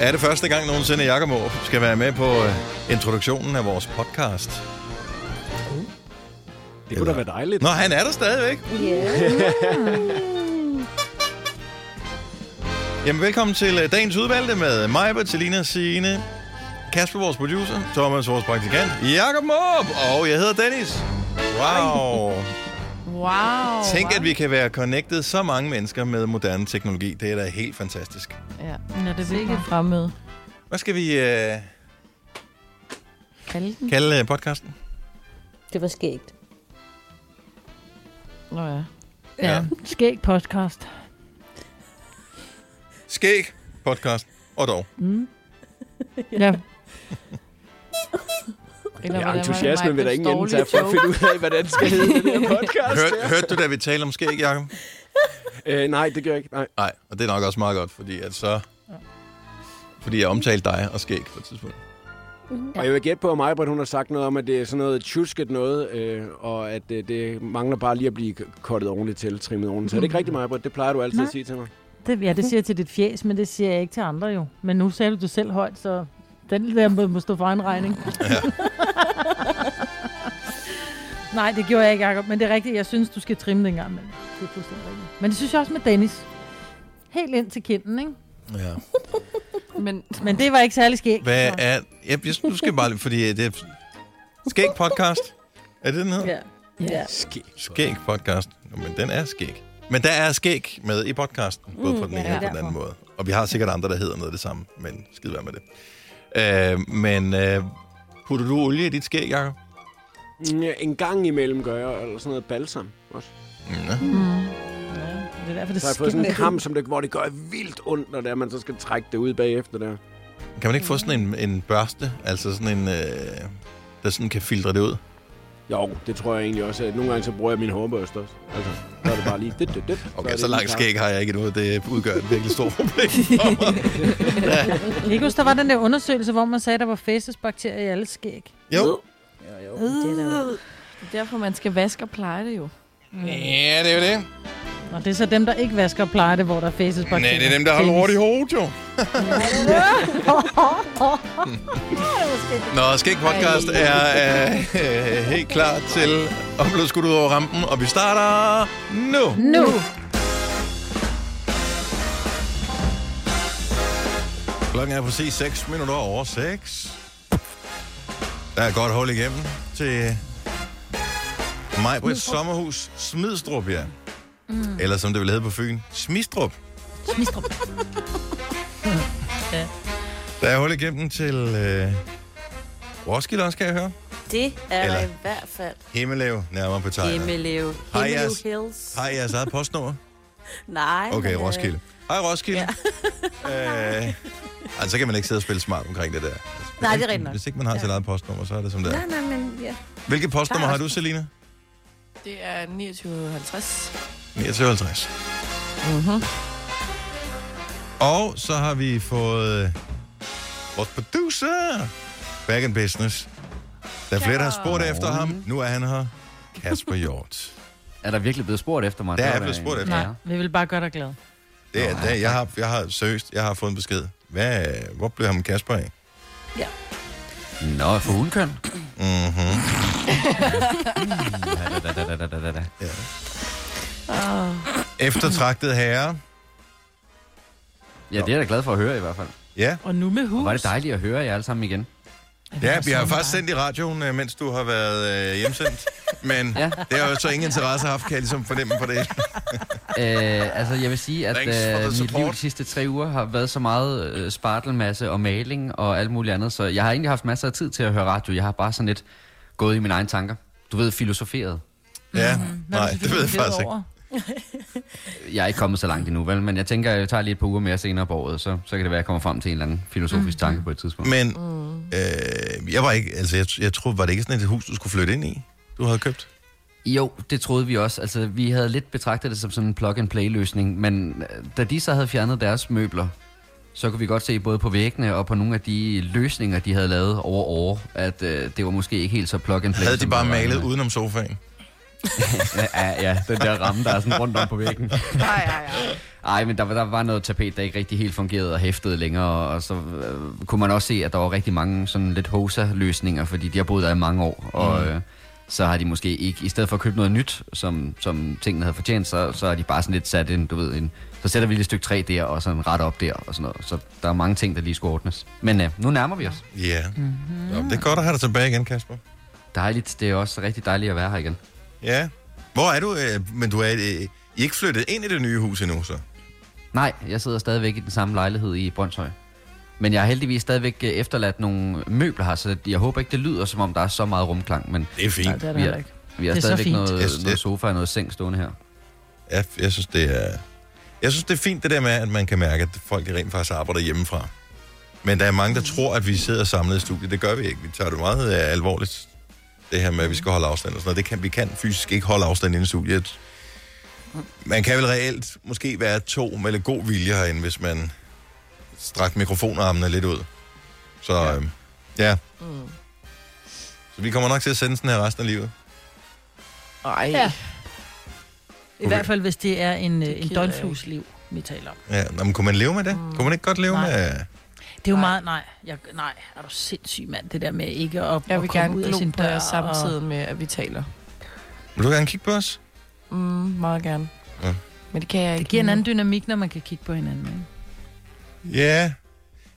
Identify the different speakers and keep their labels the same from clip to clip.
Speaker 1: Er det første gang nogensinde, at Jakob Aarup skal være med på øh, introduktionen af vores podcast?
Speaker 2: Det kunne da være dejligt.
Speaker 1: Nå, han er der stadigvæk. Jamen, velkommen til øh, dagens udvalgte med mig, Bertilina Signe, Kasper, vores producer, Thomas, vores praktikant, Jakob Måb, og jeg hedder Dennis. Wow.
Speaker 3: Wow.
Speaker 1: Tænk, at vi kan være connected så mange mennesker med moderne teknologi. Det er da helt fantastisk.
Speaker 3: Ja.
Speaker 4: Nå, det
Speaker 3: Sikke
Speaker 4: vil
Speaker 3: fremmøde.
Speaker 1: Hvad skal vi øh,
Speaker 3: Kalde den.
Speaker 1: kalde øh, podcasten?
Speaker 5: Det var skægt.
Speaker 3: Nå ja.
Speaker 4: Ja, skæg podcast.
Speaker 1: Skæg podcast. Og dog.
Speaker 4: Mm. Ja,
Speaker 3: Eller
Speaker 2: Ja,
Speaker 3: hvordan var det
Speaker 2: entusiasme
Speaker 3: mig,
Speaker 2: vil der ingen ende til
Speaker 3: dårlige
Speaker 2: at finde ud af, hvad den skal hedde, den her podcast.
Speaker 1: Hør, hørte du, da vi talte om skæg, Jacob?
Speaker 2: Øh, nej, det gør jeg ikke. Nej.
Speaker 1: Nej, og det er nok også meget godt, fordi at så... Fordi jeg omtalte dig og skæg på et tidspunkt.
Speaker 2: Og jeg vil gætte på, at Majbrit, hun har sagt noget om, at det er sådan noget tjusket noget, øh, og at øh, det mangler bare lige at blive kottet ordentligt til, trimmet ordentligt. Så er det ikke rigtigt, Majbrit? Det plejer du altid
Speaker 4: Nej.
Speaker 2: at sige til mig.
Speaker 4: det, ja, det siger jeg til dit fjes, men det siger jeg ikke til andre jo. Men nu sagde du det selv højt, så den der må, må stå for en regning.
Speaker 1: Ja.
Speaker 4: Nej, det gjorde jeg ikke, Jacob. Men det er rigtigt, jeg synes, du skal trimme den gang. Men det er fuldstændig rigtigt. Men det synes jeg også med Dennis. Helt ind til kinden, ikke?
Speaker 1: ja.
Speaker 3: Men,
Speaker 4: Men det var ikke særlig skægt.
Speaker 1: Hvad er... Ja, jeg- du skal bare... Fordi det er... Skæg podcast. Er det den hedder?
Speaker 5: Ja. ja.
Speaker 2: Skæg.
Speaker 1: Skæg podcast. Nå, men den er skæg. Men der er skæg med i podcasten, både på den ene
Speaker 5: ja,
Speaker 1: og på den anden måde. Og vi har sikkert andre, der hedder noget af det samme, men skid være med det. Øh, men øh, putter du olie i dit skæg, Jacob?
Speaker 2: Mm, ja, En gang imellem gør jeg, eller sådan noget balsam også.
Speaker 1: Ja.
Speaker 4: Mm. Ja, det er derfor, det
Speaker 2: Så har jeg fået sådan en kram, som det, hvor det gør vildt ondt, når det er, man så skal trække det ud bagefter der.
Speaker 1: Kan man ikke få sådan en, en børste, altså sådan en, øh, der sådan kan filtre det ud?
Speaker 2: Jo, det tror jeg egentlig også. At nogle gange så bruger jeg min hårbørste også. Altså, så er det bare lige... Dit, dit, dit,
Speaker 1: Okay, så,
Speaker 2: det
Speaker 1: langt skæg har jeg ikke endnu. Det udgør et virkelig stort problem.
Speaker 4: Ikke huske, der var den der undersøgelse, hvor man sagde, at der var fæsesbakterier i alle skæg.
Speaker 1: Jo.
Speaker 5: Jo, jo. Det er der jo.
Speaker 3: det er derfor, man skal vaske og pleje det jo.
Speaker 1: Ja, det er jo det.
Speaker 4: Og det er så dem, der ikke vasker og plejer det, hvor der er fæsesbakterier.
Speaker 1: Nej, det er dem, der har lort i hovedet, jo. Nå, Skæg Podcast er øh, helt klar til at blive skudt ud over rampen, og vi starter nu.
Speaker 4: Nu!
Speaker 1: Klokken er præcis 6 minutter over 6. Der er godt hul igennem til Majbrits sommerhus Smidstrup, ja. Mm. Eller som det vil hedde på Fyn, Smistrup.
Speaker 4: Smistrup.
Speaker 1: Der er hul igennem til øh, Roskilde også, kan jeg høre.
Speaker 5: Det er
Speaker 1: Eller-
Speaker 5: i hvert fald.
Speaker 1: Himmelev, nærmere.
Speaker 5: Himmelev.
Speaker 1: Har
Speaker 5: Himmelev
Speaker 1: jeres-
Speaker 5: Hills.
Speaker 1: Har I jeres eget postnummer?
Speaker 5: Nej.
Speaker 1: Okay,
Speaker 5: men, øh,
Speaker 1: Roskilde. Hej, Roskilde. Ja. øh, altså, så kan man ikke sidde og spille smart omkring det der.
Speaker 5: Nej, det er rigtigt nok.
Speaker 1: Hvis ikke man har sit eget postnummer, så er det som det er.
Speaker 5: Nej, nej, men ja.
Speaker 1: Hvilket postnummer
Speaker 5: er
Speaker 1: har du, Selina?
Speaker 3: Det er 2950.
Speaker 1: 59.
Speaker 3: Mm-hmm.
Speaker 1: Og så har vi fået øh, vores producer back in business. Der er flere, der har spurgt efter ham. Nu er han her. Kasper Hjort.
Speaker 6: Er der virkelig blevet spurgt efter mig?
Speaker 1: Der er
Speaker 6: der
Speaker 1: blevet
Speaker 6: en-
Speaker 1: spurgt efter.
Speaker 4: Nej, vi vil bare gøre dig glad.
Speaker 1: Det er, det, jeg, har, jeg har seriøst, jeg har fået en besked. Hvad, hvor blev ham Kasper af?
Speaker 6: Nå, for hundkøn.
Speaker 1: Mm-hmm.
Speaker 6: Da,
Speaker 3: Oh.
Speaker 1: Eftertragtet herre.
Speaker 6: Ja, det er jeg da glad for at høre i hvert fald.
Speaker 1: Ja,
Speaker 4: Og nu med hus.
Speaker 6: Og var det dejligt at høre jer alle sammen igen.
Speaker 1: ja vi har faktisk sendt i radioen, øh, mens du har været øh, hjemsendt. Men
Speaker 6: Ja.
Speaker 1: det har jo så ingen interesse haft, kan jeg ligesom fornemme på det.
Speaker 6: Øh, altså, jeg vil sige, at øh, mit liv de sidste tre uger har været så meget øh, spartelmasse og maling og alt muligt andet, så jeg har egentlig haft masser af tid til at høre radio. Jeg har bare sådan lidt gået i mine egne tanker. Du ved, filosoferet.
Speaker 1: Ja,
Speaker 4: Hvad
Speaker 1: nej, det ved jeg faktisk ikke.
Speaker 6: Jeg er ikke kommet så langt endnu, vel? Men jeg tænker, at jeg tager lige et par uger mere senere på året, så, så kan det være, at jeg kommer frem til en eller anden filosofisk tanke på et tidspunkt.
Speaker 1: Men øh, jeg var ikke, altså jeg, jeg troede, var det ikke sådan et hus, du skulle flytte ind i, du havde købt?
Speaker 6: Jo, det troede vi også. Altså, vi havde lidt betragtet det som sådan en plug-and-play-løsning, men øh, da de så havde fjernet deres møbler, så kunne vi godt se både på væggene og på nogle af de løsninger, de havde lavet over år, at øh, det var måske ikke helt så plug-and-play.
Speaker 1: Havde de bare malet udenom sofaen?
Speaker 6: Ja, ja, den der ramme, der er sådan rundt om på væggen.
Speaker 3: Nej, nej, nej.
Speaker 6: Ej, men der, var- der var noget tapet, der ikke rigtig helt fungerede og hæftede længere, og så øh, kunne man også se, at der var rigtig mange sådan lidt hosa-løsninger, fordi de har boet der i mange år, og øh, så har de måske ikke, i stedet for at købe noget nyt, som, som tingene havde fortjent, så, så har de bare sådan lidt sat en, du ved, en, så sætter vi lige et stykke træ der, og så en ret op der, og sådan noget. Så der er mange ting, der lige skulle ordnes. Men øh, nu nærmer vi os.
Speaker 1: Ja. Nå, det er godt at have dig tilbage igen, Kasper.
Speaker 6: Dejligt, det er også rigtig dejligt at være her igen.
Speaker 1: Ja. Hvor er du? Øh, men du er, øh, I er ikke flyttet ind i det nye hus endnu, så?
Speaker 6: Nej, jeg sidder stadigvæk i den samme lejlighed i Brøndshøj. Men jeg har heldigvis stadigvæk øh, efterladt nogle møbler her, så jeg håber ikke, det lyder, som om der er så meget rumklang. Men
Speaker 1: Det er fint.
Speaker 4: Nej, det er der
Speaker 6: vi har,
Speaker 4: ikke.
Speaker 6: vi har
Speaker 4: Det er så
Speaker 6: stadigvæk
Speaker 4: fint.
Speaker 6: noget,
Speaker 1: Jeg
Speaker 6: noget
Speaker 1: det-
Speaker 6: sofa og noget seng stående her.
Speaker 1: Ja, jeg synes, det er... Jeg synes, det er fint det der med, at man kan mærke, at folk rent faktisk arbejder hjemmefra. Men der er mange, der tror, at vi sidder samlet i studiet. Det gør vi ikke. Vi tager det meget alvorligt. Det her med, at vi skal holde afstand og sådan noget. Det kan, vi kan fysisk ikke holde afstand inde i studiet. Man kan vel reelt måske være to med lidt god vilje herinde, hvis man strækker mikrofonarmene lidt ud. Så ja. Øh, ja. Så vi kommer nok til at sende sådan her resten af livet.
Speaker 3: Ej.
Speaker 4: Ja. I hvert fald, hvis det er en, øh,
Speaker 3: Det
Speaker 4: en
Speaker 3: gider jeg
Speaker 4: døgnflus liv, vi taler om.
Speaker 1: Ja, nå, men kunne man leve med det? Kunne man ikke godt leve
Speaker 4: Nej.
Speaker 1: med...
Speaker 4: Det er jo
Speaker 3: Nej.
Speaker 4: meget, nej, jeg, nej, er du sindssyg mand, det der med ikke at,
Speaker 3: Jeg
Speaker 4: at
Speaker 3: vil
Speaker 4: komme
Speaker 3: gerne
Speaker 4: ud af sin dør.
Speaker 3: samtidig
Speaker 4: Og,
Speaker 3: med, at vi taler.
Speaker 1: Vil du gerne kigge på os?
Speaker 3: Mm, meget gerne.
Speaker 1: Ja.
Speaker 3: Men det kan jeg ikke.
Speaker 4: det giver en anden dynamik, når man kan kigge på hinanden. Ikke?
Speaker 1: Ja.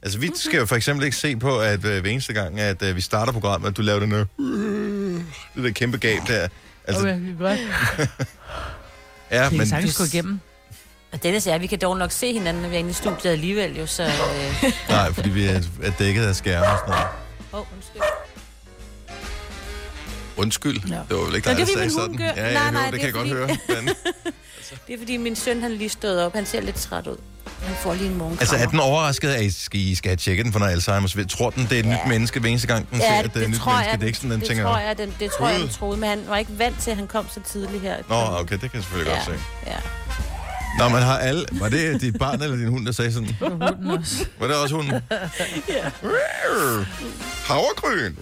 Speaker 1: Altså, vi skal jo for eksempel ikke se på, at øh, hver eneste gang, at øh, vi starter programmet, at du laver den der... Det der kæmpe gab der. Altså,
Speaker 4: Okay, det er godt.
Speaker 1: ja,
Speaker 4: Det
Speaker 1: men...
Speaker 4: sagtens gå igennem.
Speaker 5: Og Dennis og jeg, vi kan dog nok se hinanden, når vi er inde i studiet alligevel, jo, så... Øh...
Speaker 1: Nej, fordi vi er, er dækket af skærme og sådan noget.
Speaker 5: Oh, undskyld.
Speaker 1: Undskyld.
Speaker 4: Ja.
Speaker 1: Det var vel ikke
Speaker 5: Nå,
Speaker 1: dig,
Speaker 5: det
Speaker 1: der
Speaker 5: er
Speaker 1: sagde sådan.
Speaker 5: gør-
Speaker 1: Ja, ja,
Speaker 5: Nej,
Speaker 1: jo,
Speaker 5: nej,
Speaker 1: det,
Speaker 5: det
Speaker 1: kan jeg godt høre. Men,
Speaker 5: Det er fordi, min søn han er lige stået op. Han ser lidt træt ud. Han får lige en morgenkrammer.
Speaker 1: altså, er den overrasket af, at I skal, I skal have tjekket den for noget Alzheimer's? Tror den, det er et
Speaker 5: Ja.
Speaker 1: nyt menneske hver eneste gang, den ser, at det er et nyt
Speaker 5: tror
Speaker 1: menneske?
Speaker 5: jeg,
Speaker 1: Det er ikke sådan, den
Speaker 5: det
Speaker 1: tænker...
Speaker 5: tror jeg, den, det tror jeg, den
Speaker 1: Gud.
Speaker 5: troede, men han var ikke vant til, at han kom så tidligt her.
Speaker 1: Nå, okay, det kan jeg selvfølgelig
Speaker 5: ja,
Speaker 1: godt se.
Speaker 5: ja.
Speaker 1: Nå, man har alle... Var det dit barn eller din hund, der sagde sådan?
Speaker 4: Hunden også.
Speaker 1: Var det også hunden? ja. Havregryn.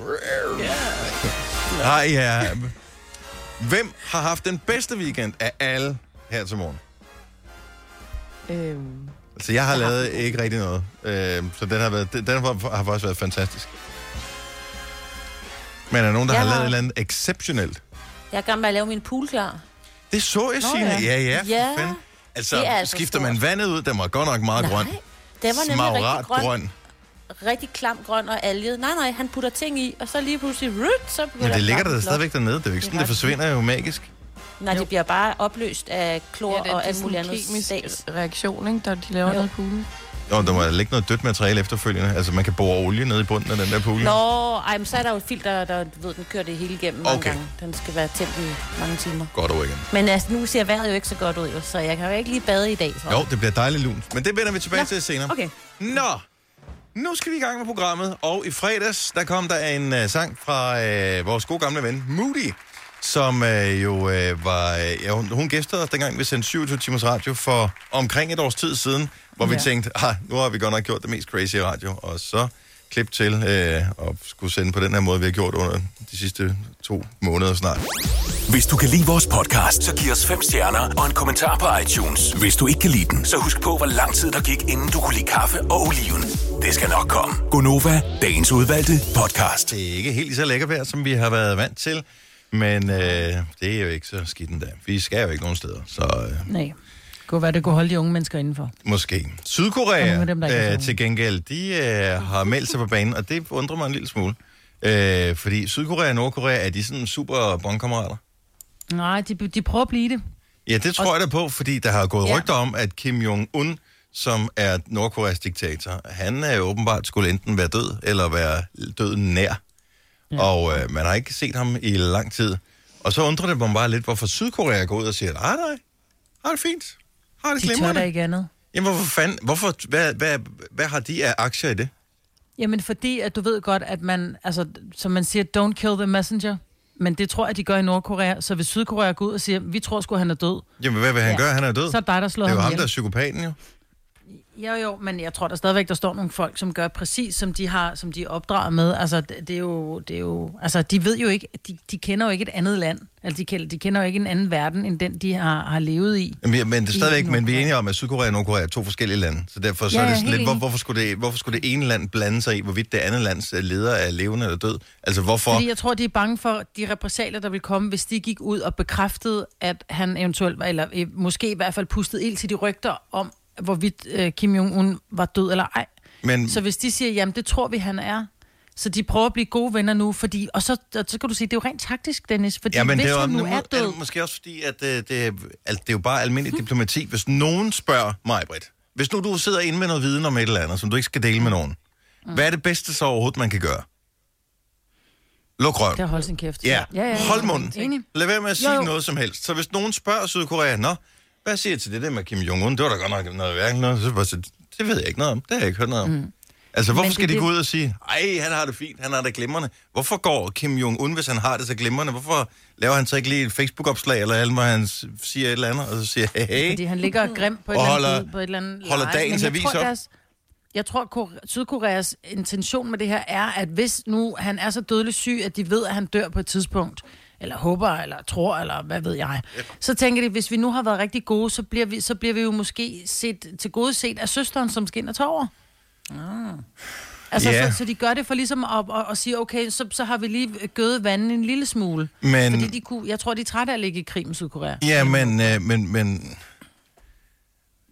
Speaker 1: Hej, ja. Hvem har haft den bedste weekend af alle her til morgen?
Speaker 3: Øhm,
Speaker 1: Altså, jeg har lavet ikke rigtig noget. Øh, så den har, været, den har, har faktisk været fantastisk. Men er der nogen, der
Speaker 5: Jeg
Speaker 1: har
Speaker 5: har-
Speaker 1: lavet et eller andet exceptionelt?
Speaker 5: Jeg er gammel med at lave min pool klar.
Speaker 1: Det så jeg, Signe.
Speaker 3: ja.
Speaker 1: Ja, ja, for
Speaker 5: Ja,
Speaker 1: fanden. Altså,
Speaker 5: det er altså
Speaker 1: skifter
Speaker 5: stort.
Speaker 1: man vandet ud, den var godt nok meget
Speaker 5: Nej,
Speaker 1: grøn.
Speaker 5: den var nemlig
Speaker 1: Smagrat
Speaker 5: rigtig grøn.
Speaker 1: grøn.
Speaker 5: Rigtig klam grøn og alget. Nej, nej, han putter ting i, og så lige pludselig, rut, så begynder
Speaker 1: Men det ligger der stadigvæk dernede. Det er jo ikke
Speaker 5: Det
Speaker 1: sådan, det forsvinder jo magisk.
Speaker 5: Nej, det bliver bare opløst af klor
Speaker 3: ja, det,
Speaker 5: og alt muligt
Speaker 3: en
Speaker 5: andet
Speaker 3: kemisk
Speaker 5: stats.
Speaker 3: reaktion, ikke, der de laver
Speaker 5: Jo.
Speaker 3: i poolen.
Speaker 1: Jo, der må ligge noget dødt materiale efterfølgende. Altså, man kan bore olie ned i bunden af den der pool.
Speaker 5: Nå, ej, men så er der jo et filter, der, ved, den kører det hele igennem mange
Speaker 1: Okay.
Speaker 5: gange. Den skal være tændt i mange timer.
Speaker 1: Godt over igen.
Speaker 5: Men altså, nu ser vejret jo ikke så godt ud, jo, så jeg kan jo ikke lige bade i dag, jeg.
Speaker 1: Jo, det bliver dejligt lunt. Men det vender vi tilbage
Speaker 5: Nå,
Speaker 1: til senere.
Speaker 5: Okay.
Speaker 1: Nå, nu skal vi i gang med programmet. Og i fredags, der kom der en uh, sang fra uh, vores gode gamle ven, Moody, som uh, jo uh, var... Uh, ja, hun, hun gæstede os, dengang vi sendte 27 timers radio for omkring et års tid siden, hvor ja. vi tænkte, ah, nu har vi godt nok gjort det mest crazy radio. Og så klip til uh, og skulle sende på den her måde, vi har gjort under de sidste to måneder snart.
Speaker 7: Hvis du kan lide vores podcast, så giv os fem stjerner og en kommentar på iTunes. Hvis du ikke kan lide den, så husk på, hvor lang tid der gik, inden du kunne lide kaffe og oliven. Det skal nok komme. Gonova, dagens udvalgte podcast.
Speaker 1: Det er ikke helt så lækker vejr, som vi har været vant til, men øh, det er jo ikke så skidt endda. Vi skal jo ikke nogen steder, så øh,
Speaker 4: Nej. Kunne være, det kunne holde de unge mennesker indenfor.
Speaker 1: måske. Sydkorea
Speaker 4: dem, der er
Speaker 1: øh, til gengæld, de øh, har meldt sig på banen, og det undrer mig en lille smule. Øh, fordi Sydkorea og Nordkorea, er de sådan super bondkammerater?
Speaker 4: Nej, de, de prøver at blive det.
Speaker 1: Ja, det tror jeg da på, fordi der har gået
Speaker 5: Ja.
Speaker 1: rygter om, at Kim Jong-un, som er Nordkoreas diktator, han er åbenbart skulle enten være død, eller være døden nær. Ja. Og øh, man har ikke set ham i lang tid. Og så undrer det mig bare lidt, hvorfor Sydkorea går ud og siger, nej, nej, har det fint. Har det
Speaker 4: De tør da
Speaker 1: glimrende.
Speaker 4: ikke andet.
Speaker 1: Jamen, hvorfor fanden, hvorfor, hvad, hvad, hvad har de af aktier i det?
Speaker 4: Jamen, fordi at du ved godt, at man, altså, som man siger, don't kill the messenger. Men det tror jeg, de gør i Nordkorea. Så hvis Sydkorea går ud og siger, vi tror sgu, han er død,
Speaker 1: Jamen, hvad vil han
Speaker 4: Ja.
Speaker 1: gøre? Han er død.
Speaker 4: så er det dig, der slår
Speaker 1: det er jo
Speaker 4: ham
Speaker 1: ham, der er psykopaten, jo.
Speaker 4: Jo, jo, men jeg tror der stadigvæk, der står nogle folk, som gør præcis, som de har, som de er opdraget med. Altså, det, det er jo, det er jo, altså, de ved jo ikke, de, de kender jo ikke et andet land. Altså, de kender, de kender jo ikke en anden verden, end den, de har, har levet i.
Speaker 1: Men, men det er stadigvæk, men vi er enige om, at Sydkorea og Nordkorea er to forskellige lande. Så derfor så
Speaker 4: Ja,
Speaker 1: er det sådan lidt, hvor, hvorfor, skulle det, hvorfor skulle det ene land blande sig i, hvorvidt det andet lands øh, leder er levende eller død? Altså hvorfor?
Speaker 4: Fordi jeg tror, de er bange for de repressalier, der vil komme, hvis de gik ud og bekræftede, at han eventuelt var, eller øh, måske i hvert fald pustede ild til de rygter om, hvorvidt øh, Kim Jong-un var død eller ej.
Speaker 1: Men,
Speaker 4: Så hvis de siger, jamen det tror vi, han er, så de prøver at blive gode venner nu, fordi, og så, og så kan du sige, det er jo rent taktisk, Dennis, fordi
Speaker 1: ja, men
Speaker 4: hvis
Speaker 1: det er,
Speaker 4: han nu er død,
Speaker 1: det måske også fordi, at øh, det, er- altså, det er jo bare almindelig diplomati. Hvis nogen spørger mig, Britt, hvis nu du sidder inde med noget viden om et eller andet, som du ikke skal dele med nogen, hvad er det bedste så overhovedet, man kan gøre? Luk røven.
Speaker 4: det er holde sin kæft.
Speaker 1: Ja,
Speaker 4: ja, ja,
Speaker 1: hold munden.
Speaker 4: Enig.
Speaker 1: Lad være med at sige
Speaker 4: jo.
Speaker 1: noget som helst. Så hvis nogen spørger Sydkorea, nå, hvad siger I til det der med Kim Jong-un? Det var da godt nok noget værken noget. Så, det ved jeg ikke noget om. Det har jeg ikke hørt noget om. Mm. Altså, hvorfor
Speaker 4: Men
Speaker 1: skal
Speaker 4: det-
Speaker 1: de gå
Speaker 4: det-
Speaker 1: ud og sige, ej, han har det fint, han har det glimrende. Hvorfor går Kim Jong-un, hvis han har det så glimrende? Hvorfor laver han så ikke lige et Facebook-opslag, eller alt, hvor han siger et eller andet, og så siger, hey, hey.
Speaker 4: Fordi han ligger grim på et,
Speaker 1: Og
Speaker 4: eller
Speaker 1: holder-
Speaker 4: andet, på et eller andet
Speaker 1: holder
Speaker 4: leje.
Speaker 1: dagens
Speaker 4: jeg
Speaker 1: avis
Speaker 4: tror,
Speaker 1: op.
Speaker 4: deres- Jeg tror, Kore- Sydkoreas intention med det her er, at hvis nu han er så dødelig syg, at de ved, at han dør på et tidspunkt, eller håber, eller tror, eller hvad ved jeg, så tænker de, hvis vi nu har været rigtig gode, så bliver vi, så bliver vi jo måske set, til gode set af søsteren, som skal ind og tage over. Altså,
Speaker 1: Ja.
Speaker 4: så, så de gør det for ligesom at, at, at sige, okay, så, så har vi lige gødet vandet en lille smule.
Speaker 1: Men-
Speaker 4: Fordi de kunne, jeg tror, de er trætte af at ligge i krig med Sydkorea.
Speaker 1: Ja, men, øh, men, men,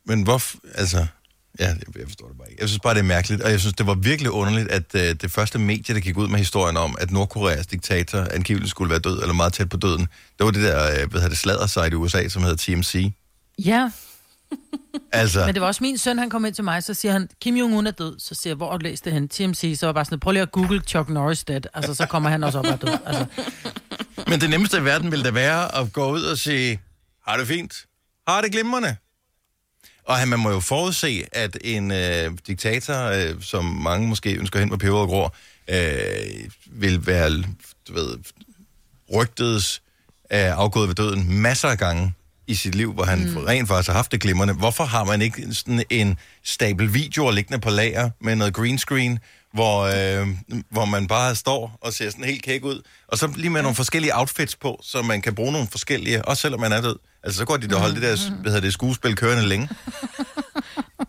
Speaker 1: men hvorfor, altså, ja, jeg, forstår det bare ikke. Jeg synes bare, det er mærkeligt, og jeg synes, det var virkelig underligt, at øh, det første medie, der gik ud med historien om, at Nordkoreas diktator angiveligt skulle være død, eller meget tæt på døden, det var det der, øh, hvad hedder det, sladdersite i USA, som hedder TMC.
Speaker 4: Ja,
Speaker 1: Altså,
Speaker 4: Men det var også min søn, han kom ind til mig, så siger han, Kim Jong-un er død. Så siger jeg, hvor har du læst det hen? TMC, så var bare sådan, prøv lige at google Chuck Norris dead. Altså, så kommer han også op og er død. Altså,
Speaker 1: men det nemmeste i verden ville da være at gå ud og sige, har det fint? Har det glimrende? Og han, man må jo forudse, at en øh, diktator, øh, som mange måske ønsker hen på peber og grå, øh, vil være, du ved, rygtedes er afgået ved døden masser af gange i sit liv, hvor han mm. rent faktisk har haft det glimrende. Hvorfor har man ikke sådan en stabel videoer liggende på lager med noget green screen, hvor, øh, hvor man bare står og ser sådan helt kæk ud, og så lige med nogle forskellige outfits på, så man kan bruge nogle forskellige, også selvom man er død. Altså, så går de da holde det der hvad hedder det, skuespil kørende længe.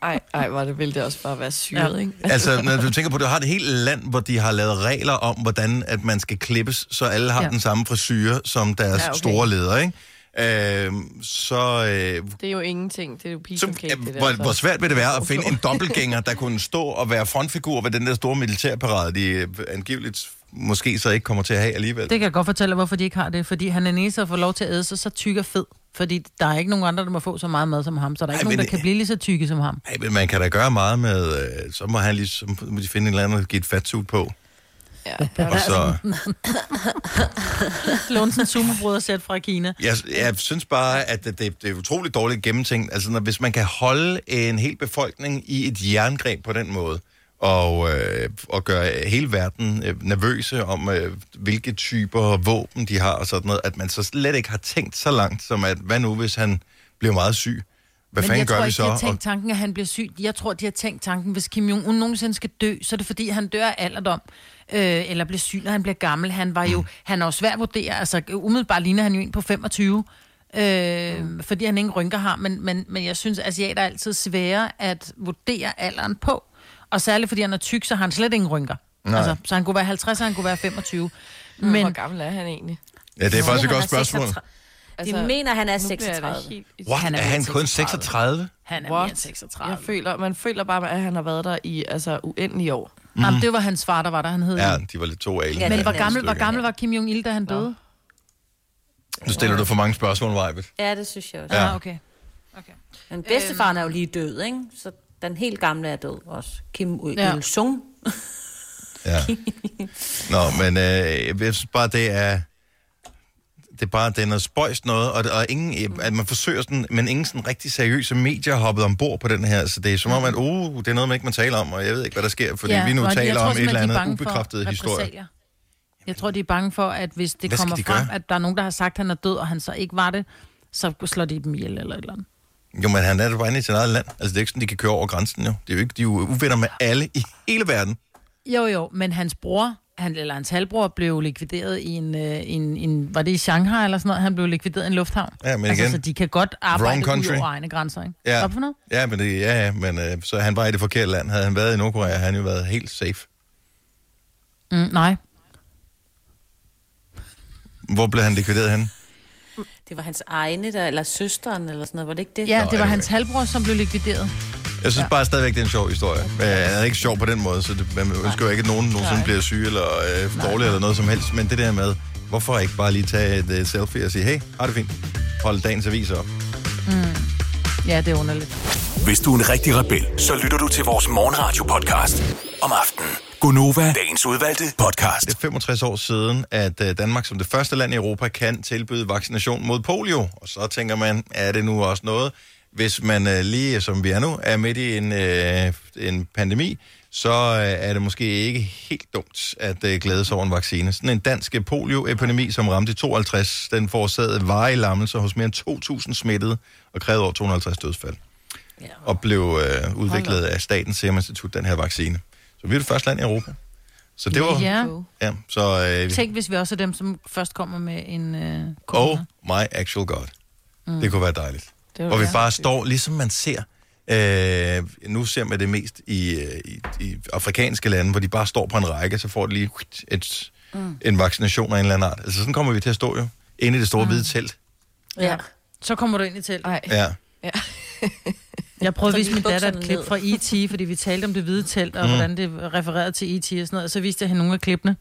Speaker 3: Ej, ej, var det ville det også bare være syret,
Speaker 4: Ja.
Speaker 3: ikke?
Speaker 1: Altså, når du tænker på, at du har et helt land, hvor de har lavet regler om, hvordan at man skal klippes, så alle har ja.
Speaker 4: Ja.
Speaker 1: den samme frisyr som deres ja,
Speaker 3: Ja,
Speaker 1: okay.
Speaker 3: okay.
Speaker 1: store leder, ikke? Øhm, så, øh,
Speaker 3: Det er jo ingenting. Det er jo piece
Speaker 1: så
Speaker 3: of cake, det der.
Speaker 1: hvor,
Speaker 3: så.
Speaker 1: hvor svært vil det være at finde en dobbeltgænger, der kunne stå og være frontfigur ved den der store militærparade, de øh, angiveligt måske så ikke kommer til at have alligevel.
Speaker 4: det kan jeg godt fortælle, hvorfor de ikke har det. Fordi han er eneste, der får lov til at æde sig så tyk og fed. Fordi der er ikke nogen andre, der må få så meget mad som ham. Så der er
Speaker 1: Ej,
Speaker 4: ikke nogen, der kan blive lige så tykke som ham.
Speaker 1: Ej, men man kan da gøre meget med, øh, så må han lige, så må de finde en eller anden, der give et fatsuit på.
Speaker 3: Ja,
Speaker 1: Og så,
Speaker 4: Låne sådan en sumobrødersæt fra Kina.
Speaker 1: jeg, jeg synes bare, at det, det, det er utroligt dårligt gennemtænkt. Altså, når, hvis man kan holde en hel befolkning i et jerngreb på den måde, og, øh, og gøre hele verden øh, nervøse om, øh, hvilke typer våben de har og sådan noget, at man så slet ikke har tænkt så langt, som at, hvad nu, hvis han bliver meget syg? Hvad
Speaker 4: Men
Speaker 1: fanden
Speaker 4: jeg
Speaker 1: gør
Speaker 4: tror
Speaker 1: vi
Speaker 4: ikke,
Speaker 1: så?
Speaker 4: de har tænkt tanken, at han bliver syg. Jeg tror, de har tænkt tanken, hvis Kim Jong-un nogensinde skal dø, så er det fordi, han dør af alderdom. Øh, eller bliver syg, når han bliver gammel. Han var jo, han er jo svær at vurdere. Altså, umiddelbart ligner han jo en på 25. Øh, fordi han ingen rynker har. Men, men, men jeg synes, at asiater er altid svære at vurdere alderen på. Og særligt fordi han er tyk, så har han slet ingen rynker.
Speaker 1: Nej.
Speaker 4: Altså, så han kunne være 50, og han kunne være 25.
Speaker 3: Men... Hvor gammel er han egentlig?
Speaker 1: ja, det er faktisk et godt spørgsmål.
Speaker 5: 36. De mener, han er
Speaker 3: nu bliver jeg da
Speaker 5: 36.
Speaker 3: helt
Speaker 1: What?
Speaker 4: Han er
Speaker 1: Er han
Speaker 4: mere
Speaker 1: kun
Speaker 4: 36?
Speaker 1: 36?
Speaker 4: han er
Speaker 3: What?
Speaker 4: mere end 36.
Speaker 3: Jeg føler, man føler bare, at han har været der i altså, uendelige år.
Speaker 4: Mm. Jamen, det var hans far, der var der, han hed.
Speaker 1: Ja, de var lidt to alien.
Speaker 5: Ja,
Speaker 4: Men hvor gammel, hvor gammel var Kim Jong-il, da han døde?
Speaker 1: Nu stiller du for mange spørgsmål, Vejbet.
Speaker 5: Ja, det synes jeg også.
Speaker 1: Ja.
Speaker 4: Ah, okay. okay.
Speaker 5: Men bedstefaren er jo lige død, ikke? Så den helt gamle er død også. Kim
Speaker 4: Ja.
Speaker 5: Il-sung.
Speaker 1: Ja. Nå, men øh, jeg synes bare, det er... Det er bare, det er noget spøjst noget, og, og ingen, at man forsøger sådan, men ingen sådan rigtig seriøse medier har hoppet ombord på den her, så det er som om, at uh, det er noget, man ikke må tale om, og jeg ved ikke, hvad der sker, fordi ja, vi nu
Speaker 4: jeg
Speaker 1: taler
Speaker 4: tror
Speaker 1: om et eller
Speaker 4: er
Speaker 1: andet ubekræftet historie.
Speaker 4: Jeg tror, de er bange for, at hvis det
Speaker 1: Hvad
Speaker 4: kommer
Speaker 1: de
Speaker 4: frem,
Speaker 1: gøre?
Speaker 4: at der er nogen, der har sagt, at han er død, og han så ikke var det, så slår de dem ihjel eller et eller andet.
Speaker 1: Jo, men han er jo bare inde i sit eget land. Altså, det er ikke sådan, de kan køre over grænsen, jo. Det er jo ikke, de er jo uvenner med alle i hele verden.
Speaker 4: Jo, jo, men hans bror, han, eller hans halvbror, blev likvideret i en, øh, en, en, var det i Shanghai eller sådan noget? Han blev likvideret i en lufthavn.
Speaker 1: Ja, men
Speaker 4: altså,
Speaker 1: igen,
Speaker 4: så de kan godt arbejde ud over egne grænser, ikke?
Speaker 1: Ja.
Speaker 4: For noget?
Speaker 1: Ja, men, det, ja, ja, men øh, så han bare i det forkerte land. Havde han været i Nordkorea, havde han jo været helt safe.
Speaker 4: Mm, nej.
Speaker 1: Hvor blev han likvideret hen?
Speaker 5: Det var hans egne, der, eller søsteren, eller sådan noget, var det ikke det?
Speaker 4: Ja, det var hans halvbror, som blev likvideret.
Speaker 1: Jeg synes ja. bare stadigvæk, det er en sjov historie. Men han er ikke sjov på den måde, så det, man ønsker jo ikke, at nogen nogensinde bliver syge eller øh, dårlige eller noget som helst. Men det der med, hvorfor ikke bare lige tage et uh, selfie og sige, hey, har det fint. Hold dagens avis op.
Speaker 4: Ja, det er underligt.
Speaker 7: Hvis du er en rigtig rebel, så lytter du til vores morgenradio-podcast om aftenen. Gunova, dagens udvalgte podcast.
Speaker 1: Det er 65 år siden, at øh, Danmark som det første land i Europa kan tilbyde vaccination mod polio. Og så tænker man, er det nu også noget? Hvis man øh, lige som vi er nu, er midt i en, øh, en pandemi, så øh, er det måske ikke helt dumt at øh, glæde sig over en vaccine. Sådan en dansk polioepidemi, som ramte i 52, den forårsagede varige lammelser hos mere end 2.000 smittede og krævede over 250 dødsfald.
Speaker 5: Ja.
Speaker 1: Og blev øh, udviklet af Statens Serum Institut, den her vaccine. Så vi er det første land i Europa. Så det var...
Speaker 4: Ja.
Speaker 1: Ja, så... Øh,
Speaker 4: Tænk, hvis vi også er dem, som først kommer med en øh,
Speaker 1: Oh
Speaker 4: corona.
Speaker 1: my actual god. Mm. Det kunne være dejligt.
Speaker 3: Det
Speaker 1: Hvor vi
Speaker 3: ja.
Speaker 1: bare står, ligesom man ser, øh, nu ser man det mest i, øh, i, i afrikanske lande, hvor de bare står på en række, så får de lige et, mm. en vaccination af en eller anden art. Altså sådan kommer vi til at stå jo, inde i det store mm. hvide telt.
Speaker 4: Ja. Så kommer du ind i teltet.
Speaker 3: Ej.
Speaker 1: Ja.
Speaker 4: Jeg prøvede at vise min datter et klip fra E.T., fordi vi talte om det hvide telt, og mm. hvordan det refererede til E.T. og sådan noget. Og så viste jeg hende nogle af klippene.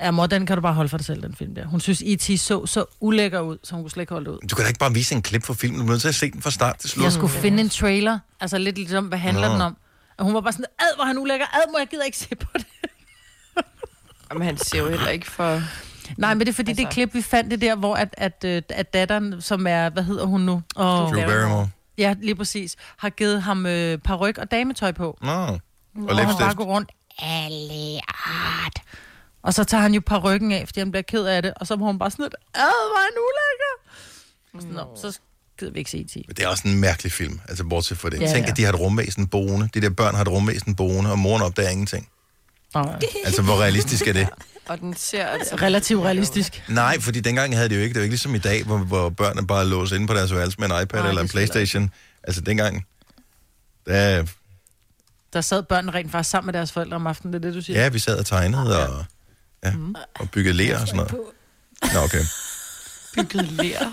Speaker 4: Ja, mor, den kan du bare holde for dig selv, den film der. Hun synes, E.T. så så ulækker ud, så hun kunne slet ikke holde det ud.
Speaker 1: Du kan da ikke bare vise en klip fra filmen, du er nødt til at se den fra start til slut.
Speaker 4: Jeg skulle finde en trailer, altså lidt ligesom, hvad handler
Speaker 1: Nå.
Speaker 4: den om? Og hun var bare sådan, ad, hvor han ulækker, ad, må jeg gider ikke se på det.
Speaker 3: Jamen, han ser jo heller ikke for...
Speaker 4: Nej, men det er fordi, altså... det klip, vi fandt det der, hvor at, at, øh, at datteren, som er, hvad hedder hun nu? Oh,
Speaker 1: Drew Barrymore.
Speaker 4: ja, lige præcis, har givet ham øh, paryk og dametøj på.
Speaker 1: Nå. Og
Speaker 4: Og han
Speaker 1: læbstift.
Speaker 4: bare går rundt, alle art. Og så tager han jo parykken af, fordi han bliver ked af det. Og så må hun bare sådan lidt, ad, hvor er han ulækker. Sådan, Nå, så gider vi ikke se i
Speaker 1: Men det er også en mærkelig film, altså bortset fra det.
Speaker 4: Ja,
Speaker 1: Tænk,
Speaker 4: ja.
Speaker 1: at de har et rumvæsen boende. De der børn har et rumvæsen boende, og moren opdager ingenting. Altså, hvor realistisk er det?
Speaker 3: Og den ser altså...
Speaker 4: Relativt realistisk.
Speaker 1: Nej, fordi dengang havde det jo ikke. Det var ikke ligesom i dag, hvor, hvor børnene bare låser inde på deres værelse med en iPad
Speaker 4: Nej,
Speaker 1: eller en Playstation. Altså dengang, der,
Speaker 4: Der sad børnene rent faktisk sammen med deres forældre om aftenen, det er det, du siger?
Speaker 1: ja, vi sad og tegnede og, ja, og byggede ler og sådan noget. Nå, okay.
Speaker 3: bygget lær.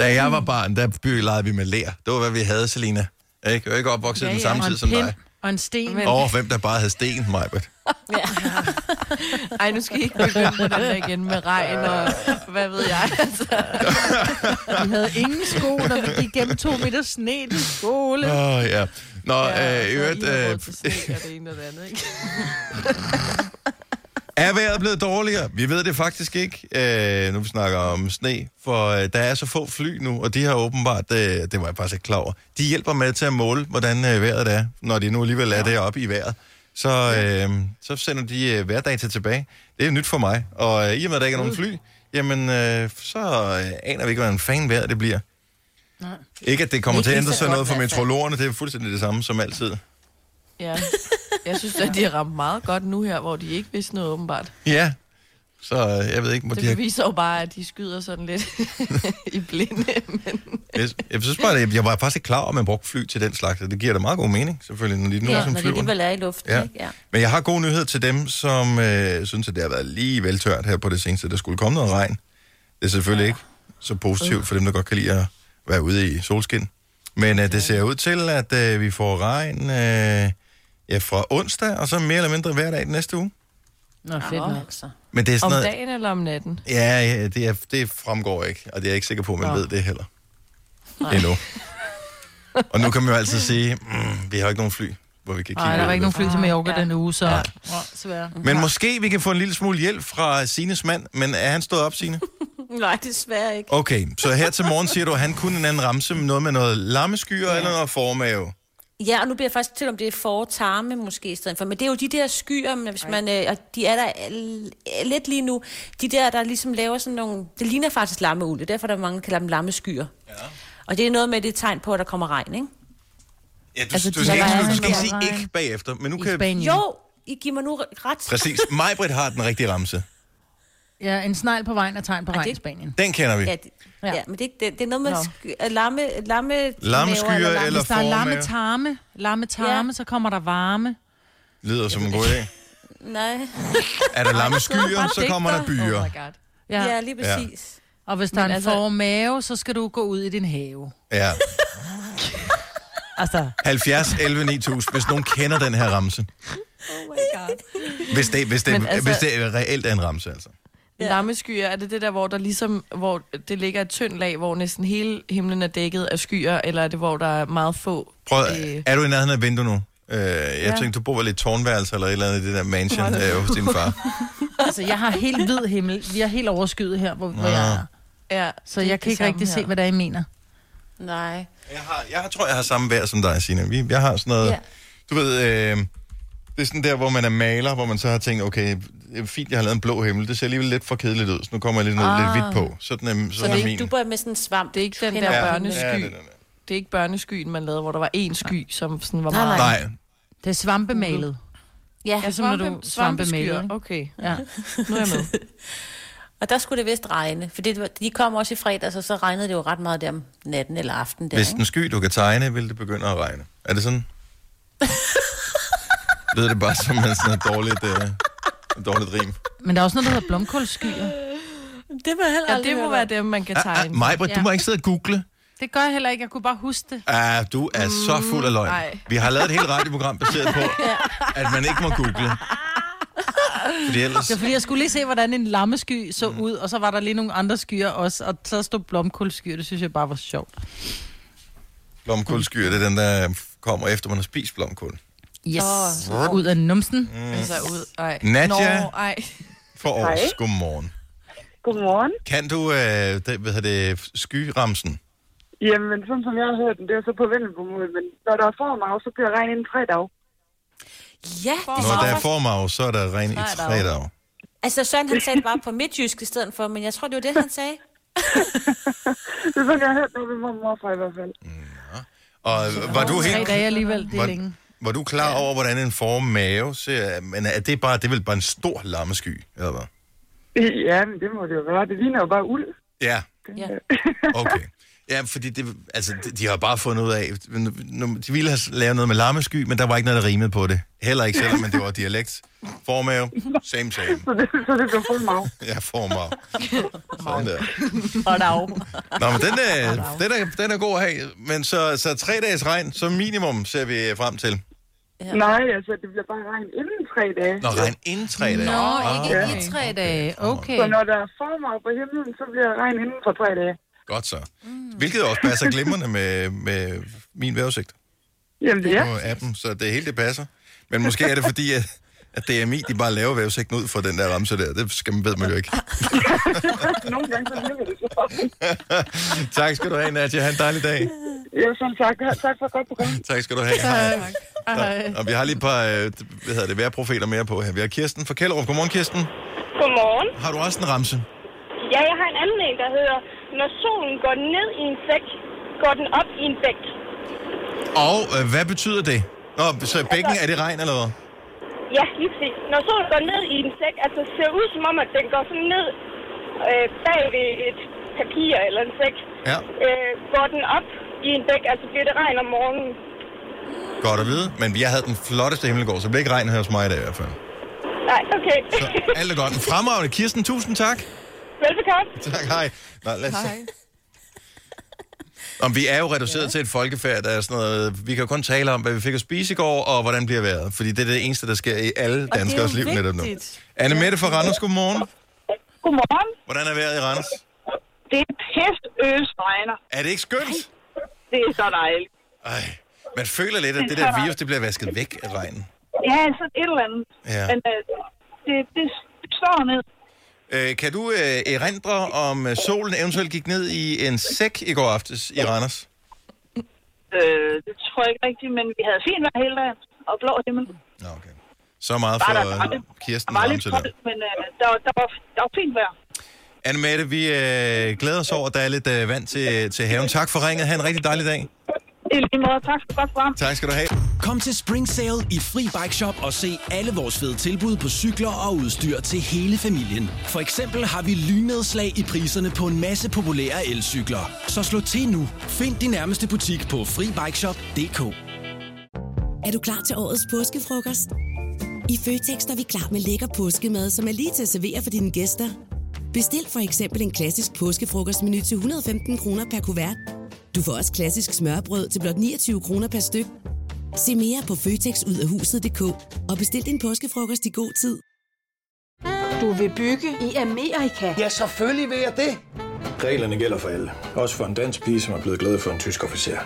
Speaker 1: Da jeg var barn, der byggede legede vi med ler. Det var, hvad vi havde, Selina. Ikke? Jeg er ikke opvokset ja, den samme tid som
Speaker 4: pind
Speaker 1: dig.
Speaker 4: og en sten.
Speaker 3: Men-
Speaker 1: Over hvem, der bare havde sten, Majbert.
Speaker 3: Ej, nu skal I ikke begynde på den der igen med regn og hvad ved jeg. Altså.
Speaker 4: Vi havde ingen sko, når vi gik gennem to meter sne til skole.
Speaker 1: Åh, oh, ja. Nå,
Speaker 3: Ja,
Speaker 1: øh, i øvrigt, øh,
Speaker 3: det ene og det andet, ikke?
Speaker 1: Er vejret blevet dårligere? Vi ved det faktisk ikke, øh, nu vi snakker om sne, for øh, der er så få fly nu, og de har åbenbart, øh, det var jeg faktisk ikke klar over, de hjælper med til at måle, hvordan øh, vejret er, når de nu alligevel er deroppe i vejret. Så, øh, så sender de øh, vejrdata tilbage. Det er nyt for mig, og øh, i og med, at der ikke er nogen fly, jamen, øh, så øh, aner vi ikke, hvordan fan vejret det bliver.
Speaker 4: Nej.
Speaker 1: Ikke, at det kommer
Speaker 5: Ikke
Speaker 1: til at ændre sig noget for meteorologerne, det er fuldstændig det samme som altid.
Speaker 3: Ja. Jeg synes, at de har ramt meget godt nu her, hvor de ikke vidste noget åbenbart.
Speaker 1: Ja, så øh, jeg ved ikke, hvor
Speaker 3: Det
Speaker 1: de har
Speaker 3: beviser jo bare, at de skyder sådan lidt i blinde. Men
Speaker 1: Jeg, jeg synes bare, at jeg var faktisk ikke klar over, at man brugte fly til den slags, og det giver da meget god mening, selvfølgelig, når de nu
Speaker 5: Ja,
Speaker 1: som
Speaker 5: når de
Speaker 1: flyver.
Speaker 5: alligevel er i luften,
Speaker 1: Ja.
Speaker 5: ikke? Ja.
Speaker 1: Men jeg har god nyhed til dem, som øh, synes, at det har været lige vel tørt her på det seneste. Der skulle komme noget regn. Det er selvfølgelig ikke så positivt for dem, der godt kan lide at være ude i solskin. Men øh, det ser ud til, at øh, vi får regn øh, ja, fra onsdag, og så mere eller mindre hver dag den næste uge.
Speaker 4: Nå, fedt nok.
Speaker 5: Altså.
Speaker 1: Men det er sådan
Speaker 3: om
Speaker 1: noget...
Speaker 3: dagen eller om natten?
Speaker 1: Ja, ja det, er, det fremgår ikke, og det er jeg ikke sikker på, at man
Speaker 3: Nå.
Speaker 1: ved det heller. Endnu. og nu kan man jo altid sige, mm, vi har ikke nogen fly, hvor vi kan kigge
Speaker 4: Nej, der var ikke nogen fly til Mallorca
Speaker 3: Ja.
Speaker 4: denne uge, så...
Speaker 1: Ja.
Speaker 4: Ja.
Speaker 1: Men måske vi kan få en lille smule hjælp fra Sines mand, men er han stået op, Sine?
Speaker 5: Nej, desværre ikke.
Speaker 1: Okay, så her til morgen siger du, at han kunne en anden ramse med noget med noget lammeskyer ja. eller noget formave.
Speaker 5: Ja, og nu bliver jeg faktisk til, om det er for tarme måske i stedet for. Men det er jo de der skyer, men hvis man, øh, og de er der øh, lidt lige nu. De der, der ligesom laver sådan nogle... Det ligner faktisk lammeuld, det er derfor, der er mange, der kalder dem lammeskyer. Ja. Og det er noget med det tegn på, at der kommer regn, ikke?
Speaker 1: Ja, du,
Speaker 4: Altså,
Speaker 1: du
Speaker 4: de
Speaker 1: skal, ikke, du skal ikke sige ikke bagefter, men nu
Speaker 4: I
Speaker 1: kan...
Speaker 4: Spanien.
Speaker 5: Jo, I giver mig nu ret.
Speaker 1: Præcis. Majbrit har den rigtige ramse.
Speaker 4: Ja, en snegl på vejen er tegn på
Speaker 5: det-
Speaker 4: regn i Spanien.
Speaker 1: Den kender vi.
Speaker 5: Ja, det,
Speaker 4: Ja.
Speaker 5: ja. men det, er ikke- det, det er noget med
Speaker 3: Nå.
Speaker 5: sky, øh, lamme, lamme,
Speaker 1: Lammeskyer
Speaker 5: maver lamme-
Speaker 1: eller
Speaker 4: Hvis der er lamme tarme, lamme tarme,
Speaker 5: Ja.
Speaker 4: så kommer der varme.
Speaker 1: Lyder som en god idé.
Speaker 5: Nej,
Speaker 1: Er der lamme skyer, så kommer der byer.
Speaker 3: Oh my god.
Speaker 4: Ja.
Speaker 5: ja, lige præcis.
Speaker 4: Og hvis der
Speaker 3: Men
Speaker 4: er en
Speaker 3: altså-
Speaker 4: mave, så skal du gå ud i din have.
Speaker 1: Ja.
Speaker 4: Altså,
Speaker 1: 70, 11, 9000, hvis nogen kender den her ramse.
Speaker 3: Oh my god.
Speaker 1: Hvis det, hvis det, altså- hvis det reelt er en ramse, altså.
Speaker 3: Ja. Lammeskyer, er det det der, hvor der ligesom, hvor det ligger et tyndt lag, hvor næsten hele himlen er dækket af skyer, eller er det, hvor der er meget få?
Speaker 1: Prøv,
Speaker 3: Øh.
Speaker 1: er du i nærheden af et vindue nu? Øh, jeg ja. tænkte, du bor vel i et tårnværelse eller et eller andet i det der mansion øh, hos din far.
Speaker 4: altså, jeg har helt hvid himmel. Vi er helt overskyet her, hvor, hvor jeg er.
Speaker 3: Ja,
Speaker 4: Så jeg kan ikke rigtig se,
Speaker 3: her.
Speaker 4: hvad der er, I mener.
Speaker 5: Nej.
Speaker 1: Jeg, har, jeg tror, jeg har samme vejr som dig, Signe. Vi, jeg har sådan noget... Ja. Du ved, øh, det er sådan der, hvor man er maler, hvor man så har tænkt, okay, det er fint, jeg har lavet en blå himmel. Det ser alligevel lidt for kedeligt ud, så nu kommer jeg lidt, noget,
Speaker 3: Ah.
Speaker 1: lidt hvidt på. Sådan er, sådan
Speaker 5: Så
Speaker 1: er
Speaker 5: det er
Speaker 1: min.
Speaker 5: ikke, du bor med sådan en svamp.
Speaker 3: Det er ikke den der
Speaker 5: over
Speaker 3: børnesky.
Speaker 1: Ja, det er der.
Speaker 3: Det er ikke børneskyen, man lavede, hvor der var én sky, som sådan var
Speaker 5: Nej,
Speaker 3: meget...
Speaker 5: nej.
Speaker 1: Nej,
Speaker 4: Det er svampemalet.
Speaker 5: Ja,
Speaker 4: Ja, som når du
Speaker 3: svampe,
Speaker 4: svampemalet?
Speaker 3: Okay,
Speaker 4: Ja.
Speaker 3: nu er jeg med.
Speaker 5: og der skulle det vist regne. For det, de kom også i fredags, og så regnede det jo ret meget der om natten eller aftenen. Der,
Speaker 1: hvis den sky, du kan tegne, vil det begynde at regne. Er det sådan? Lyder det bare som en sådan et dårligt, øh, et dårligt rim?
Speaker 4: Men der er også noget, der hedder blomkålskyer.
Speaker 5: Det var heller
Speaker 3: Ja, det må være dem, man kan
Speaker 1: Ah, ah,
Speaker 3: tegne.
Speaker 1: Majbrit, du
Speaker 4: Ja.
Speaker 1: må ikke sidde og google.
Speaker 4: Det gør jeg heller ikke. Jeg kunne bare huske det.
Speaker 1: Ah, du er så fuld af løgn.
Speaker 3: ej.
Speaker 1: Vi har lavet et helt radioprogram baseret på, at man ikke må google. Fordi ellers...
Speaker 4: Det er fordi, jeg skulle lige se, hvordan en lammesky så ud, og så var der lige nogle andre skyer også, og så stod blomkålskyer. Det synes jeg bare var sjovt.
Speaker 1: Blomkålskyr, det er den, der kommer efter, man har spist blomkål.
Speaker 4: Yes. Oh. Ud af numsen.
Speaker 3: Altså ud. Ej.
Speaker 1: Nadja?
Speaker 3: Nå, ej.
Speaker 1: For års, godmorgen.
Speaker 8: Godmorgen.
Speaker 1: Kan du, øh, det, hvad hedder det, skyramsen?
Speaker 8: Jamen, sådan som jeg har hørt den, det er så på vendelbomål, men når der er formav, så bliver regn inden tre dage.
Speaker 5: Ja, det
Speaker 1: Når der er formav, så er der ren i
Speaker 3: Tre
Speaker 1: tre
Speaker 3: dage.
Speaker 5: Altså, Søren han sagde det bare på midtjysk i stedet for, men jeg tror, det var det, han sagde.
Speaker 8: Det er sådan, jeg har hørt det ved mormor fra i hvert fald.
Speaker 1: Og var du
Speaker 4: Tre
Speaker 1: helt...
Speaker 4: dage alligevel, det er
Speaker 1: Var,
Speaker 4: længe.
Speaker 1: Var du klar over, hvordan en formave ser? Men er det bare, det er vel bare en stor lammesky, eller hvad?
Speaker 8: Ja, men det må det jo være. Det ligner jo bare uld.
Speaker 1: Ja,
Speaker 5: Ja.
Speaker 1: okay. Ja, fordi det, altså, de, de har bare fundet ud af, de ville have lavet noget med lammesky, men der var ikke noget, der rimede på det. Heller ikke selvom men det var dialekt. Formave, same same.
Speaker 8: Så det, så det bliver formav.
Speaker 1: Ja, formav. Sådan der. Nå, men den er, den er, den er god at have. Men så, så tre dages regn, som minimum, ser vi frem til.
Speaker 5: Ja.
Speaker 8: Nej, altså, det bliver bare regn inden tre dage.
Speaker 1: Nå, regn inden tre dage.
Speaker 4: Nå,
Speaker 1: Ah,
Speaker 4: ikke
Speaker 3: okay.
Speaker 4: i tre dage. Okay.
Speaker 8: Så når der er formav på himlen, så bliver regn inden for tre dage.
Speaker 1: Godt så. Hvilket også passer glimrende med, med min vejrudsigt
Speaker 8: Jamen, det er.
Speaker 1: på appen, så det hele det passer. Men måske er det fordi, at, at DMI de bare laver vejrudsigten ud for den der ramse der. Det skal man, ved man jo ikke.
Speaker 8: Nogle gange så virker det så.
Speaker 1: tak skal du have, Nadia. Ha' en dejlig dag.
Speaker 8: Ja, som sagt, tak for et godt program.
Speaker 1: Tak skal du have. Hej. Nå, Og vi har lige et par øh, hvad hedder det, vejrprofiler mere på her. Vi har Kirsten fra Kjellerup. Godmorgen, Kirsten.
Speaker 9: Godmorgen.
Speaker 1: Har du også en ramse?
Speaker 9: Ja, jeg har en anden en, der hedder, når solen går ned i en sæk, går den op i en bæk.
Speaker 1: Og øh, hvad betyder det? Nå, så bækken, er det regn eller hvad?
Speaker 9: Ja, lige præcis. Når solen går ned i en sæk, altså ser ud som om, at den går sådan ned øh, bag ved et papir eller en sæk,
Speaker 1: Ja,
Speaker 9: øh, går den op i en bæk, altså bliver det regn om morgenen.
Speaker 1: godt at vide. Men jeg havde den flotteste himmel i går, så det bliver ikke regn her hos mig i dag i hvert fald.
Speaker 9: Nej, okay.
Speaker 1: Så alt er godt. En fremragende. Kirsten, tusind tak.
Speaker 9: Velbekomme.
Speaker 1: Tak, hej. Nå, lad os se. Om vi er jo reduceret ja. til et folkefærd, der er sådan noget... Vi kan jo kun tale om, hvad vi fik at spise i går, og hvordan bliver vejret. Fordi det er det eneste, der sker i alle danskers liv netop nu. Anne Mette fra Randers, godmorgen.
Speaker 8: Godmorgen.
Speaker 1: Hvordan er vejret i Randers?
Speaker 8: Det er pest øsregner.
Speaker 1: Er det ikke skønt?
Speaker 8: Det er så dejligt.
Speaker 1: Ej, man føler lidt, at det der virus, det bliver vasket væk af regnen.
Speaker 8: Ja, så et eller andet.
Speaker 1: Ja.
Speaker 8: Men øh, det, det, det står ned.
Speaker 1: Øh, kan du øh, erindre, om øh, solen eventuelt gik ned i en sæk i går aftes i Randers?
Speaker 8: Øh, det tror jeg ikke rigtigt, men vi havde fint vejr hele dagen. Og blå himmel.
Speaker 1: Nå, okay. Så meget for
Speaker 8: der- der lidt-
Speaker 1: Kirsten
Speaker 8: Der var lidt
Speaker 1: der.
Speaker 8: koldt, men øh, der, var- der, var, der var fint vejr.
Speaker 1: Anne Mette, vi øh, glæder os over, at der er lidt øh, vand til, til haven. Tak for ringet. Ha' en rigtig dejlig dag.
Speaker 8: I lige måde, tak for godt program.
Speaker 1: Tak skal du have.
Speaker 10: Kom til Spring Sale i Fri Bike Shop og se alle vores fede tilbud på cykler og udstyr til hele familien. For eksempel har vi lynedslag i priserne på en masse populære elcykler. Så slå til nu. Find din nærmeste butik på FriBikeShop.dk
Speaker 11: Er du klar til årets påskefrokost? I Føtex er vi klar med lækker påskemad, som er lige til at servere for dine gæster. Bestil for eksempel en klassisk påskefrokostmenu til 115 kroner per kuvert. Du får også klassisk smørbrød til blot 29 kroner per styk. Se mere på føtexudafhuset.dk og bestil din påskefrokost i god tid.
Speaker 12: Du vil bygge i Amerika?
Speaker 13: Ja, selvfølgelig vil jeg det. Reglerne gælder for alle. Også for en dansk pige, som er blevet glad for en tysk officer.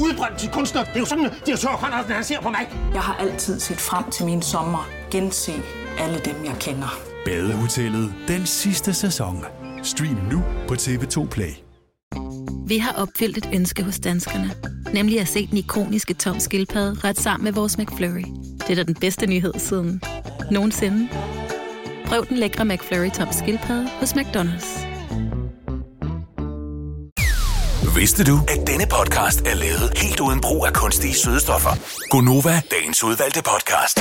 Speaker 12: Udbrændt til kunstner. Det er jo sådan, at de har tørt, han ser på mig. Jeg har altid set frem til min sommer. Gense alle dem, jeg kender.
Speaker 14: Badehotellet den sidste sæson. Stream nu på TV2 Play.
Speaker 15: Vi har opfyldt et ønske hos danskerne. Nemlig at se den ikoniske tom skildpadde ret sammen med vores McFlurry. Det er da den bedste nyhed siden nogensinde. Prøv den lækre McFlurry tom skildpadde hos McDonald's.
Speaker 7: Vidste du, at denne podcast er lavet helt uden brug af kunstige sødestoffer? Gonova, dagens udvalgte podcast.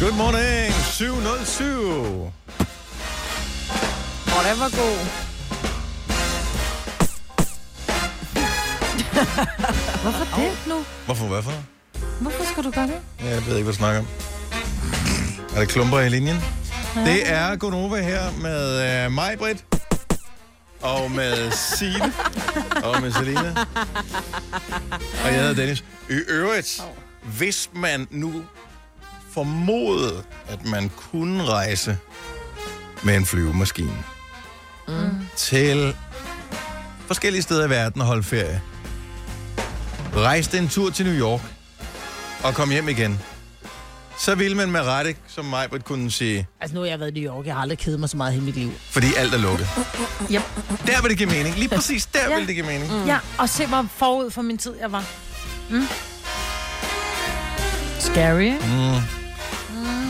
Speaker 1: Good morning, 707.
Speaker 3: Åh, den var god.
Speaker 4: Hvorfor det nu?
Speaker 1: Hvorfor, hvorfor?
Speaker 4: Hvorfor skal du gøre det?
Speaker 1: Ja, Jeg ved ikke, hvad du snakker om. Er der klumper i linjen?
Speaker 4: Ja.
Speaker 1: Det er Gonova her med uh, mig, Britt. Og med Signe. og med Selina. Og jeg hedder Dennis. I øvrigt, hvis man nu formodede, at man kunne rejse med en flyvemaskine
Speaker 3: Mm.
Speaker 1: til forskellige steder i verden og holde ferie. Rejste en tur til New York og kom hjem igen. Så ville man med rette, som mig, kunne sige,
Speaker 16: Altså, nu har jeg været i New York. Jeg har aldrig kedet mig så meget i hele mit liv.
Speaker 1: fordi alt er lukket.
Speaker 4: Yep.
Speaker 1: Der vil det give mening. Lige præcis der
Speaker 4: Ja.
Speaker 1: vil det give mening.
Speaker 4: Mm. Ja, og se mig forud for min tid, jeg var. Mm. Scary, ikke?
Speaker 1: Mm.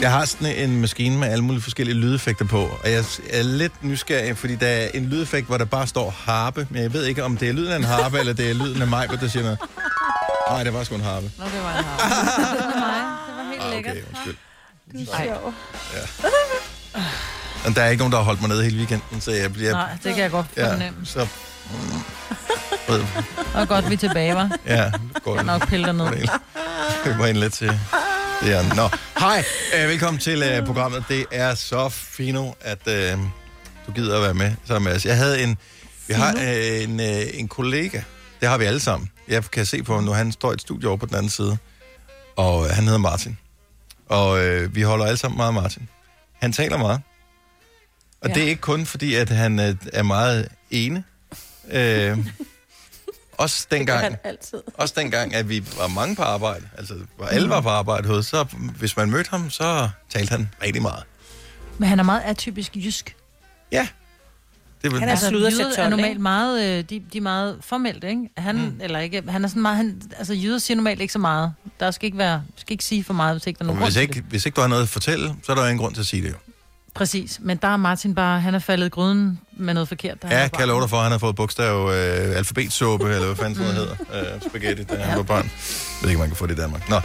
Speaker 1: Jeg har sådan en maskine med alle mulige forskellige lydeffekter på, og jeg er lidt nysgerrig, fordi der er en lydeffekt, hvor der bare står harpe, men jeg ved ikke, om det er lyden af en harpe, eller det er lyden af mig, der siger noget. Nej, det var sgu en harpe.
Speaker 3: Nå, det var en harpe.
Speaker 4: det var mig. Det var helt
Speaker 1: Ah,
Speaker 4: lækkert.
Speaker 1: okay, undskyld.
Speaker 3: Du er sjov.
Speaker 1: Men der er ikke nogen, der har holdt mig nede hele weekenden, så jeg bliver...
Speaker 4: Nej, det kan jeg godt
Speaker 1: Ja,
Speaker 4: fornemme.
Speaker 1: så... Ved,
Speaker 4: Og godt, vi er tilbage, var.
Speaker 1: ja,
Speaker 4: Jeg nok pille dig ned.
Speaker 1: køber ind lidt til det er. Nå, hej. Øh, velkommen til uh, programmet. Det er så fino, at uh, du gider at være med sammen med os. Jeg havde en... Vi har uh, en, uh, en kollega. Det har vi alle sammen. Jeg kan se på ham nu. Han står i et studie over på den anden side. Og uh, han hedder Martin. Og uh, vi holder alle sammen meget Martin. Han taler meget. Og ja. det er ikke kun fordi, at han uh, er meget ene. Uh, også dengang...
Speaker 5: han altid.
Speaker 1: Også dengang, at vi var mange på arbejde, altså var alle var på arbejde hos, så hvis man mødte ham, så talte han rigtig meget.
Speaker 4: Men han er meget atypisk jysk.
Speaker 1: Ja. Det vil...
Speaker 5: Han er
Speaker 4: Altså,
Speaker 5: sludder
Speaker 4: jyder er normalt meget, øh, de, de er meget formelt, ikke? Han, mm. eller ikke, han er sådan meget, han, altså jyder siger normalt ikke så meget. Der skal ikke være, skal ikke sige for meget, hvis ikke der er nogen
Speaker 1: hvis,
Speaker 4: grund til
Speaker 1: ikke, hvis ikke du har noget at fortælle, så er der jo ingen grund til at sige det.
Speaker 4: Det. Præcis, men der er Martin bare, han er faldet i gryden med noget forkert. Der
Speaker 1: Ja, kan jeg love dig for, at han har fået bogstav øh, alfabetsuppe, eller hvad fanden sådan noget hedder, øh, spaghetti, da han var barn. Jeg ved ikke, man kan få det i Danmark. Nå.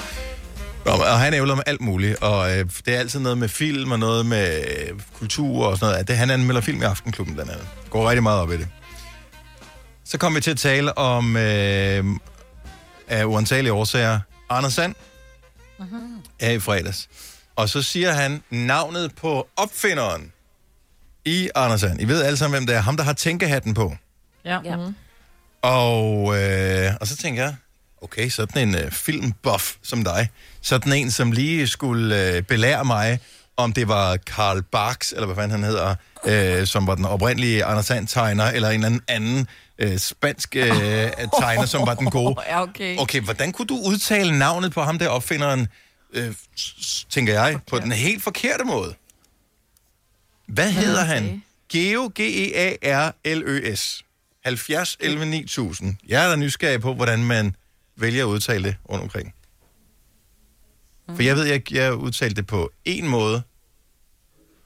Speaker 1: Nå, og han ævler med alt muligt, og øh, det er altid noget med film og noget med øh, kultur og sådan noget. Det, han anmelder film i Aftenklubben blandt andet. Går rigtig meget op i det. Så kommer vi til at tale om, øh, af uansagelige årsager, Anders Sand er i fredags. Og så siger han navnet på opfinderen i Anders Sand. I ved alle sammen, hvem det er. Ham, der har tænkehatten på.
Speaker 4: Ja. ja.
Speaker 1: Og, øh, og så tænker jeg, okay, sådan en øh, filmbuff som dig, sådan en, som lige skulle øh, belære mig, om det var Karl Barks, eller hvad fanden han hedder, øh, som var den oprindelige Anders Sand-tegner, eller en eller anden anden øh, spansk øh, tegner, som var den gode.
Speaker 3: Ja, okay.
Speaker 1: Okay, hvordan kunne du udtale navnet på ham der opfinderen, øh, tænker jeg, på den helt forkerte måde? Hvad hedder han? Geo, E G-E-A-R-L-Ø-S. 70 11 9000. Jeg er da nysgerrig på, hvordan man vælger at udtale det rundt omkring. For jeg ved, jeg, jeg udtalte det på en måde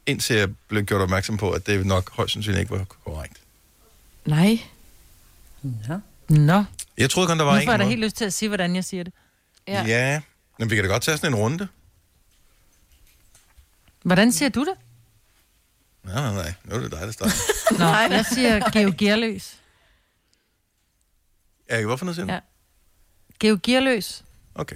Speaker 1: indtil jeg blev gjort opmærksom på, at det nok højst sandsynligt ikke var korrekt.
Speaker 3: Nej.
Speaker 4: Ja. Nå.
Speaker 1: Jeg troede kun, der var
Speaker 4: Nu
Speaker 1: en
Speaker 4: får jeg da
Speaker 1: måde.
Speaker 4: helt lyst til at sige, hvordan jeg siger det.
Speaker 1: Ja. ja. Men vi kan da godt tage sådan en runde.
Speaker 4: Hvordan siger du det?
Speaker 1: Nej, nej, nej. Nu er det dig, der starter.
Speaker 4: Nå, jeg siger Geo Gearløs.
Speaker 1: Ja, hvorfor noget siger du?
Speaker 3: Ja.
Speaker 4: Geo Gearløs.
Speaker 1: Okay.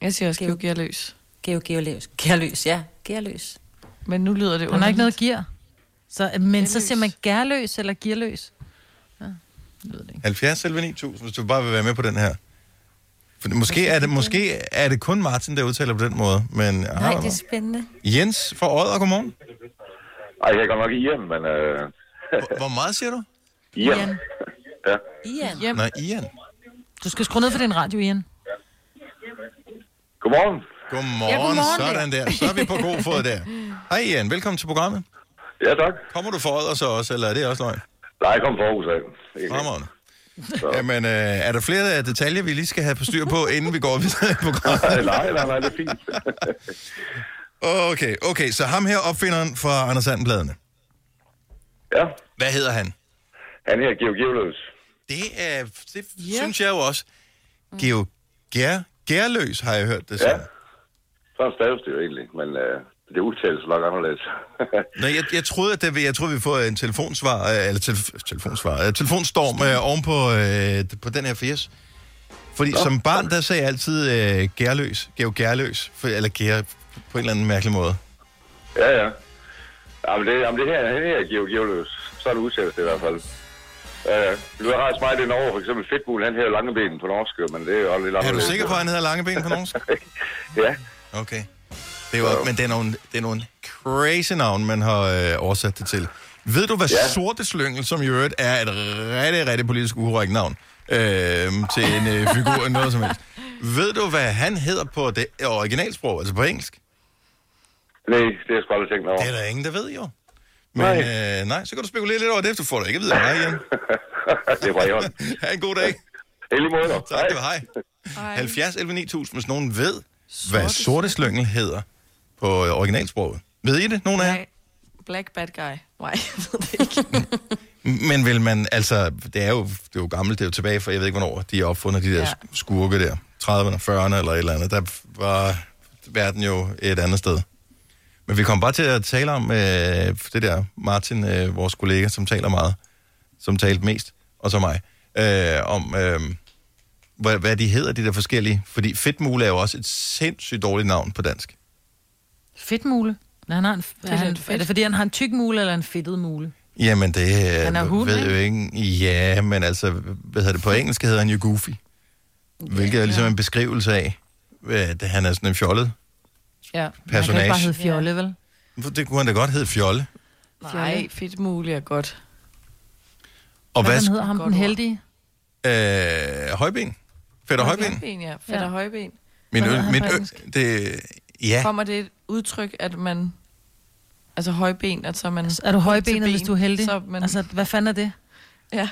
Speaker 3: Jeg siger også Geo Gearløs.
Speaker 5: Geo Gearløs. Gearløs, ja. Gearløs.
Speaker 3: Men nu lyder det
Speaker 4: Han har ikke noget
Speaker 3: underligt.
Speaker 4: gear. Så, men så siger man gærløs eller gearløs.
Speaker 1: 70 selv 9000, hvis du bare vil være med på den her. For måske er, det, måske er det kun Martin, der udtaler på den måde, men...
Speaker 5: Nej, det er spændende.
Speaker 1: Jens fra Odder, godmorgen.
Speaker 17: Ej, jeg kan godt nok Ian, men... Øh...
Speaker 1: Hvor, meget siger du?
Speaker 17: Ian.
Speaker 4: Ian.
Speaker 17: Ja.
Speaker 5: Ian.
Speaker 4: Hjem.
Speaker 1: Nej, Ian.
Speaker 4: Du skal skrue ned for din radio, Ian.
Speaker 17: Godmorgen.
Speaker 1: Godmorgen,
Speaker 4: Ja, godmorgen,
Speaker 1: sådan der. Så er vi på god fod der. Hej Ian, velkommen til programmet.
Speaker 17: Ja, tak.
Speaker 1: Kommer du fra Odder så også, eller er det også løgn?
Speaker 17: Nej, jeg kom fra Aarhus af.
Speaker 1: Fremragende. Jamen, øh, er der flere af detaljer, vi lige skal have på styr på, inden vi går videre i programmet?
Speaker 17: nej, nej, nej, det er fint.
Speaker 1: okay, okay, så ham her, opfinderen fra Anders Sandbladene.
Speaker 17: Ja.
Speaker 1: Hvad hedder han?
Speaker 17: Han her, Geo Geoløs.
Speaker 1: Det, er, det yeah. synes jeg jo også. Geo Gær, Gærløs har jeg hørt det
Speaker 17: Ja.
Speaker 1: som.
Speaker 17: Sådan staves det jo egentlig, men øh, det udtales nok anderledes.
Speaker 1: Nej, jeg, jeg troede, at det, jeg troede, vi får en telefonsvar, øh, eller telef, telefonsvar, øh, telefonstorm øh, oven på, øh, på den her 80. Fordi
Speaker 17: Nå.
Speaker 1: som barn, der sagde jeg altid øh, gærløs, Geo Gærløs, for, eller gær på en eller anden mærkelig måde.
Speaker 17: ja, ja. Jamen det, jamen det her, han her er Geo Geoløs. Så er det udtales det i hvert fald. Ja, ja. Du har rejst meget ind over, for eksempel Fedtmul, han hedder Langeben på norsk, men det er jo lidt
Speaker 1: Er du
Speaker 17: anderledes.
Speaker 1: sikker på, at han hedder Langeben på norsk?
Speaker 17: ja.
Speaker 1: Okay. Det er jo, men det er, nogle, det er nogle crazy navn, man har øh, oversat det til. Ved du, hvad ja.
Speaker 17: Ja.
Speaker 1: Sorte Slyngel, som i øvrigt er et rigtig, rigtig politisk ukorrekt navn, øh, til en øh, figur eller noget som helst. Ved du, hvad han hedder på det originalsprog, altså på engelsk?
Speaker 17: Nej, det er jeg sgu aldrig tænkt over.
Speaker 1: Det er der ingen, der ved jo. Men nej, øh, nej så kan du spekulere lidt over det, du får det ikke at vide af mig igen.
Speaker 17: det er bare i orden.
Speaker 1: ha' en god dag.
Speaker 17: I lige måde.
Speaker 1: Tak, det var hej. 70 11 9000, hvis nogen ved, hvad Sorte Slyngel hedder på originalsproget. Ved I det, nogen af jer?
Speaker 3: Black bad guy. Nej, jeg ved det ikke.
Speaker 1: Men vil man, altså, det er jo, det er jo gammelt, det er jo tilbage for, jeg ved ikke, hvornår de er opfundet, de der
Speaker 3: Ja.
Speaker 1: ja. skurke der. 30'erne, 40'erne eller et eller andet. Der var verden jo et andet sted. Men vi kom bare til at tale om øh, det der, Martin, øh, vores kollega, som taler meget, som talte mest, og så mig, øh, om øh, hvad, hvad de hedder, de der forskellige. Fordi fedtmule er jo også et sindssygt dårligt navn på dansk.
Speaker 4: Fedtmule. Nej, han har en, er,
Speaker 3: er
Speaker 4: han,
Speaker 3: fedt.
Speaker 4: er det fordi, han har en tyk mule eller en fedtet mule?
Speaker 1: Jamen, det øh,
Speaker 4: Han er hund,
Speaker 1: ved
Speaker 4: ikke?
Speaker 1: jo ikke. Ja, men altså, hvad hedder det på engelsk, hedder han jo Goofy. Hvilket er ligesom en beskrivelse af, at han er sådan en fjollet.
Speaker 4: Ja, han kan
Speaker 1: Personage.
Speaker 4: ikke bare hedde Fjolle, vel?
Speaker 1: Det kunne han da godt hedde Fjolle.
Speaker 3: Nej, fedt muligt er godt.
Speaker 1: Og
Speaker 4: Hvad
Speaker 1: hvad,
Speaker 4: han hedder ham, den heldige?
Speaker 1: øh, højben? Fætter højben?
Speaker 3: Højben, ja. Fedt
Speaker 4: Ja.
Speaker 3: og højben.
Speaker 1: Min,
Speaker 4: Hvad
Speaker 1: ø,
Speaker 4: hedder han
Speaker 1: min
Speaker 4: på
Speaker 1: ø,
Speaker 4: engelsk?
Speaker 1: det, ja,
Speaker 3: Kommer det et udtryk, at man... Altså højben, at så er man...
Speaker 4: Er du højbenet,
Speaker 3: ben,
Speaker 4: hvis du er heldig?
Speaker 3: Så man,
Speaker 4: Altså, hvad fanden er det?
Speaker 3: ja.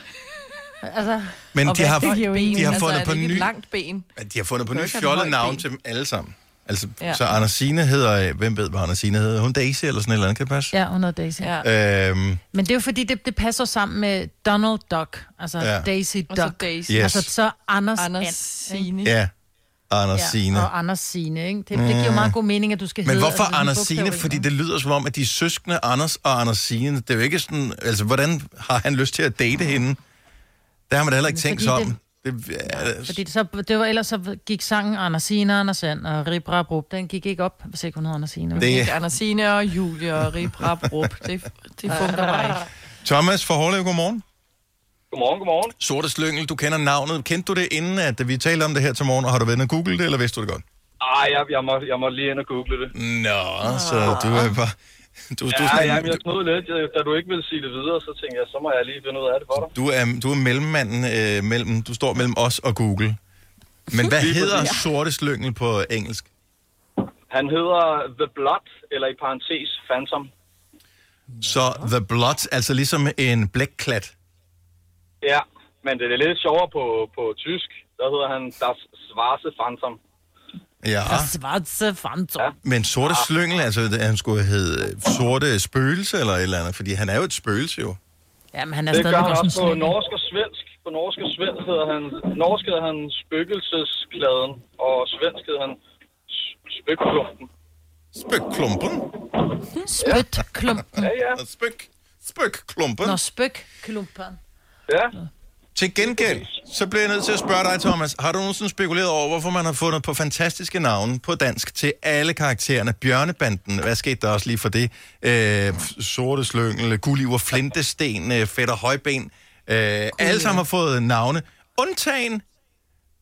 Speaker 4: Altså,
Speaker 1: men de har,
Speaker 3: er ben?
Speaker 1: de har
Speaker 3: altså,
Speaker 1: fundet på ny,
Speaker 3: et langt ben?
Speaker 1: de har fundet på
Speaker 3: Du
Speaker 1: ny
Speaker 3: kan ikke have
Speaker 1: fjollet
Speaker 3: et
Speaker 1: navn til dem alle sammen. Altså,
Speaker 3: Ja.
Speaker 1: så Andersine hedder, hvem ved, hvad Andersine hedder? Hun Daisy eller sådan et eller andet, kan det passe?
Speaker 4: ja, hun hedder Daisy.
Speaker 3: Ja.
Speaker 1: Øhm,
Speaker 4: Men det er jo fordi, det, det passer sammen med Donald Duck. Altså
Speaker 1: Ja.
Speaker 4: Daisy
Speaker 3: Og så
Speaker 4: Duck.
Speaker 3: Daisy.
Speaker 1: Yes.
Speaker 4: Altså så Anders,
Speaker 3: Anders
Speaker 4: And,
Speaker 3: Signe.
Speaker 1: ja, Andersine.
Speaker 4: Ja, og Anders Signe, ikke? Det, det giver jo meget god mening, at du skal
Speaker 1: Men
Speaker 4: hedde...
Speaker 1: hvorfor
Speaker 4: altså,
Speaker 1: Anders
Speaker 4: i,
Speaker 1: Fordi det lyder som om, at de er søskende Anders og Anders Signe. Det er jo ikke sådan... Altså, hvordan har han lyst til at date hende? Der har man da heller ikke tænkt sig om.
Speaker 4: det-
Speaker 1: Det, ja,
Speaker 4: Fordi det, så, det var, ellers så gik sangen Anders Signe og Anders Sand og Rip Rap Rup. Den gik ikke op, hvis ikke hun hedder Anders Signe.
Speaker 1: Det-
Speaker 3: Det... Ikke Andersine og Julie og Rip Rap Rup. Det, det fungerer bare ikke.
Speaker 1: Thomas fra Hårlev, godmorgen.
Speaker 18: Godmorgen, godmorgen.
Speaker 1: Sorte Slyngel, du kender navnet. Kendte du det inden, at vi talte om det her til morgen, og har du været inde og google det, eller vidste du det godt?
Speaker 18: Ej, jeg, jeg, må, jeg må lige ind og google det.
Speaker 1: Nå, så du er bare... Du, du,
Speaker 18: Ja, ja,
Speaker 1: sådan,
Speaker 18: men jeg snød lidt. Da du ikke ville sige det videre, så tænkte jeg, så må jeg lige finde ud af det for dig.
Speaker 1: du, er, du er mellemmanden øh, mellem... Du står mellem os og Google. Men hvad hedder. Sorte Slyngel på engelsk?
Speaker 18: Han hedder The Blood, eller i parentes Phantom.
Speaker 1: Så The Blood, altså ligesom en blækklat.
Speaker 18: Ja, men det er lidt sjovere på, på tysk. Der hedder han Das Schwarze Phantom.
Speaker 1: Ja.
Speaker 16: Schwarze Phantom.
Speaker 1: Men sorte slyngel, altså han skulle hedde øh, sorte spøgelse eller et eller andet, fordi han er jo et spøgelse jo.
Speaker 16: Jamen, han er
Speaker 18: Det gør han
Speaker 16: også
Speaker 18: på
Speaker 16: slyngel.
Speaker 18: norsk og svensk. På norsk og svensk hedder han, norsk hedder han spøgelseskladen, og svensk hedder han s- spøgklumpen.
Speaker 1: Spøgklumpen?
Speaker 4: Spytklumpen.
Speaker 18: Ja, ja.
Speaker 1: Spøk. Spøgklumpen.
Speaker 4: Nå, spøkklumpen.
Speaker 18: Ja.
Speaker 1: Til gengæld, så bliver jeg nødt til at spørge dig, Thomas. Har du nogensinde spekuleret over, hvorfor man har fundet på fantastiske navne på dansk til alle karaktererne? Bjørnebanden, hvad skete der også lige for det? Øh, sorte Slyngel, Gulliver, Flintesten, øh, Fætter Højben. Øh, alle sammen har fået navne. Undtagen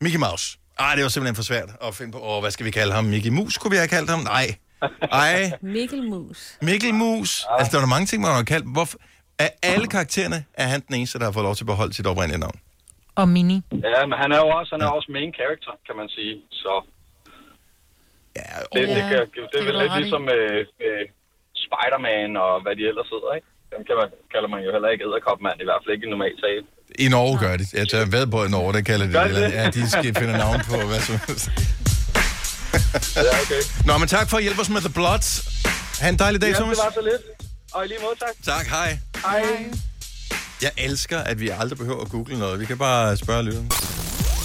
Speaker 1: Mickey Mouse. Ej, det var simpelthen for svært at finde på. Åh, hvad skal vi kalde ham? Mickey Mus, kunne vi have kaldt ham? Nej. Ej,
Speaker 5: Mikkel Mus.
Speaker 1: Mikkel Mus. Altså, der var mange ting, man har kaldt. Hvorfor? Af alle karaktererne er han den eneste, der har fået lov til at beholde sit oprindelige navn.
Speaker 4: Og Mini.
Speaker 18: Ja, men han er jo også, han er også main character, kan man sige. Så
Speaker 1: ja,
Speaker 18: det, det,
Speaker 4: Ja,
Speaker 18: det, det,
Speaker 4: det
Speaker 18: det er
Speaker 4: kan
Speaker 18: vel lidt ligesom øh, øh, Spider-Man og hvad de ellers hedder, ikke? Dem kan man, kalder man jo heller ikke æderkopmand, i hvert fald ikke i normal tale.
Speaker 1: I Norge gør det. Jeg tager ved på, at i Norge, der kalder
Speaker 18: Gør
Speaker 1: det.
Speaker 18: de det?
Speaker 1: Ja, de skal finde navn på, hvad som helst.
Speaker 18: Ja, okay.
Speaker 1: Nå, men tak for at hjælpe os med The Bloods. Ha' en dejlig dag,
Speaker 18: Ja, det
Speaker 1: Thomas.
Speaker 18: var så lidt. Og i lige måde, tak.
Speaker 1: Tak, hej.
Speaker 18: Hej.
Speaker 1: Jeg elsker, at vi aldrig behøver at google noget. Vi kan bare spørge lytteren.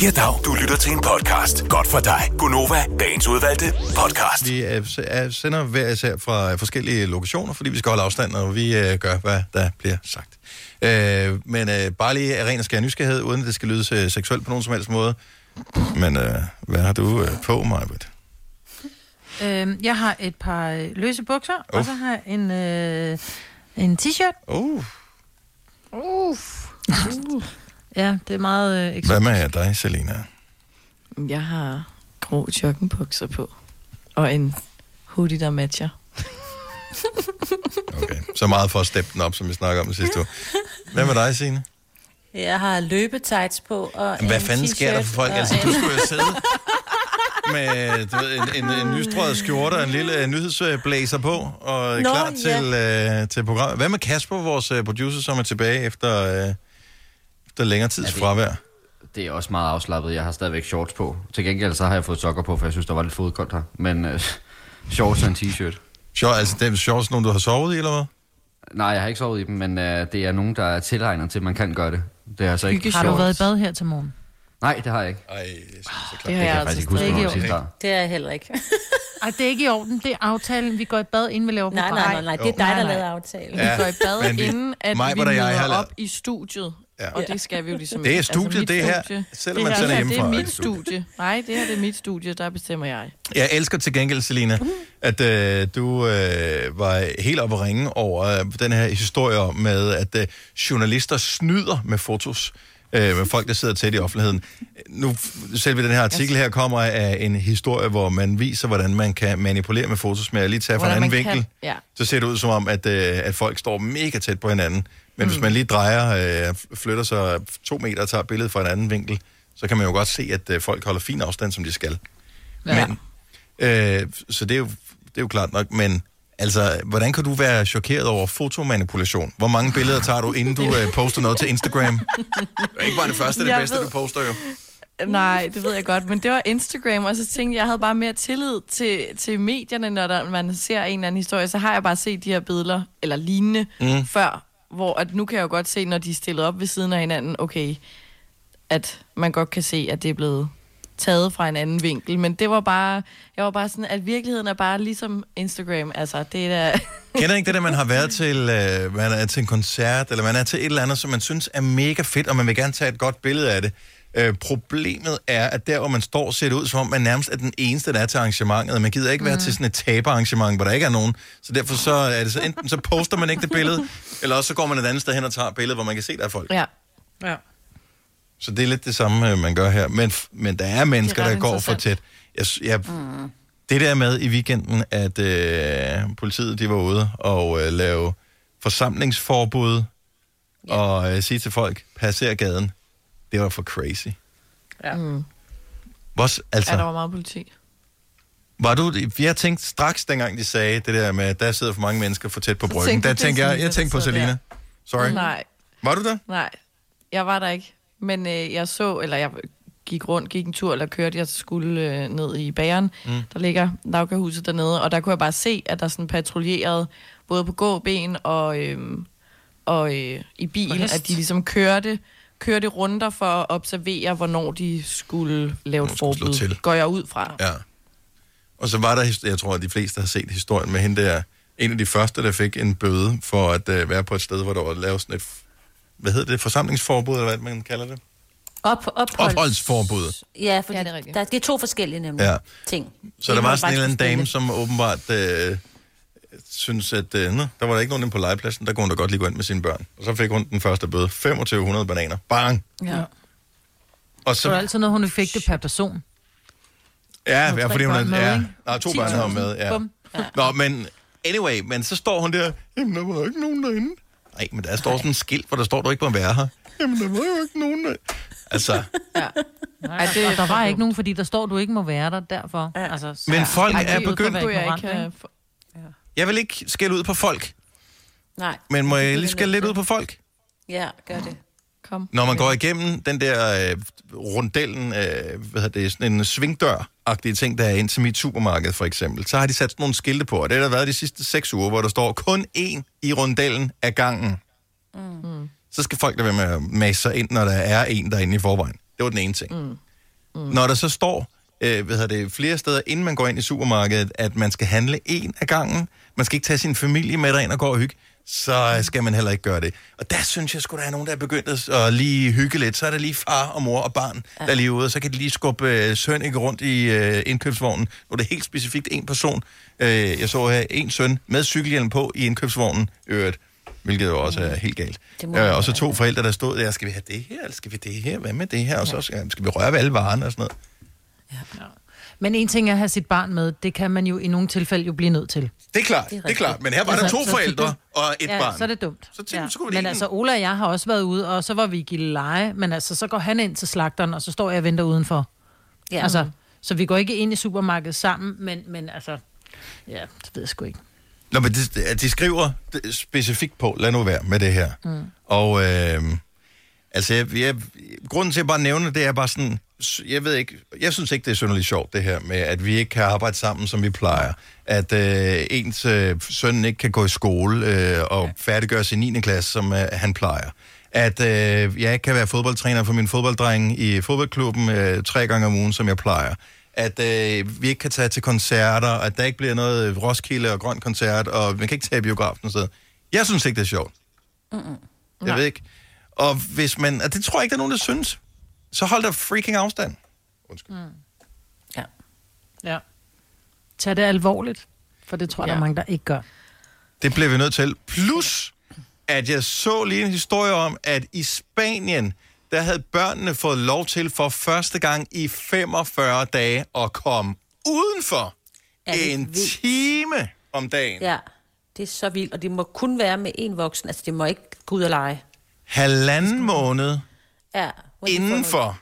Speaker 7: Ja, dag. Du lytter til en podcast. Godt for dig. Gunova, dagens udvalgte podcast.
Speaker 1: Vi øh, er- sender hver især fra forskellige lokationer, fordi vi skal holde afstand, og vi øh, gør, hvad der bliver sagt. Øh, men øh, bare lige af ren og skær nysgerrighed, uden at det skal lyde øh, seksuelt på nogen som helst måde. Men øh, hvad har du øh, på, Majbrit?
Speaker 4: Øhm, jeg har et par øh, løse bukser, uh. og så har jeg en, øh, en t-shirt.
Speaker 1: Uh.
Speaker 3: Uff. Uh.
Speaker 4: Ja, det er meget øh,
Speaker 1: Hvad
Speaker 4: eksotisk.
Speaker 1: med dig, Selina?
Speaker 3: Jeg har grå joggingbukser på. Og en hoodie, der matcher.
Speaker 1: Okay. Så meget for at steppe den op, som vi snakker om det sidste uge. Hvad med dig, Signe?
Speaker 5: Jeg har løbetights på og
Speaker 1: Hvad
Speaker 5: en
Speaker 1: fanden sker der for folk? Altså, du skulle jo sidde med du ved, en, en, en nystrøget skjorte og en lille øh, nyhedsblæser på, og
Speaker 5: Nå,
Speaker 1: klar
Speaker 5: ja.
Speaker 1: til, øh, til programmet. Hvad med Kasper, vores øh, producer, som er tilbage efter, øh, efter længere tids
Speaker 6: Ja, det-
Speaker 1: fravær?
Speaker 6: Det er også meget afslappet. Jeg har stadigvæk shorts på. Til gengæld så har jeg fået sokker på, for jeg synes, der var lidt fodkoldt her. Men øh, shorts og en t-shirt.
Speaker 1: Short, altså, det er shorts, nogen du har sovet i, eller hvad?
Speaker 6: Nej, jeg har ikke sovet i dem, men øh, det er nogen, der er tilegnet til, at man kan gøre det. Det er altså ikke
Speaker 4: Har du
Speaker 6: shorts.
Speaker 4: været i bad her til morgen?
Speaker 6: Nej, det har jeg ikke.
Speaker 1: Ej, jeg synes, det,
Speaker 6: det, kan jeg faktisk ikke huske,
Speaker 4: ikke
Speaker 6: sidst har.
Speaker 5: Det er jeg heller ikke.
Speaker 4: Ej, det er ikke i orden. Det er aftalen. Vi går i bad, inden vi laver
Speaker 5: Nej,
Speaker 4: program.
Speaker 5: nej, nej, nej. Det er dig, der lavede aftalen.
Speaker 1: Ja,
Speaker 3: Vi går i bad,
Speaker 1: men vi-
Speaker 3: inden at
Speaker 1: Mig,
Speaker 3: vi
Speaker 1: jeg har
Speaker 3: møder
Speaker 1: lavet-
Speaker 3: op i studiet.
Speaker 1: Ja.
Speaker 3: Og det skal vi jo ligesom
Speaker 1: Det er
Speaker 3: ikke.
Speaker 1: studiet,
Speaker 3: mit
Speaker 1: det her,
Speaker 3: studie.
Speaker 1: selvom
Speaker 3: det
Speaker 1: man
Speaker 3: her,
Speaker 1: sender
Speaker 3: det her,
Speaker 1: hjemmefra,
Speaker 3: Det
Speaker 1: er det
Speaker 3: mit studie. Nej, det her det er mit studie, der bestemmer jeg.
Speaker 1: Jeg elsker til gengæld, Selina, at øh, du øh, var helt oppe at ringe over øh, den her historie med, at øh, journalister snyder med fotos øh, med folk, der sidder tæt i offentligheden. Nu, selve den her artikel her kommer af en historie, hvor man viser, hvordan man kan manipulere med fotos med at lige tage fra en anden
Speaker 3: man kan-
Speaker 1: vinkel.
Speaker 3: ja.
Speaker 1: Så ser det ud som om, at, øh, at folk står mega tæt på hinanden. Men mm. hvis man lige drejer, øh, flytter sig to meter og tager billedet fra en anden vinkel, så kan man jo godt se, at øh, folk holder fin afstand, som de skal.
Speaker 4: Ja.
Speaker 1: Men, øh, så det er, jo, det er jo klart nok, men altså, hvordan kan du være chokeret over fotomanipulation? Hvor mange billeder tager du, inden du øh, poster noget til Instagram? Det er ikke bare det første, det
Speaker 3: Jeg
Speaker 1: bedste,
Speaker 3: ved-
Speaker 1: du poster jo.
Speaker 3: Nej, det ved jeg godt, men det var Instagram, og så tænkte jeg, jeg havde bare mere tillid til, til medierne, når der, man ser en eller anden historie. Så har jeg bare set de her billeder, eller lignende,
Speaker 1: Mm.
Speaker 3: før, hvor at nu kan jeg jo godt se, når de er stillet op ved siden af hinanden, okay, at man godt kan se, at det er blevet taget fra en anden vinkel. Men det var bare, jeg var bare sådan, at virkeligheden er bare ligesom Instagram. Altså, det er da...
Speaker 1: Kender ikke det, at man har været til, øh, man er til en koncert, eller man er til et eller andet, som man synes er mega fedt, og man vil gerne tage et godt billede af det. Øh, problemet er, at der, hvor man står, ser det ud, som om man nærmest er den eneste, der er til arrangementet. Man gider ikke være til sådan et taberarrangement, hvor der ikke er nogen. Så derfor så er det så, enten så poster man ikke det billede, eller også så går man et andet sted hen og tager et billede, hvor man kan se, der er folk.
Speaker 3: Ja.
Speaker 4: Ja.
Speaker 1: Så det er lidt det samme, øh, man gør her. Men, men der er mennesker,
Speaker 3: ret
Speaker 1: der går for tæt. Jeg, jeg, mm. Det der med i weekenden, at øh, politiet de var ude og øh, lave forsamlingsforbud ja. og øh, sige til folk, passer gaden, det var for crazy.
Speaker 3: Ja. Mm.
Speaker 1: Hvor, s- altså,
Speaker 3: Ja, der var meget politi.
Speaker 1: var du, jeg tænkte straks, dengang de sagde det der med, at der sidder for mange mennesker for tæt på bryggen.
Speaker 3: tænkte
Speaker 1: Der tænkte
Speaker 3: er
Speaker 1: jeg, jeg tænkte på Selina. Sorry.
Speaker 3: Nej,
Speaker 1: Var du der?
Speaker 3: nej. Jeg var der ikke. Men øh, jeg så, eller jeg gik rundt, gik en tur, eller kørte, jeg skulle øh, ned i bageren,
Speaker 1: Mm.
Speaker 3: der ligger Nauka-huset dernede, og der kunne jeg bare se, at der sådan patruljerede, både på gåben og, øhm, og øh, i bil, at de ligesom kørte, kørte runder for at observere, hvornår de skulle lave et forbud.
Speaker 1: til.
Speaker 3: Går jeg ud fra.
Speaker 1: Ja. Og så var der, jeg tror, at de fleste har set historien med hende der, en af de første, der fik en bøde for at uh, være på et sted, hvor der var lavet sådan et, hvad hedder det, forsamlingsforbud, eller hvad man kalder det?
Speaker 5: Op, opholds...
Speaker 1: Opholdsforbud.
Speaker 5: Ja, fordi ja, det, er der, det er to forskellige nemlig
Speaker 1: Ja.
Speaker 5: ting.
Speaker 1: Så der var sådan en eller anden dame, som åbenbart øh, synes, at øh, nå, der var der ikke nogen inde på legepladsen, der kunne hun da godt lige gå ind med sine børn. Og så fik hun den første bøde, 2500 bananer. Bang!
Speaker 4: Ja.
Speaker 1: Og
Speaker 4: Så det var altid noget, hun fik det per person.
Speaker 1: ja, ja, fordi hun er, ja, nej, to børn hun med, ja.
Speaker 4: Bum.
Speaker 1: Nå, men anyway, men så står hun der, jamen der var ikke nogen derinde. Nej, men der står sådan en skilt, hvor der står, du ikke må være her. Jamen der var jo ikke nogen der. Altså,
Speaker 4: Nej, det, og der var ikke nogen, fordi der står, du ikke må være der, derfor. Ja. Altså, så-
Speaker 1: Men folk
Speaker 4: Ej,
Speaker 1: er begyndt-
Speaker 4: være
Speaker 3: jeg ikke
Speaker 4: ignorant,
Speaker 3: have...
Speaker 1: jeg vil ikke skælde ud på folk,
Speaker 5: Nej.
Speaker 1: men må jeg lige skælde lidt ud på folk?
Speaker 5: Ja, gør det.
Speaker 3: Kom.
Speaker 1: Når man går igennem den der øh, rundellen, øh, hvad hedder det, sådan en svingdør-agtige ting, der er ind til mit supermarked for eksempel, så har de sat sådan nogle skilte på, og det har der været de sidste seks uger, hvor der står kun én i rundellen af gangen.
Speaker 3: Mm.
Speaker 1: Så skal folk der være med at masse sig ind, når der er en derinde i forvejen. Det var den ene ting.
Speaker 3: Mm.
Speaker 1: Mm. Når der så står øh, hvad hedder det, flere steder, inden man går ind i supermarkedet, at man skal handle en af gangen, man skal ikke tage sin familie med derind og gå og hygge, så skal man heller ikke gøre det. Og der synes jeg sgu, der er nogen, der er begyndt at, lige hygge lidt. Så er der lige far og mor og barn, ja. der er lige ude, og så kan de lige skubbe øh, søn ikke rundt i øh, indkøbsvognen. Nu er det helt specifikt en person. Øh, jeg så her en søn med cykelhjelm på i indkøbsvognen, øvrigt, hvilket jo også er helt galt. Øh, og så to forældre, der stod der, skal vi have det her, eller skal vi det her, hvad med det her, og så skal, skal vi røre ved alle varerne og sådan noget.
Speaker 4: Men en ting er at have sit barn med, det kan man jo i nogle tilfælde jo blive nødt til.
Speaker 1: Det er klart, det er, det er klart. Men her var der to
Speaker 4: så-
Speaker 1: forældre og et
Speaker 4: ja,
Speaker 1: barn.
Speaker 4: så er det dumt.
Speaker 1: Så tænkte,
Speaker 4: ja.
Speaker 1: så kunne det
Speaker 4: Men altså, Ola og jeg har også været ude, og så var vi i Gilleleje, men altså, så går han ind til slagteren, og så står jeg og venter udenfor.
Speaker 5: Ja.
Speaker 4: Altså, så vi går ikke ind i supermarkedet sammen, men, men altså, ja, det ved jeg sgu ikke.
Speaker 1: Nå, men de, de skriver specifikt på, lad nu være med det her.
Speaker 4: Mm.
Speaker 1: Og øh, altså, jeg, jeg, grunden til at bare nævne det, det er bare sådan, jeg ved ikke, jeg synes ikke, det er synderligt sjovt, det her med, at vi ikke kan arbejde sammen, som vi plejer. At øh, ens øh, søn ikke kan gå i skole øh, og færdiggøre sin 9. klasse, som øh, han plejer. At øh, jeg ikke kan være fodboldtræner for min fodbolddreng i fodboldklubben øh, tre gange om ugen, som jeg plejer. At øh, vi ikke kan tage til koncerter, at der ikke bliver noget Roskilde og Grøn Koncert, og man kan ikke tage i biografen og sådan. Jeg synes ikke, det er sjovt.
Speaker 5: Mm-mm.
Speaker 1: Jeg ved ikke. Og hvis man, og det tror jeg ikke, der er nogen, der synes, så hold da freaking afstand.
Speaker 4: Mm. Ja. Ja. Tag det alvorligt, for det tror jeg, ja. der er mange, der ikke gør.
Speaker 1: Det bliver vi nødt til. Plus, at jeg så lige en historie om, at i Spanien, der havde børnene fået lov til for første gang i 45 dage at komme udenfor en time om dagen.
Speaker 5: Ja, det er så vildt, og det må kun være med en voksen. Altså, det må ikke gå ud og lege.
Speaker 1: Halvanden måned
Speaker 5: Ja.
Speaker 1: Indenfor.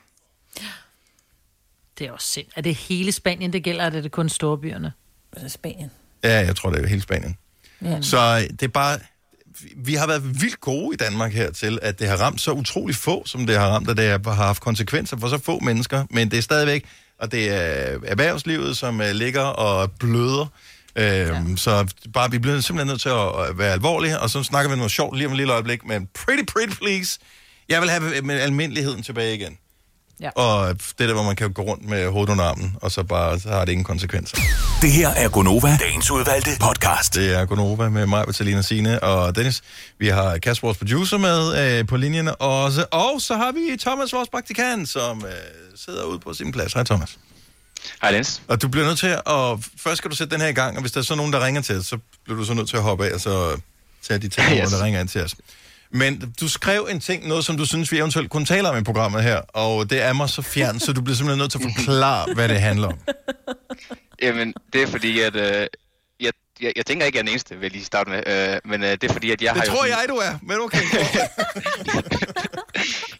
Speaker 4: Det er også sind. Er det hele Spanien, det gælder, eller er det kun storbyerne?
Speaker 5: Altså Spanien.
Speaker 1: Ja, jeg tror, det er hele Spanien.
Speaker 5: Ja.
Speaker 1: Så øh, det er bare... Vi har været vildt gode i Danmark her til, at det har ramt så utrolig få, som det har ramt, at det har haft konsekvenser for så få mennesker. Men det er stadigvæk, og det er erhvervslivet, som uh, ligger og bløder. Øhm, Så bare, vi bliver simpelthen nødt til at at være alvorlige, og så snakker vi noget sjovt lige om et lille øjeblik, men pretty, pretty please, jeg vil have øh, med almindeligheden tilbage igen.
Speaker 4: Ja.
Speaker 1: Og det der, hvor man kan gå rundt med hovedet under armen, og så bare så har det ingen konsekvenser.
Speaker 7: Det her er Gonova, dagens udvalgte podcast.
Speaker 1: Det er Gonova med mig, Vitalina Sine og Dennis. Vi har Kasper, vores producer, med øh, på linjen også. Og så har vi Thomas, vores praktikant, som øh, sidder ude på sin plads. Hej Thomas.
Speaker 19: Hej Dennis.
Speaker 1: Og du bliver nødt til at... Først skal du sætte den her i gang, og hvis der er så nogen, der ringer til os, så bliver du så nødt til at hoppe af, og så tage de telefoner,
Speaker 19: Yes.
Speaker 1: der ringer ind til os. Men du skrev en ting, noget som du synes, vi eventuelt kunne tale om i programmet her, og det er mig så fjern, så du bliver simpelthen nødt til at forklare, hvad det handler om.
Speaker 19: Jamen, det er fordi, at øh, jeg jeg, tænker ikke, jeg er den eneste, vil jeg lige starte med. Øh, men øh, det er fordi, at jeg
Speaker 1: Det
Speaker 19: har jo
Speaker 1: tror
Speaker 19: sådan,
Speaker 1: jeg, du er, men okay.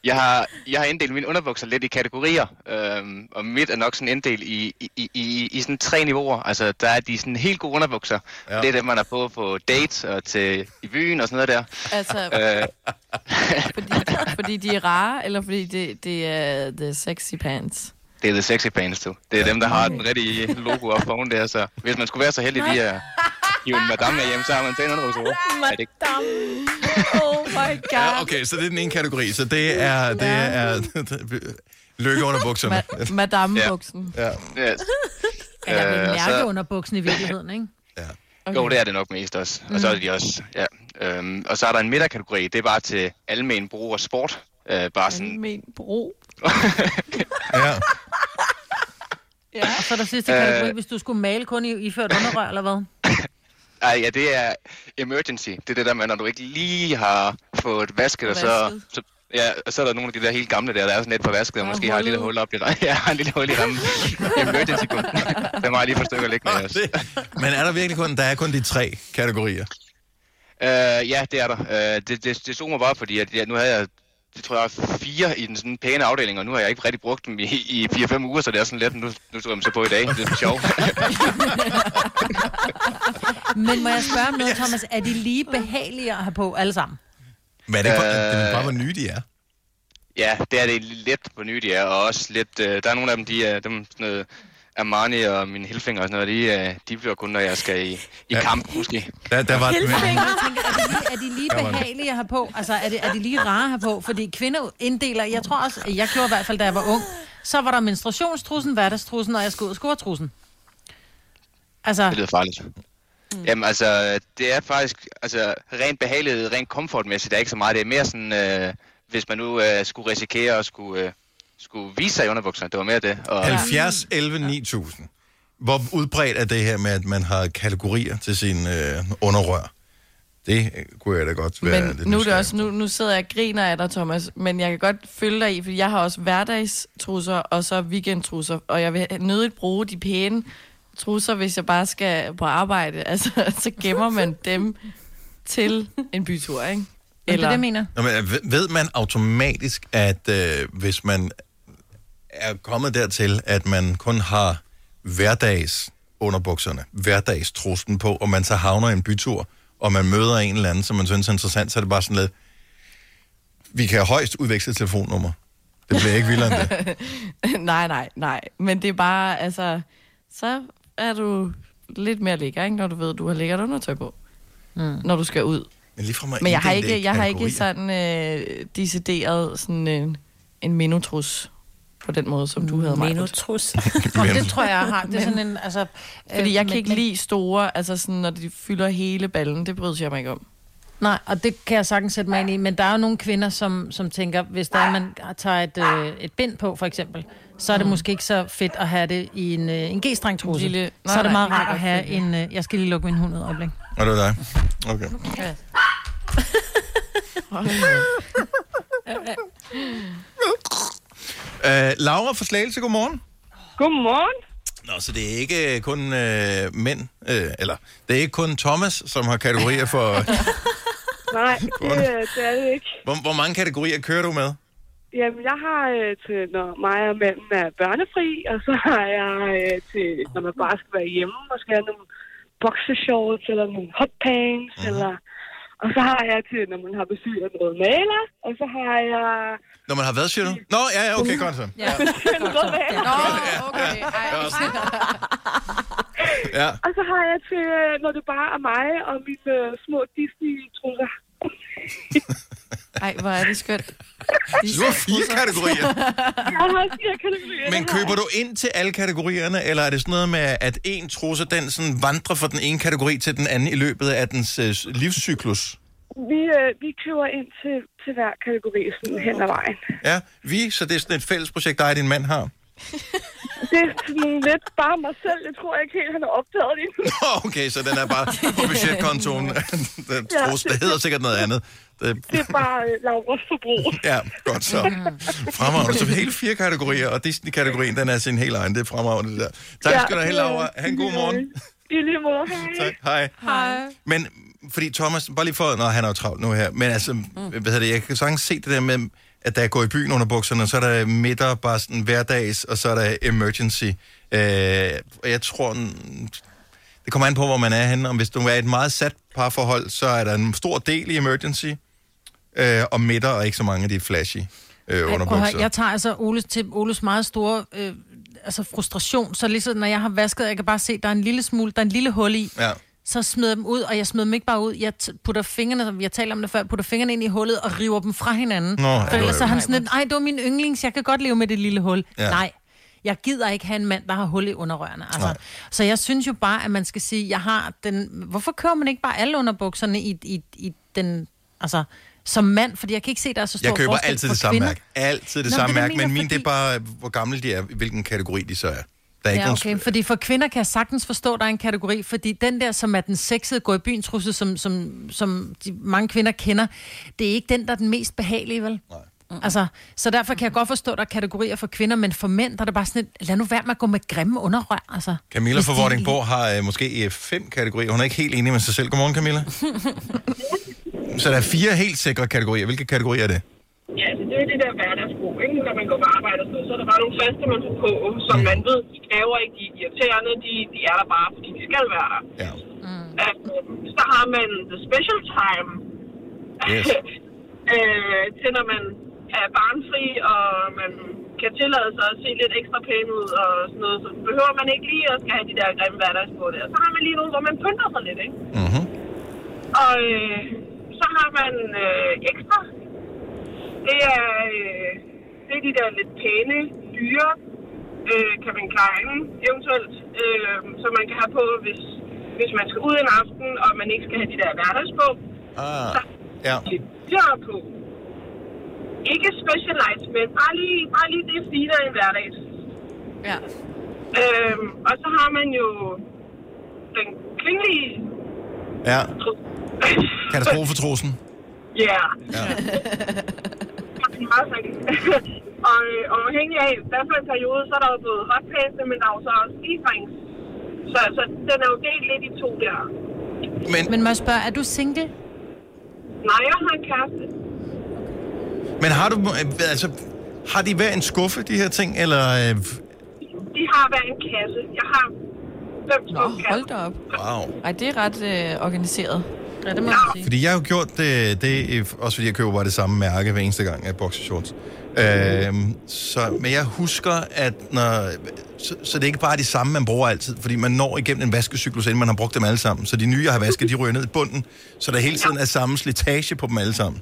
Speaker 19: jeg har, jeg har inddelt mine underbukser lidt i kategorier, øhm, og mit er nok sådan inddelt i, i, i, i, i sådan tre niveauer. Altså, der er de sådan helt gode underbukser.
Speaker 1: Ja.
Speaker 19: Ja. Det er dem, man har på på dates og til i byen og sådan noget der.
Speaker 3: Altså,
Speaker 19: Øh,
Speaker 3: fordi, fordi de er rare, eller fordi det, det er the sexy pants?
Speaker 19: Det er the sexy pants, du. Det er dem, der har den rigtige logo op foran der, så hvis man skulle være så heldig lige at hive en madame med hjem, så har man tænkt underbukser på. Er det ikke?
Speaker 3: Oh my god.
Speaker 1: Ja, okay, så det er den ene kategori. Så det er, det er lykke under bukserne.
Speaker 3: Ma- Madame-buksen.
Speaker 1: Ja.
Speaker 19: Yes.
Speaker 4: Eller
Speaker 19: Øh,
Speaker 4: mærke
Speaker 19: så-
Speaker 4: under buksen i virkeligheden, ikke?
Speaker 19: Okay. Jo, det er det nok mest også. Og så er de også, ja. Øhm, og så er der en midterkategori, det er bare til almen brug og sport. Øh, bare sådan,
Speaker 3: Almen brug.
Speaker 1: ja.
Speaker 4: Ja. Og så er der sidste
Speaker 19: Øh.
Speaker 4: kategori, hvis du skulle male kun i, i ført underrør, eller hvad?
Speaker 19: ej, ja, det er emergency. Det er det der med, når du ikke lige har fået vasket, og så, så Ja, og så er der nogle af de der helt gamle der, der er sådan lidt på vasket, og måske har et lille hul op i Ja, har en lille hul i rammen. Emergency kun. Den jeg lige for stykker liggende også.
Speaker 1: Men er der virkelig kun, der er kun de tre kategorier?
Speaker 19: Uh, ja, det er der. Uh, det, det, det slog mig bare, fordi at, ja, nu havde jeg, det tror jeg, fire i den sådan pæne afdeling, og nu har jeg ikke rigtig brugt dem i, i 4-5 uger, så det er sådan lidt, nu, nu tror jeg dem så på i dag. Det er for sjov.
Speaker 4: Men må jeg spørge om noget, Thomas? Er de lige behagelige at have på alle sammen?
Speaker 1: Men er det, ikke,
Speaker 19: Øh,
Speaker 1: det er bare, hvor nye de er.
Speaker 19: Ja, det er det lidt på nye, de er, og også lidt, uh, der er nogle af dem, de er dem, sådan noget, Armani og min Hilfinger og sådan noget, de, uh, de bliver kun, når jeg skal i, i kamp, måske.
Speaker 1: Der, der var,
Speaker 4: Jeg tænker, er de lige, er de lige behagelige at have på? Altså, er, det, er de lige rare at have på? Fordi kvinder inddeler, jeg tror også, jeg gjorde i hvert fald, da jeg var ung, så var der menstruationstrussen, hverdagstrussen, og jeg skulle ud af scoretrussen. Altså,
Speaker 19: Det lyder farligt. Mm. Jamen altså, det er faktisk, altså rent behagelighed, rent komfortmæssigt, der er ikke så meget. Det er mere sådan, øh, hvis man nu øh, skulle risikere at skulle, øh, skulle vise sig i underbukserne, det var mere det. Og,
Speaker 1: 70, 11, 9000. Hvor udbredt er det her med, at man har kategorier til sin øh, underrør? Det øh, kunne jeg da godt være
Speaker 3: Men
Speaker 1: lidt
Speaker 3: nu, er det også, nu, nu sidder jeg og griner af dig, Thomas, men jeg kan godt følge dig i, fordi jeg har også hverdagstrusser og så weekendtrusser, og jeg vil nødigt bruge de pæne trusser, hvis jeg bare skal på arbejde. Altså, så gemmer man dem til en bytur, ikke?
Speaker 4: det er det, jeg mener.
Speaker 1: Nå, men ved- ved man automatisk, at øh, hvis man er kommet dertil, at man kun har hverdags underbukserne, hverdagstrusten på, og man så havner i en bytur, og man møder en eller anden, som man synes er interessant, så er det bare sådan lidt, vi kan højst udveksle telefonnummer. Det bliver ikke vildere end det.
Speaker 3: nej, nej, nej. Men det er bare, altså, så er du lidt mere lækker, ikke? Når du ved, at du har lækkert undertøj på, mm. når du skal ud.
Speaker 1: Men lige fra mig
Speaker 3: Men jeg har ikke, jeg har ikke sådan øh, decideret sådan en, en minotrus på den måde, som du havde mig.
Speaker 5: Minotrus.
Speaker 4: Og det tror jeg, jeg har. Det er sådan en, altså...
Speaker 3: Fordi jeg kan ikke lide store, altså sådan, når de fylder hele ballen, det bryder jeg mig ikke om.
Speaker 4: Nej, og det kan jeg sagtens sætte mig ind i, men der er jo nogle kvinder, som, som tænker, hvis der er, man tager et, øh, et bind på, for eksempel, så er det
Speaker 3: Mm.
Speaker 4: måske ikke så fedt at have det i en, øh, en g-streng trusse.
Speaker 3: Lille-
Speaker 4: Så er det
Speaker 3: nej,
Speaker 4: meget
Speaker 3: nej,
Speaker 4: rart
Speaker 3: kan
Speaker 4: at have en... Øh, jeg skal lige lukke min hund ud øjeblik.
Speaker 1: Og det var dig. Okay.
Speaker 4: Ja.
Speaker 1: Uh, Laura fra Slagelse, godmorgen.
Speaker 9: Godmorgen.
Speaker 1: Nå, så det er ikke kun øh, mænd, øh, eller det er ikke kun Thomas, som har kategorier for...
Speaker 9: Nej, det, øh, det er det ikke.
Speaker 1: hvor, hvor mange kategorier kører du med?
Speaker 9: Jamen, jeg har øh, til, når mig og manden er børnefri, og så har jeg øh, til, når man bare skal være hjemme, og skal have nogle boxershorts, eller nogle hotpants, mm. eller... Og så har jeg til, når man har besøg af noget maler, og så har jeg...
Speaker 1: Når man har været, siger du? Nå, ja, ja, okay, godt så.
Speaker 9: Ja.
Speaker 3: Nå, okay.
Speaker 1: Ja.
Speaker 9: Og så har jeg til, øh, når det bare er mig og mine øh, små Disney-trusser.
Speaker 3: Ej, hvor er det skønt.
Speaker 1: Så du har fire kategorier.
Speaker 9: Jeg har fire kategorier.
Speaker 1: Men køber du ind til alle kategorierne, eller er det sådan noget med, at en trusse, den sådan vandrer fra den ene kategori til den anden i løbet af dens øh, livscyklus?
Speaker 9: Vi, øh, vi køber ind til, til hver kategori sådan hen ad vejen.
Speaker 1: Ja, vi, så det er sådan et fælles projekt, dig og din mand har.
Speaker 9: Det er sådan lidt bare mig selv. Jeg tror ikke helt, han har opdaget det.
Speaker 1: Nå, okay, så den er bare på budgetkontoen. den
Speaker 9: Ja,
Speaker 1: trusse, der hedder sikkert noget andet. Det,
Speaker 9: Det er bare øh, Lauras forbrug.
Speaker 1: ja, godt så. Fremragende. Så hele fire kategorier, og Disney-kategorien, den er sin helt egen. Det er fremragende, det der. Tak skal du have, Laura. Ha' en god morgen.
Speaker 9: I lige måde, hej.
Speaker 1: Tak, hej.
Speaker 9: Hej.
Speaker 1: Men fordi Thomas, bare lige for, når han er jo travlt nu her, men altså, mm. hvad hedder det, jeg kan sagtens se det der med, at der går i byen under bukserne, så er der midter, bare sådan hverdags, og så er der emergency. Øh, jeg tror, det kommer an på, hvor man er henne. Om hvis du er i et meget sat parforhold, så er der en stor del i emergency, øh, og midter, og ikke så mange af de flashy øh,
Speaker 4: Ej,
Speaker 1: underbukser.
Speaker 4: høre, jeg tager altså Oles, til Oles meget store øh, altså frustration, så ligesom når jeg har vasket, jeg kan bare se, der er en lille smule, der er en lille hul i,
Speaker 1: Ja.
Speaker 4: Så smider jeg dem ud, og jeg smider dem ikke bare ud, jeg putter fingrene, som jeg taler om det før, putter fingrene ind i hullet og river dem fra hinanden.
Speaker 1: Nå,
Speaker 4: for ellers så er han sådan lidt, ej, det var min yndlings, jeg kan godt leve med det lille hul.
Speaker 1: Ja.
Speaker 4: Nej, jeg gider ikke have en mand, der har hul i underrørene. Altså.
Speaker 1: Nej.
Speaker 4: Så jeg synes jo bare, at man skal sige, jeg har den... Hvorfor kører man ikke bare alle underbukserne i, i, i den... Altså, som mand, fordi jeg kan ikke se, der er så stor
Speaker 1: Jeg køber altid det samme
Speaker 4: kvinder.
Speaker 1: mærke. Altid det
Speaker 4: Nå,
Speaker 1: samme
Speaker 4: det
Speaker 1: mærke, men min, det er bare, hvor gamle de er, hvilken kategori de så er. Der er ikke
Speaker 4: ja,
Speaker 1: nogen...
Speaker 4: okay. Fordi for kvinder kan jeg sagtens forstå, at der er en kategori, fordi den der, som er den sexede gå i byen trusse, som, som, som de mange kvinder kender, det er ikke den, der er den mest behagelige, vel? Nej. Altså, så derfor kan jeg godt forstå, at der er kategorier for kvinder, men for mænd, der er det bare sådan et, lad nu være med at gå med grimme underrør, altså.
Speaker 1: Camilla fra Vordingborg har øh, måske øh, fem kategorier. Hun er ikke helt enig med sig selv. Godmorgen, Camilla. Så der er fire helt sikre kategorier. Hvilke kategorier er det?
Speaker 9: Ja, så det er det der hverdagsbrug, ikke? Når man går på arbejde og sådan så er der bare nogle faste, man får på, som man ved, de kræver ikke, de er irriterende, de, de er der bare, fordi de skal være der.
Speaker 1: Ja.
Speaker 9: Mm. så har man the special time,
Speaker 1: Yes.
Speaker 9: øh, til når man er barnfri, og man kan tillade sig at se lidt ekstra pæn ud og sådan noget, så behøver man ikke lige at skal have de der grimme hverdags på det. Og så har man lige nogle, hvor man pynter sig lidt, ikke?
Speaker 1: Mm-hmm.
Speaker 9: Og øh, så har man øh, ekstra. Det er, øh, det er de der lidt pæne, dyre øh, Calvin Klein eventuelt, øh, som man kan have på, hvis, hvis man skal ud en aften, og man ikke skal have de der hverdags på.
Speaker 1: Ah, ja.
Speaker 9: Jeg har på. Ikke specialized, men bare lige, bare lige det fine af en hverdag.
Speaker 3: Ja.
Speaker 9: Øhm, og så har man jo den klingelige
Speaker 1: Ja. Katastrofetrusen.
Speaker 9: Ja.
Speaker 1: Ja.
Speaker 9: Meget sagt. og, øh, og afhængig af, hvad for en periode, så er der jo både hotpaste, men der er jo så også e-drinks. Så, så den er jo delt lidt i to der.
Speaker 1: Men,
Speaker 4: men må jeg spørge, er du single?
Speaker 9: Nej, jeg har en kæreste.
Speaker 1: Men har du... øh, Altså, har de hver en skuffe, de her ting, eller... Øh,
Speaker 9: De har hver en kasse. Jeg har fem
Speaker 3: Nå, hold da op.
Speaker 1: wow.
Speaker 3: Ej, det er ret øh, organiseret.
Speaker 4: Ja, det må
Speaker 9: jeg
Speaker 4: sige.
Speaker 1: Fordi jeg har jo gjort det, det også fordi jeg køber bare det samme mærke hver eneste gang af boxershorts. Øhm, så, men jeg husker, at når, så, så det er ikke bare de samme, man bruger altid, fordi man når igennem en vaskecyklus, inden man har brugt dem alle sammen. Så de nye, jeg har vasket, de ryger ned i bunden, så der hele tiden er samme slitage på dem alle sammen.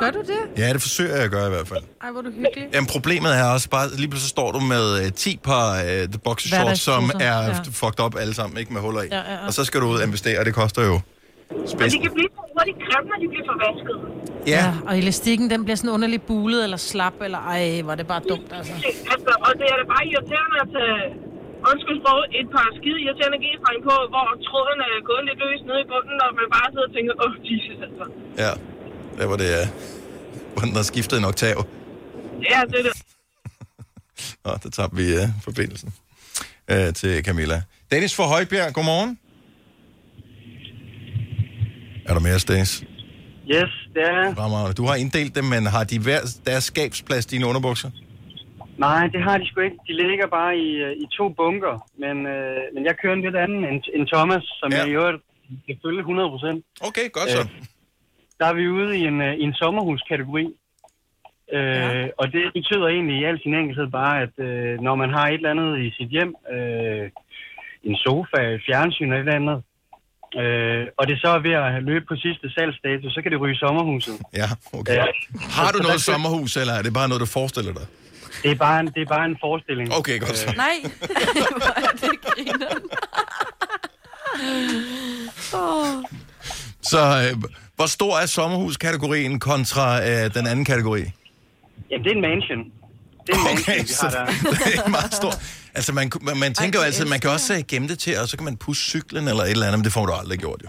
Speaker 4: Gør du det?
Speaker 1: Ja, det forsøger jeg at gøre i hvert fald.
Speaker 4: Ej, hvor er du hyggelig.
Speaker 1: Jamen, problemet er også bare, lige pludselig står du med uh, 10 par uh, boxershorts, som er
Speaker 4: ja.
Speaker 1: fucked up alle sammen, ikke med huller i.
Speaker 4: Ja, ja, ja.
Speaker 1: Og så skal du ud og investere, og det koster jo
Speaker 9: Og
Speaker 1: spids.
Speaker 9: de kan blive så hurtigt grimme, når de bliver forvasket.
Speaker 1: Ja.
Speaker 4: Og elastikken, den bliver sådan underligt bulet eller slap, eller ej, hvor er det bare dumt, altså.
Speaker 9: Altså, og det er da bare irriterende at tage, undskyld sprog, et par skide irriterende g på, hvor tråden er gået lidt løs nede i bunden, og man bare sidder og tænker, åh, oh, Jesus, altså.
Speaker 1: Ja, der var det, hvor den har skiftet en oktav.
Speaker 9: Ja, det er det.
Speaker 1: Nå, der tabte vi uh, forbindelsen uh, til Camilla. Dennis fra Højbjerg, godmorgen. Er der mere, Stace?
Speaker 20: Yes, det er
Speaker 1: Fremragende. Du har inddelt dem, men har de hver deres skabsplads, dine underbukser?
Speaker 20: Nej, det har de sgu ikke. De ligger bare i, øh, i to bunker. Men, øh, men jeg kører en lidt anden end, end Thomas, som ja. jeg i øvrigt kan følge 100 procent.
Speaker 1: Okay, godt så.
Speaker 20: der er vi ude i en, øh, i en sommerhuskategori. Øh, ja. Og det betyder egentlig i al sin enkelhed bare, at øh, når man har et eller andet i sit hjem, øh, en sofa, et fjernsyn eller et eller andet, øh, og det så er ved at løbe på sidste salgsdato, så kan det ryge i sommerhuset.
Speaker 1: Ja, okay.
Speaker 20: Ja.
Speaker 1: Har du
Speaker 20: Så
Speaker 1: noget sommerhus, eller er det bare noget, du forestiller dig?
Speaker 20: Det er bare en, det er bare en forestilling.
Speaker 1: Okay, godt så.
Speaker 3: Nej, hvor er det oh.
Speaker 1: Så øh, hvor stor er sommerhuskategorien kontra øh, den anden kategori?
Speaker 20: Jamen, det er en mansion. Det er en
Speaker 1: Okay,
Speaker 20: mansion, vi
Speaker 1: så
Speaker 20: har der.
Speaker 1: det er meget stort. Altså, man, man, man tænker jo altid, man kan også gemme det til, og så kan man pusse cyklen eller et eller andet, men det får du aldrig gjort, jo.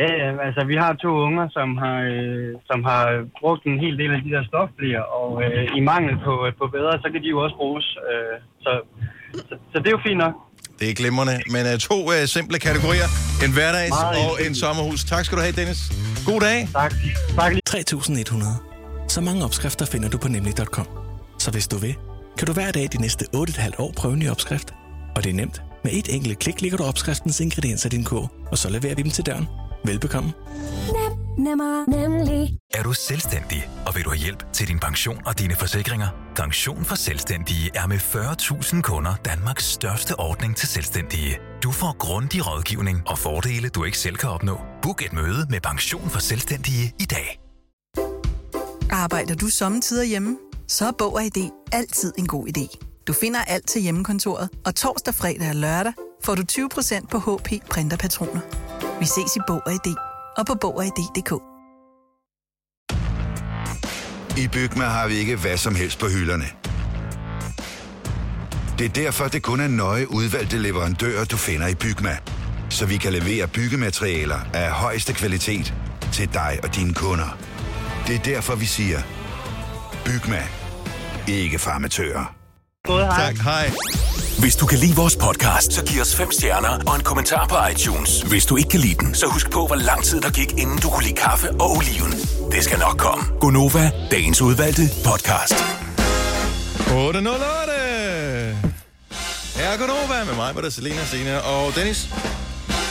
Speaker 20: Ja, ja, altså vi har to unger, som har, øh, som har brugt en hel del af de der stofblier, og øh, i mangel på, på bedre, så kan de jo også bruges. Øh, så, så, så det er jo fint nok.
Speaker 1: Det er glimrende, men uh, to uh, simple kategorier. En hverdags
Speaker 10: Meget
Speaker 1: og en sommerhus. Tak skal du have, Dennis. God dag.
Speaker 10: Tak. tak. 3.100. Så mange opskrifter finder du på nemlig.com. Så hvis du vil, kan du hver dag de næste 8,5 år prøve en ny opskrift. Og det er nemt. Med et enkelt klik ligger du opskriftens ingredienser i din kog, og så leverer vi dem til døren. Velbekomme.
Speaker 21: Nemmer, nemlig. Er du selvstændig, og vil du have hjælp til din pension og dine forsikringer? Pension for Selvstændige er med 40.000 kunder Danmarks største ordning til selvstændige. Du får grundig rådgivning og fordele, du ikke selv kan opnå. Book et møde med Pension for Selvstændige i dag.
Speaker 22: Arbejder du sommetider hjemme? Så er Bog og ID altid en god idé. Du finder alt til hjemmekontoret, og torsdag, fredag og lørdag får du 20% på HP printerpatroner. Vi ses i Bog og ID og på Bog og ID.dk.
Speaker 23: I Bygma har vi ikke hvad som helst på hylderne. Det er derfor, det kun er nøje udvalgte leverandører, du finder i Bygma. Så vi kan levere byggematerialer af højeste kvalitet til dig og dine kunder. Det er derfor, vi siger, Bygma. Ikke farmatører.
Speaker 1: Tak, hej.
Speaker 7: Hvis du kan lide vores podcast, så giv os fem stjerner og en kommentar på iTunes. Hvis du ikke kan lide den, så husk på, hvor lang tid der gik, inden du kunne lide kaffe og oliven. Det skal nok komme. Gonova, dagens udvalgte podcast.
Speaker 1: 808. Her er Godova med mig, hvor der er Selena, Sina og Dennis.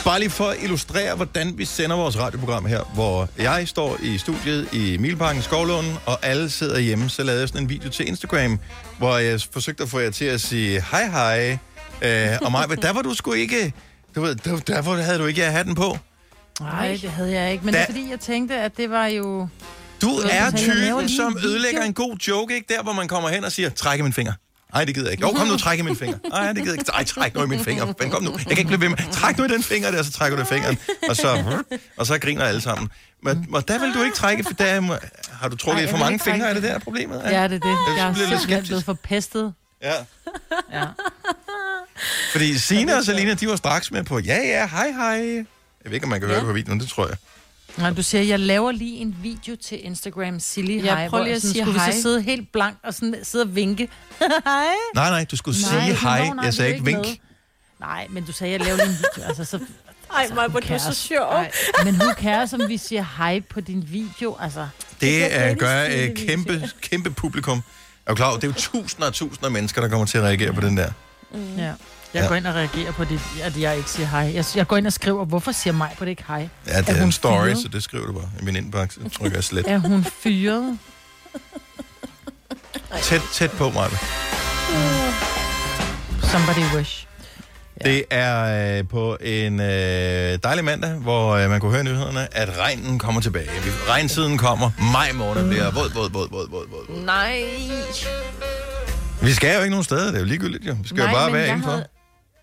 Speaker 1: Bare lige for at illustrere, hvordan vi sender vores radioprogram her, hvor jeg står i studiet i Milparken Skovlunden, og alle sidder hjemme, så lavede jeg sådan en video til Instagram, hvor jeg forsøgte at få jer til at sige hej hej. Øh, og mig, der var du sgu ikke... Du ved, der, derfor havde du ikke hatten på.
Speaker 4: Nej, det havde jeg ikke. Men
Speaker 1: Da-
Speaker 4: det er fordi, jeg tænkte, at det var jo...
Speaker 1: Du er typen, som ødelægger en god joke, ikke? Der, hvor man kommer hen og siger, træk i min finger. Nej, det gider jeg ikke. Jo, kom nu, træk i min finger. Nej, det gider jeg ikke. Ej, træk nu i min finger. Men kom nu. Jeg kan ikke blive ved med. Træk nu i den finger der, så trækker du i fingeren. Og så, og så griner alle sammen. Men, og der vil du ikke trække, for der må- har du trukket
Speaker 4: Ej,
Speaker 1: for mange fingre, er det der problemet?
Speaker 4: Ja, det er det.
Speaker 1: Jeg
Speaker 4: Jeg er simpelthen blevet forpestet.
Speaker 1: Ja.
Speaker 4: Ja.
Speaker 1: Fordi Sina og Selina, de var straks med på, ja, ja, hej, hej. Jeg ved ikke, om man kan høre
Speaker 4: Ja.
Speaker 1: det på videoen, det tror jeg.
Speaker 4: Nej, du siger, jeg laver lige en video til Instagram, Silly
Speaker 3: Ja,
Speaker 4: Hej.
Speaker 3: prøv lige
Speaker 4: hvor
Speaker 3: at sige
Speaker 4: skulle vi
Speaker 3: hej.
Speaker 4: så sidde helt blank og sådan sidde og vinke. hej.
Speaker 1: Nej, nej, du skulle
Speaker 4: Nej,
Speaker 1: sige hej.
Speaker 4: nej,
Speaker 1: Jeg sagde
Speaker 4: er
Speaker 1: ikke vink.
Speaker 4: Nej, men du sagde, jeg laver lige en video. Altså, så,
Speaker 5: Ej, mig, hvor du er så sjov.
Speaker 4: Ej, men who cares, om vi siger hej på din video? Altså,
Speaker 1: Det
Speaker 4: kan
Speaker 1: uh, gør
Speaker 4: Dennis
Speaker 1: et kæmpe, kæmpe publikum. Er du klar det er jo tusinder og tusinder af mennesker, der kommer til at reagere på den der.
Speaker 4: Mm. Ja. Jeg
Speaker 1: Ja.
Speaker 4: går ind og reagerer på det, at jeg ikke siger hej. Jeg, jeg går ind og skriver, hvorfor siger mig på det ikke hej?
Speaker 1: Ja, det er,
Speaker 4: hun
Speaker 1: en story,
Speaker 4: fyret?
Speaker 1: så det skriver du bare i min indbakke. Så trykker jeg slet.
Speaker 4: Er hun fyret?
Speaker 1: Tæt, tæt på mig.
Speaker 4: Somebody wish.
Speaker 1: Det er øh, på en øh, dejlig mandag, hvor øh, man kunne høre nyhederne, at regnen kommer tilbage. Vi- Regntiden kommer. Maj måned bliver våd, våd, våd, våd, våd, våd.
Speaker 3: Nej.
Speaker 1: Vi skal jo ikke nogen steder, det er jo ligegyldigt jo. Vi skal
Speaker 3: Nej,
Speaker 1: jo bare være
Speaker 3: jeg
Speaker 1: indenfor.
Speaker 3: havde-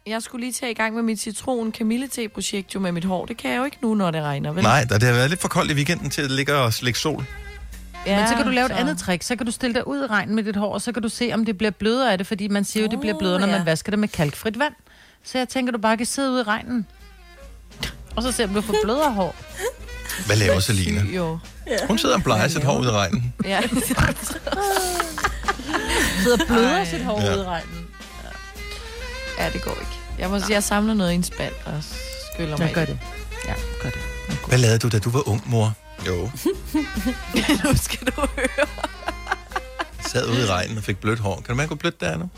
Speaker 3: Jeg skulle lige tage i gang med mit citron kamille projekt jo med mit hår. Det kan jeg jo ikke nu, når det regner, vel?
Speaker 1: Nej, der, det har været lidt for koldt i weekenden til at ligge og slikke sol.
Speaker 4: Ja, men så kan du lave
Speaker 3: så-
Speaker 4: et andet trick. Så kan du stille dig ud i regnen med dit hår, og så kan du se, om det bliver blødere af det, fordi man siger jo, det bliver blødere, når
Speaker 3: ja.
Speaker 4: man vasker det med kalkfrit vand. Så jeg tænker, du bare kan sidde ude i regnen. Og så se, om du får blødere hår.
Speaker 1: Hvad laver Selina?
Speaker 3: Jo.
Speaker 1: Hun sidder og bleger sit hår ud i regnen.
Speaker 3: Ja.
Speaker 4: Sidder og bløder
Speaker 3: Ej.
Speaker 4: sit hår
Speaker 1: Ja.
Speaker 4: ude i regnen.
Speaker 3: Ja, det går ikke. Jeg må sige, jeg samler noget i en spand og skyller mig
Speaker 4: Ja, gør det. Ja, gør det.
Speaker 1: Hvad lavede du, da du var ung, mor? Jo,
Speaker 3: nu skal du høre.
Speaker 1: sad ude i regnen og fik blødt hår. Kan du mærke, hvor blødt det er nu?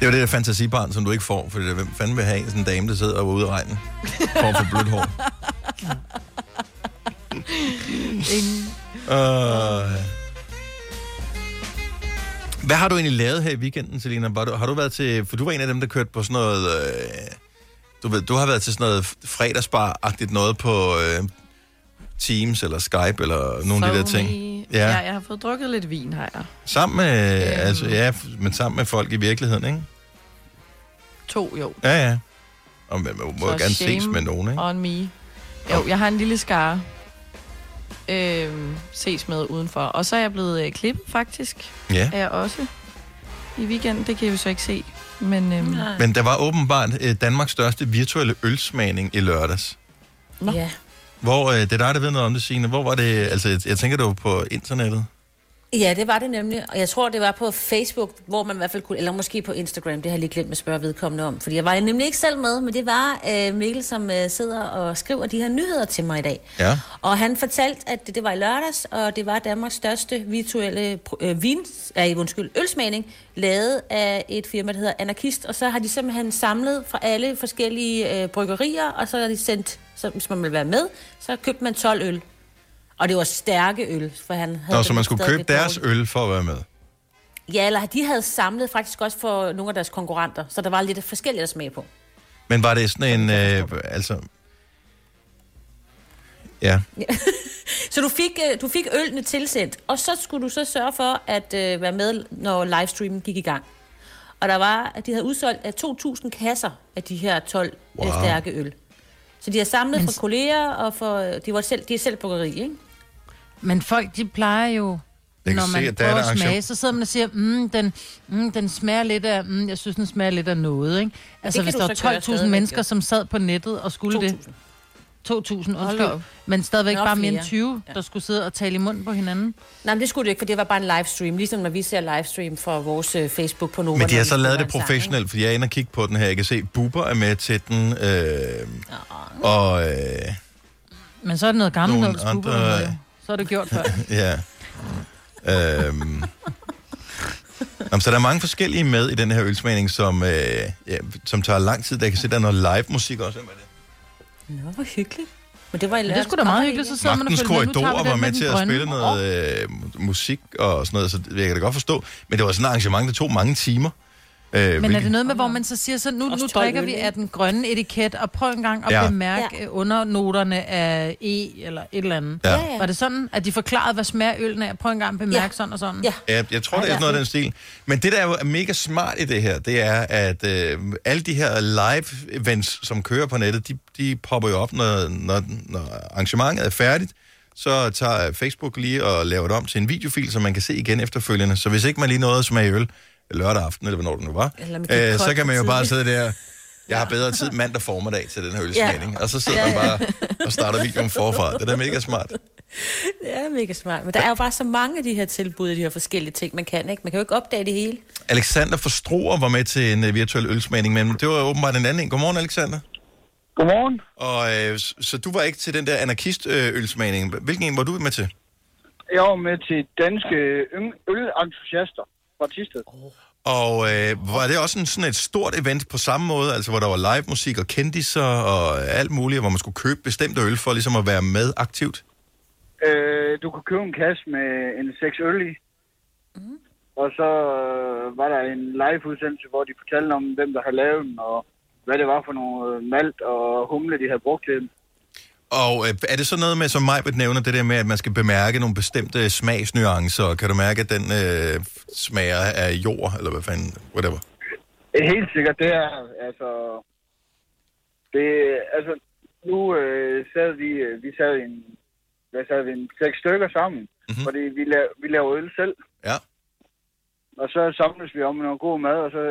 Speaker 1: Det jo det der fantasibarn, som du ikke får, fordi hvem fanden vil have en sådan en dame, der sidder og er ude i regnen for at få blødt hår?
Speaker 3: Ingen.
Speaker 1: Uh... Hvad har du egentlig lavet her i weekenden, Selina? Var du, har du været til... For du var en af dem, der kørte på sådan noget... Øh, du ved, du har været til sådan noget fredagsbar-agtigt noget på øh, Teams eller Skype eller nogle af de der ting.
Speaker 3: Ja.
Speaker 1: Ja.
Speaker 3: jeg har fået drukket lidt vin, har jeg.
Speaker 1: Sammen med...
Speaker 3: Øhm.
Speaker 1: Altså, ja, men sammen med folk i virkeligheden, ikke?
Speaker 3: To, jo.
Speaker 1: Ja, ja. Og man må, må jo gerne ses med nogen, ikke?
Speaker 3: on me. Jo, jeg har en lille skare. Øhm, ses med udenfor. Og så er jeg blevet øh, klippet, faktisk.
Speaker 1: Ja.
Speaker 3: Er jeg også. I weekenden, det kan vi så ikke se. Men, øhm,
Speaker 1: Men der var åbenbart øh, Danmarks største virtuelle ølsmagning i lørdags.
Speaker 3: Nå.
Speaker 5: Ja.
Speaker 1: Hvor, øh, det er dig, der ved noget om det, Signe. Hvor var det, altså jeg, jeg tænker, det var på internettet.
Speaker 5: Ja, det var det nemlig. Og jeg tror, det var på Facebook, hvor man i hvert fald kunne... Eller måske på Instagram, det har jeg lige glemt at spørge vedkommende om. Fordi jeg var nemlig ikke selv med, men det var øh, Mikkel, som øh, sidder og skriver de her nyheder til mig i dag.
Speaker 1: Ja.
Speaker 5: Og han fortalte, at det, det var i lørdags, og det var Danmarks største virtuelle øh, vin, øh, undskyld, ølsmagning, lavet af et firma, der hedder Anarkist. Og så har de simpelthen samlet fra alle forskellige øh, bryggerier, og så har de sendt, så, hvis man vil være med, så købte man 12 øl. Og det var stærke øl, for han havde...
Speaker 1: Nå, så man skulle købe deres
Speaker 5: dårligt.
Speaker 1: øl for at være med.
Speaker 5: Ja, eller de havde samlet faktisk også for nogle af deres konkurrenter, så der var lidt forskelligt at smage på.
Speaker 1: Men var det sådan en, øh, altså... Ja,
Speaker 5: Så du fik, øh, du fik ølene tilsendt, og så skulle du så sørge for at øh, være med, når livestreamen gik i gang. Og der var, at de havde udsolgt af 2.000 kasser af de her 12 wow.
Speaker 4: Wow.
Speaker 5: stærke øl. Så de har samlet
Speaker 4: Men-
Speaker 5: fra kolleger, og for, de, var selv, de er selv bryggeri, ikke?
Speaker 4: Men folk, de plejer jo,
Speaker 1: Jeg
Speaker 4: når
Speaker 1: se,
Speaker 4: man
Speaker 1: at der er
Speaker 4: prøver at smage, så sidder man og siger, mm, den, mm, den smager lidt af, mm, jeg synes, den smager lidt af noget, ikke? Altså, hvis der var 12.000
Speaker 5: stadigvæk,
Speaker 4: mennesker, som sad på nettet og skulle det. 2.000,
Speaker 5: Hold da
Speaker 4: undskyld. Men stadigvæk
Speaker 5: Nok
Speaker 4: bare mere end
Speaker 5: flere.
Speaker 4: 20, der skulle sidde og tale i munden på hinanden.
Speaker 5: Nej, men det skulle det ikke, for det var bare en livestream, ligesom når vi ser livestream fra vores øh, Facebook på Nova.
Speaker 1: men de har så lavet det professionelt, fordi jeg er inde og kigge på den her. Jeg kan se, Bubber er med til den, øh, og øh,
Speaker 4: Men så er det noget gammelt noget,
Speaker 1: andre-.
Speaker 4: Så er det gjort før.
Speaker 1: ja. Øhm. Jamen, så der er mange forskellige med i den her ølsmagning, som, øh, ja, som tager lang tid. Der kan se, der er noget live musik også. Hvad er det?
Speaker 5: Nå, hvor hyggeligt. Men det var i
Speaker 4: det sgu da meget hyggeligt, så sidder man og
Speaker 1: Magtens
Speaker 4: følger med. Den
Speaker 1: var med til at spille noget øh, musik og sådan noget, så det jeg kan da godt forstå. Men det var sådan et arrangement, der tog mange timer. Øh,
Speaker 4: Men er det noget med, hvor man så siger, så nu, nu
Speaker 5: 12
Speaker 4: drikker vi af den grønne etiket, og prøv en gang at
Speaker 1: Ja.
Speaker 4: ja. bemærke ja. undernoterne af E eller et eller andet.
Speaker 1: Ja. Ja, ja.
Speaker 4: Var det sådan, at de forklarede, hvad smager øllen af? Prøv en gang at bemærke
Speaker 5: Ja.
Speaker 4: sådan og sådan.
Speaker 5: Ja.
Speaker 1: Ja, jeg tror, det er sådan noget af den stil. Men det, der er jo mega smart i det her, det er, at øh, alle de her live-events, som kører på nettet, de, de popper jo op, når, når, når arrangementet er færdigt. Så tager Facebook lige og laver det om til en videofil, som man kan se igen efterfølgende. Så hvis ikke man lige nåede at smage øl lørdag aften, eller hvornår det nu var, øh, så kan man jo bare sidde der. Jeg har bedre tid mandag formiddag til den her ølsmagning. Og så sidder man bare og starter videoen forfra. Det er da mega smart.
Speaker 5: Det er mega smart. Men der er jo bare så mange af de her tilbud, de her forskellige ting, man kan, ikke? Man kan jo ikke opdage det hele.
Speaker 1: Alexander Forstruer var med til en uh, virtuel ølsmagning, men det var åbenbart en anden en. Godmorgen, Alexander.
Speaker 24: Godmorgen.
Speaker 1: Og øh, så du var ikke til den der anarkist-ølsmagning. Hvilken en var du med til?
Speaker 24: Jeg var med til danske ølentusiaster fra Tisted.
Speaker 1: Og øh, var det også en, sådan et stort event på samme måde, altså hvor der var live musik og kendiser og alt muligt, hvor man skulle købe bestemte øl for ligesom at være med aktivt?
Speaker 24: Øh, du kunne købe en kasse med en 6 øl i. Mm. Og så øh, var der en live-udsendelse, hvor de fortalte om, hvem der havde lavet den, og hvad det var for noget malt og humle, de havde brugt til den.
Speaker 1: Og øh, er det så noget med, som Majbet nævner, det der med, at man skal bemærke nogle bestemte smagsnuancer? Kan du mærke, at den øh, smager af jord, eller hvad fanden, whatever?
Speaker 24: Helt sikkert, det er, altså... Det, altså, nu øh, sad vi, øh, vi sad i en, hvad sad vi, en seks stykker sammen, mm-hmm. fordi vi, laver, vi laver øl selv.
Speaker 1: Ja.
Speaker 24: Og så samles vi om noget god mad, og så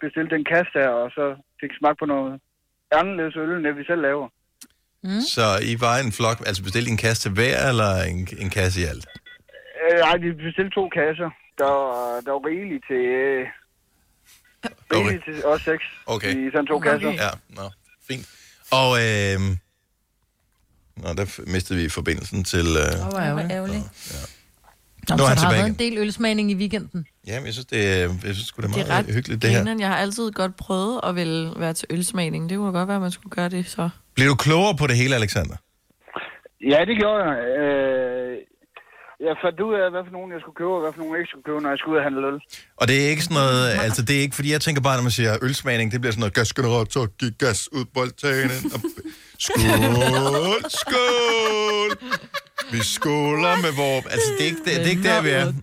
Speaker 24: bestilte en kasse der, og så fik smag på noget anderledes øl, end det vi selv laver.
Speaker 1: Mm. Så I var en flok, altså bestilte en kasse til hver, eller en, en kasse i alt?
Speaker 24: Øh, nej, vi bestilte to kasser. Der, var- der var rigeligt til... Øh, rigeligt til os seks
Speaker 1: Okay.
Speaker 24: i sådan to kasser.
Speaker 1: Ja, nå, fint. Og, øh, nå, der mistede vi forbindelsen til... Øh,
Speaker 4: Det var ærgerligt.
Speaker 5: ærgerligt.
Speaker 4: Nå,
Speaker 1: Nu er
Speaker 4: så
Speaker 1: han
Speaker 4: der har
Speaker 1: tilbage
Speaker 4: været en del ølsmagning i weekenden.
Speaker 1: Jamen, jeg synes, det, jeg synes det er
Speaker 3: Det
Speaker 1: meget
Speaker 3: er ret
Speaker 1: hyggeligt, det her.
Speaker 3: Jeg har altid godt prøvet at vil være til ølsmagning. Det kunne godt være, at man skulle gøre det så.
Speaker 1: Bliver du klogere på det hele, Alexander?
Speaker 24: Ja, det gjorde jeg. Øh, jeg fandt ud af, hvad for nogen jeg skulle købe, og hvad for nogen jeg ikke skulle købe, når jeg skulle ud og handle øl.
Speaker 1: Og det er ikke sådan noget, altså det er ikke, fordi jeg tænker bare, når man siger ølsmagning, det bliver sådan noget gasgenerator, giv gas ud boldtagen. Og... Skål, skål! Vi skåler med vores... Altså, det er ikke, det, det er ikke der, vi er.
Speaker 24: Det,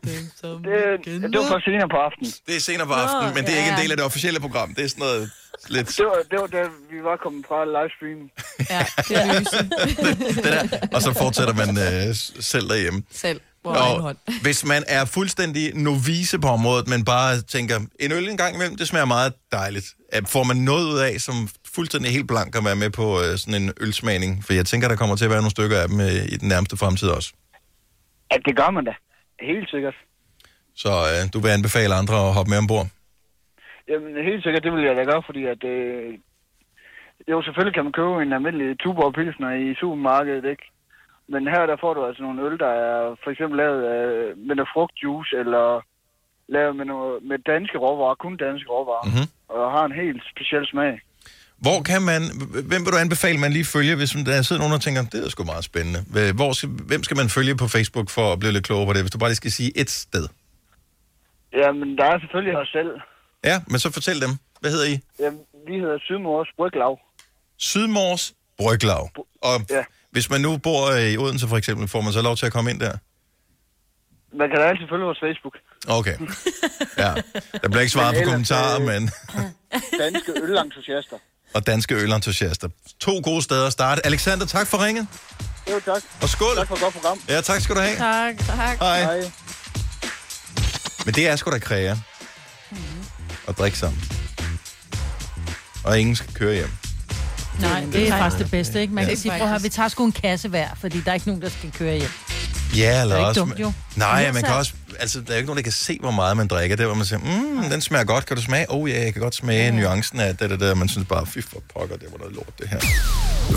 Speaker 24: det var først senere på aftenen.
Speaker 1: Det er senere på aftenen, men det er ikke en del af det officielle program. Det er sådan noget lidt...
Speaker 24: Det var, det var da vi var kommet fra livestream.
Speaker 3: Ja, det er lyse.
Speaker 1: det der. Og så fortsætter man øh, selv derhjemme.
Speaker 3: Selv.
Speaker 1: Og hvis man er fuldstændig novice på området, men bare tænker, en øl en gang imellem, det smager meget dejligt. Får man noget ud af, som fuldstændig helt blank at være med på øh, sådan en ølsmagning? For jeg tænker, der kommer til at være nogle stykker af dem øh, i den nærmeste fremtid også.
Speaker 24: Ja, det gør man da. Helt sikkert.
Speaker 1: Så øh, du vil anbefale andre at hoppe med ombord?
Speaker 24: Jamen, helt sikkert, det vil jeg da gøre, fordi at... Øh, jo, selvfølgelig kan man købe en almindelig Tuborg Pilsner i supermarkedet, ikke? Men her der får du altså nogle øl, der er for eksempel lavet af, med noget frugtjuice, eller lavet med, noget, med danske råvarer, kun danske råvarer,
Speaker 1: Mhm.
Speaker 24: og har en helt speciel smag.
Speaker 1: Hvor kan man, hvem vil du anbefale, man lige følger, hvis der sidder nogen, der tænker, det er sgu meget spændende. Hvor hvem skal man følge på Facebook for at blive lidt klogere på det, hvis du bare lige skal sige et sted?
Speaker 24: Jamen, der er selvfølgelig os selv.
Speaker 1: Ja, men så fortæl dem. Hvad hedder I?
Speaker 24: Jamen, vi hedder Sydmors Bryglav.
Speaker 1: Sydmors Bryglav. Og ja. hvis man nu bor øh, i Odense for eksempel, får man så lov til at komme ind der?
Speaker 24: Man kan da altid følge vores Facebook.
Speaker 1: Okay. Ja. Der bliver ikke svaret på kommentarer,
Speaker 24: øh,
Speaker 1: men...
Speaker 24: Danske ølentusiaster.
Speaker 1: Og danske ølentusiaster. To gode steder at starte. Alexander, tak for ringet.
Speaker 24: Jo, tak.
Speaker 1: Og skål.
Speaker 24: Tak for et godt program.
Speaker 1: Ja, tak skal du have.
Speaker 3: Tak, tak.
Speaker 1: Hej. Men det er sgu da kræger. At drikke sammen. Og ingen skal køre hjem.
Speaker 4: Nej, det er faktisk det bedste, ikke? Man
Speaker 1: Ja.
Speaker 4: kan sige, prøv at høre, vi tager sgu en kasse hver, fordi der er ikke nogen, der skal køre hjem.
Speaker 1: Ja, eller
Speaker 4: Det er ikke
Speaker 1: også...
Speaker 4: dumt, jo.
Speaker 1: Nej,
Speaker 4: Ja,
Speaker 1: man kan også... Altså, der er jo ikke nogen, der kan se, hvor meget man drikker. Det er, hvor man siger, mm, den smager godt. Kan du smage? Oh ja, jeg kan godt smage nuancen af det, det der. Man synes bare, fy for pokker, det var noget lort, det her.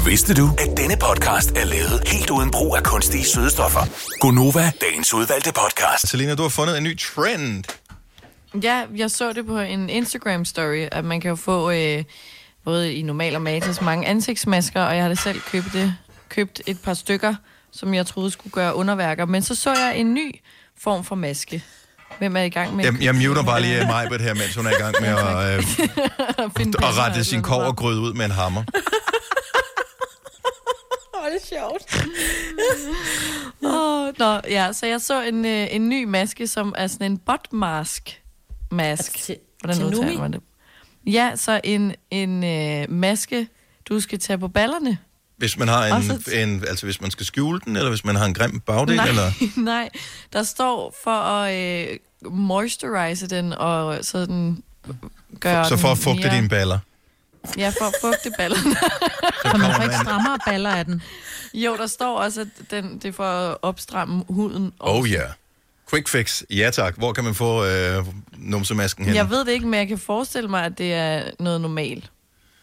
Speaker 7: Vidste du, at denne podcast er lavet helt uden brug af kunstige sødestoffer? Gonova, dagens udvalgte podcast.
Speaker 1: Selina, du har fundet en ny trend.
Speaker 3: Ja, jeg så det på en Instagram-story, at man kan jo få øh, både i normal og matas mange ansigtsmasker, og jeg havde selv købt, det, købt et par stykker, som jeg troede skulle gøre underværker. Men så så jeg en ny form for maske. Hvem er i gang med?
Speaker 1: Jeg, jeg muter bare lige Majbet her, mens hun er i gang med at, øh,
Speaker 3: finde
Speaker 1: at rette sin kovergrød ud med en hammer.
Speaker 3: Åh, det er sjovt. oh, nå, ja, så jeg så en, øh, en ny maske, som er sådan en butt mask. Mask.
Speaker 5: til-
Speaker 3: Hvordan
Speaker 5: til
Speaker 3: udtaler
Speaker 5: Numi?
Speaker 3: man det? Ja, så en, en øh, maske, du skal tage på ballerne.
Speaker 1: Hvis man har en,
Speaker 3: så-
Speaker 1: en, altså hvis man skal skjule den, eller hvis man har en grim bagdel,
Speaker 3: nej,
Speaker 1: eller...
Speaker 3: nej, der står for at øh, moisturize den og sådan gøre
Speaker 1: Så for at
Speaker 3: den
Speaker 1: fugte
Speaker 3: mere-
Speaker 1: dine baller.
Speaker 3: Ja, for at fugte ballerne.
Speaker 4: Så man får ikke strammere baller af den.
Speaker 3: jo, der står også, at den, det er for at opstramme huden.
Speaker 1: Oh ja. Yeah. Quick fix. Ja tak. Hvor kan man få øh, numsemasken hen?
Speaker 3: Jeg ved det ikke, men jeg kan forestille mig, at det er noget normalt.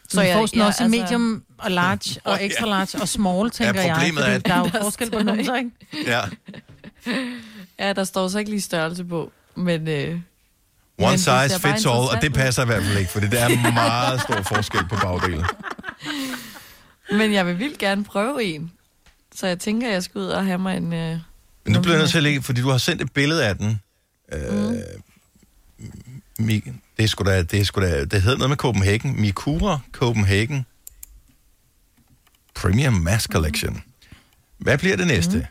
Speaker 4: Så jeg, får sådan
Speaker 3: ja,
Speaker 4: også i medium og large og extra
Speaker 1: ja.
Speaker 4: large og small, tænker jeg.
Speaker 1: problemet er,
Speaker 4: fordi
Speaker 1: at-
Speaker 4: Der er jo forskel på numser, ikke?
Speaker 1: Ja.
Speaker 3: Ja, der står så ikke lige størrelse på, men... Øh,
Speaker 1: One
Speaker 3: men
Speaker 1: size fits all, og det passer i hvert fald ikke, for det er meget stor forskel på bagdelen.
Speaker 3: Men jeg vil vildt gerne prøve en. Så jeg tænker, jeg skal ud og have mig en... Øh,
Speaker 1: Men nu bliver jeg nødt til at lægge, fordi du har sendt et billede af den. Øh,
Speaker 3: Mm.
Speaker 1: Mi, det er sgu da, det er sgu da, det hedder noget med Copenhagen. Mikura Copenhagen Premium Mask Collection. Hvad bliver det næste?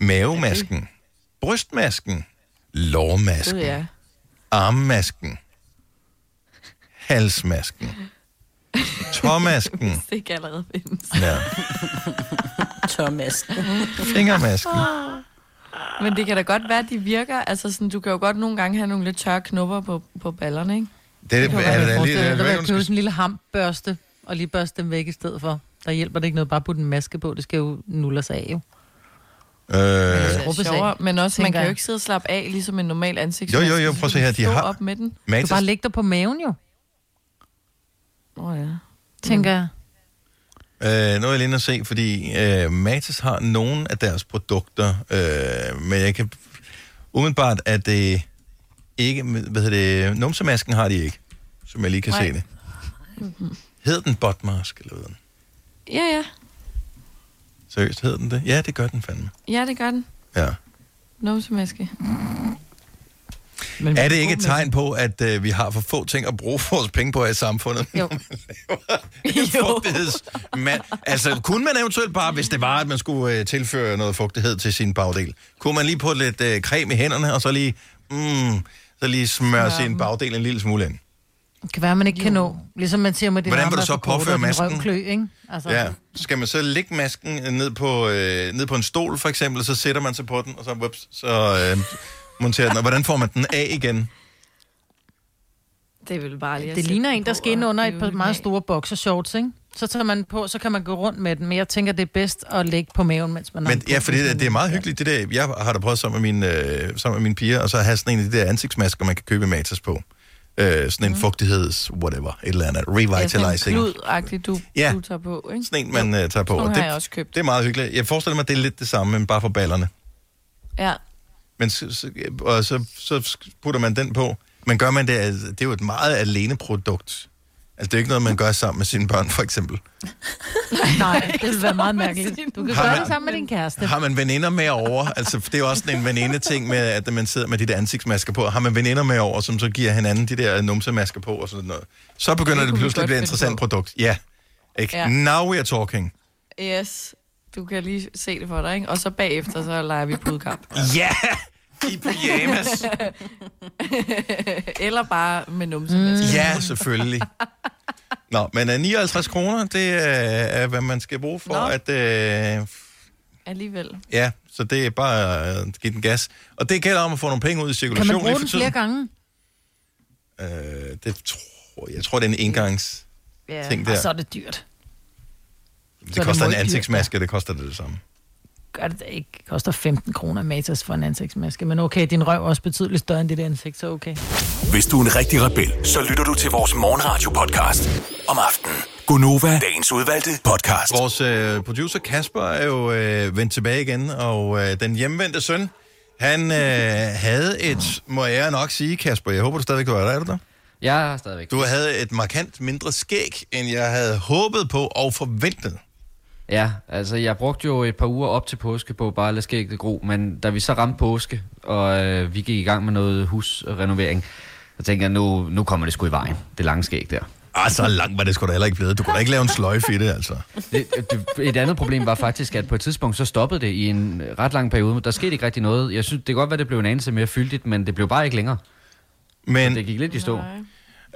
Speaker 3: Mm.
Speaker 1: Mavemasken. Brystmasken. Lårmasken.
Speaker 3: Gud, ja.
Speaker 1: Armmasken. Halsmasken. Tåmasken.
Speaker 3: Hvis det ikke allerede findes.
Speaker 1: Ja.
Speaker 5: Thomas.
Speaker 1: Fingermasken.
Speaker 3: Men det kan da godt være, at de virker. Altså, sådan, du kan jo godt nogle gange have nogle lidt tørre knupper på, på ballerne, ikke?
Speaker 1: Det,
Speaker 4: kan
Speaker 1: er,
Speaker 4: være,
Speaker 1: er,
Speaker 4: vil
Speaker 1: er,
Speaker 4: jeg købe sådan en lille hampbørste, og lige børste dem væk i stedet for. Der hjælper det ikke noget bare at putte en maske på. Det skal jo nulle sig af, jo.
Speaker 1: Øh,
Speaker 3: Det er sjovere, men også, man kan jo ikke sidde og slappe af, ligesom en normal
Speaker 1: Jo,
Speaker 3: ansigtsmaske.
Speaker 1: jo, jo,
Speaker 3: Så
Speaker 1: prøv at se her,
Speaker 3: du
Speaker 1: de har-
Speaker 3: op med den.
Speaker 4: Du
Speaker 1: Matas,
Speaker 4: bare lægge dig på maven, jo,
Speaker 3: Åh, oh, ja.
Speaker 4: tænker jeg.
Speaker 1: Øh, nu er jeg lige inde at se, fordi øh, Matas har nogle af deres produkter, øh, men jeg kan umiddelbart, at det ikke, hvad hedder det, numsemasken har de ikke, som jeg lige kan
Speaker 3: Nej.
Speaker 1: se det. Hed den botmask, eller hvad? den?
Speaker 3: Ja, ja.
Speaker 1: Seriøst, hed den det? Ja, det gør den fandme.
Speaker 3: Ja, det gør den.
Speaker 1: Ja.
Speaker 3: Numsemaske.
Speaker 4: Men
Speaker 1: Er det ikke et tegn på, at øh, vi har for få ting at bruge vores penge på i samfundet?
Speaker 4: Jo.
Speaker 1: Fugtighedsmand. Altså, kunne man eventuelt bare, hvis det var, at man skulle øh, tilføre noget fugtighed til sin bagdel, kunne man lige putte lidt øh, creme i hænderne, og så lige, mm, så lige smøre sin bagdel en lille smule ind?
Speaker 4: Det kan være, man ikke kan nå. Ligesom man siger med det
Speaker 1: Hvordan vil du så påføre masken?
Speaker 4: røvklø, ikke? Altså,
Speaker 1: Ja. Skal man så lægge masken ned på, øh, ned på en stol, for eksempel, så sætter man sig på den, og så, whoops, så øh, monterer den. Og hvordan får man den af igen?
Speaker 3: Det er vel bare lige at
Speaker 4: Det
Speaker 3: sætte
Speaker 4: ligner
Speaker 3: den
Speaker 4: en, der
Speaker 3: på
Speaker 4: skal ind
Speaker 3: og
Speaker 4: under et
Speaker 3: hive
Speaker 4: par
Speaker 3: den
Speaker 4: meget
Speaker 3: af.
Speaker 4: store boxershorts, ikke? Så tager man på, så kan man gå rundt med den, men jeg tænker, det er bedst at lægge på maven, mens man har
Speaker 1: Men
Speaker 4: den
Speaker 1: ja, fordi det, det er meget hyggeligt, det der. Jeg har da prøvet sammen med mine, øh, sammen med mine piger, og så have sådan en af de der ansigtsmasker, man kan købe i Matas på. Øh, sådan en fugtigheds, whatever, et eller andet,
Speaker 3: Ja, sådan en
Speaker 1: revitalizing.
Speaker 3: klud-agtig, du,
Speaker 1: Ja.
Speaker 3: du tager på, ikke?
Speaker 1: Sådan en, man øh, tager på.
Speaker 3: Sådan
Speaker 1: Og
Speaker 3: har
Speaker 1: det,
Speaker 3: jeg også købt.
Speaker 1: det er meget hyggeligt. Jeg forestiller mig, det er lidt det samme, men bare for ballerne.
Speaker 3: Ja.
Speaker 1: Men så, så, og så, så putter man den på. Men gør man det, altså, det er jo et meget alene produkt. Altså, det er ikke noget, man gør sammen med sine børn, for eksempel.
Speaker 4: Nej, det vil være meget mærkeligt. Du kan
Speaker 1: Har
Speaker 4: gøre
Speaker 1: man-
Speaker 4: det sammen med din kæreste.
Speaker 1: Har man veninder med over? Altså, det er jo også en veninde-ting med, at man sidder med de der ansigtsmasker på. Har man veninder med over, som så giver hinanden de der numsemasker på og sådan noget? Så begynder
Speaker 3: Det
Speaker 1: det, pludselig at blive et interessant produkt. Ja. Ikke?
Speaker 3: Ja.
Speaker 1: Now we are talking.
Speaker 3: Yes. Du kan lige se det for dig, ikke? Og så bagefter, så leger vi pudkamp.
Speaker 1: Ja! I pyjamas.
Speaker 3: Eller bare med numsemaske.
Speaker 1: Mm. Ja, selvfølgelig. Nå, men uh, 59 kroner, det er, er, hvad man skal bruge for
Speaker 3: Nå.
Speaker 1: at... Uh,
Speaker 3: Alligevel.
Speaker 1: ja, så det er bare at uh, give den gas. Og det gælder om at få nogle penge ud i
Speaker 4: Kan
Speaker 1: cirkulation
Speaker 4: man
Speaker 1: lige
Speaker 4: bruge den flere gange?
Speaker 1: Øh, det tror, jeg tror, det er en engangs...
Speaker 4: Ja,
Speaker 1: ting der.
Speaker 4: og så er det dyrt.
Speaker 1: Det
Speaker 4: det
Speaker 1: koster en
Speaker 4: moddyrt,
Speaker 1: ansigtsmaske, det koster det det samme.
Speaker 4: Gør det da ikke. Det koster 15 kroner Matas for en ansigtsmaske. Men okay, din røv er også betydeligt større end dit ansigt, så okay.
Speaker 7: Hvis du er en rigtig rebel, så lytter du til vores morgenradio-podcast om aftenen. Gunova, dagens udvalgte podcast.
Speaker 1: Vores øh, producer Kasper er jo øh, vendt tilbage igen, og øh, den hjemvendte søn, han øh, havde et, må jeg nok sige, Kasper, jeg håber, du stadigvæk var der, er du der?
Speaker 6: Jeg er stadigvæk.
Speaker 1: Du havde et markant mindre skæg, end jeg havde håbet på og forventet.
Speaker 6: Ja, altså jeg brugte jo et par uger op til påske på bare at lade skægget gro, men da vi så ramte påske, og øh, vi gik i gang med noget husrenovering, så tænkte jeg, nu, nu kommer det sgu i vejen, det lange skæg der.
Speaker 1: Ah, så langt var det sgu da heller ikke blevet. Du kunne da ikke lave en sløjfe i det, altså.
Speaker 6: Det, det, et andet problem var faktisk, at på et tidspunkt så stoppede det i en ret lang periode. Der skete ikke rigtig noget. Jeg synes, det kan godt være, det blev en anelse mere fyldigt, men det blev bare ikke længere.
Speaker 1: Men,
Speaker 6: Så det gik lidt i stå.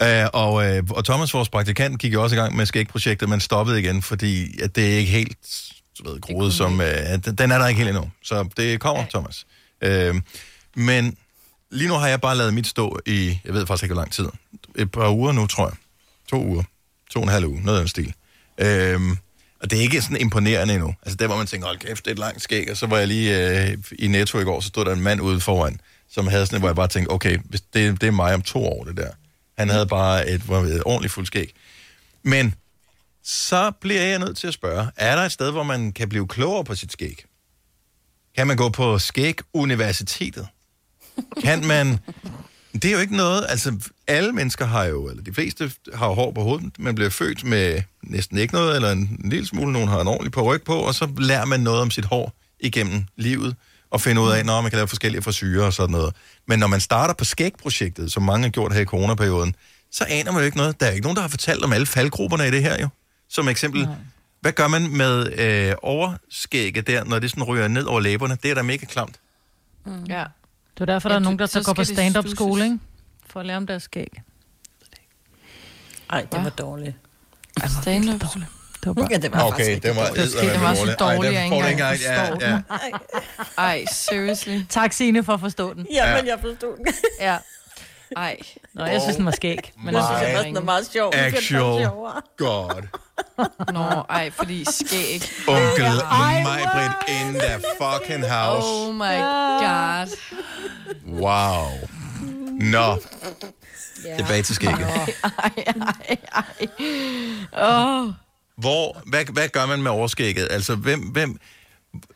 Speaker 1: Øh, og, øh, og Thomas, vores praktikant, gik jo også i gang med skægprojektet, men stoppede igen, fordi at det er ikke helt ved, groet som... Øh, den- er der ikke helt endnu. Så det kommer, ja. Thomas. Øh, men lige nu har jeg bare lavet mit stå i, jeg ved faktisk ikke, hvor lang tid. Et par uger nu, tror jeg. To uger. To og en halv uge. Noget af den stil. Øh, og det er ikke sådan imponerende endnu. Altså der, hvor man tænker, hold kæft, det er et langt skæg. Og så var jeg lige øh, i Netto i går, så stod der en mand ude foran, som havde sådan hvor jeg bare tænkte, okay, hvis det, det er mig om to år, det der. Han havde bare et, et ordentligt fuld skæg. Men så bliver jeg nødt til at spørge, er der et sted, hvor man kan blive klogere på sit skæg? Kan man gå på skæg-universitetet? Kan man... Det er jo ikke noget, altså alle mennesker har jo, eller de fleste har jo hår på hovedet, man bliver født med næsten ikke noget, eller en lille smule, nogen har en ordentlig på ryg på, og så lærer man noget om sit hår igennem livet, og finder ud af, at man kan lave forskellige frisyrer og sådan noget. Men når man starter på skægprojektet, som mange har gjort her i coronaperioden, så aner man jo ikke noget. Der er ikke nogen, der har fortalt om alle faldgrupperne i det her jo. Som eksempel, hvad gør man med øh, overskægget der, når det sådan ryger ned over læberne? Det er da mega klamt.
Speaker 3: Mm. Ja.
Speaker 4: Det er derfor,
Speaker 3: Ja,
Speaker 4: der er nogen, der
Speaker 3: så
Speaker 4: så går på stand-up skole, ikke? For at lære om deres skæg.
Speaker 5: Ej, det var dårligt.
Speaker 3: Stand-up.
Speaker 4: Det var bare...
Speaker 5: Ja, det var
Speaker 1: Okay,
Speaker 5: rigtig
Speaker 1: det var
Speaker 5: dårligt.
Speaker 3: Det var, det var så dårligt, jeg ikke engang forstår
Speaker 1: ja,
Speaker 3: den. Ej, seriously.
Speaker 4: Tak, Signe, for at forstå den.
Speaker 5: Ja,
Speaker 1: Ja.
Speaker 5: men jeg forstod den.
Speaker 4: Ja.
Speaker 3: Ej.
Speaker 4: Nå, jeg synes, den var skæg.
Speaker 5: Men jeg synes, det var sådan meget sjovt.
Speaker 1: Actual God.
Speaker 3: Nå, ej, fordi skæg.
Speaker 1: Onkel Majbrit in the fucking house.
Speaker 3: Oh my god.
Speaker 1: Wow. Nå. Tilbage til skægget.
Speaker 3: Ej, ej, ej. Åh.
Speaker 1: Hvor, hvad, hvad gør man med overskægget? Altså, hvem, hvem,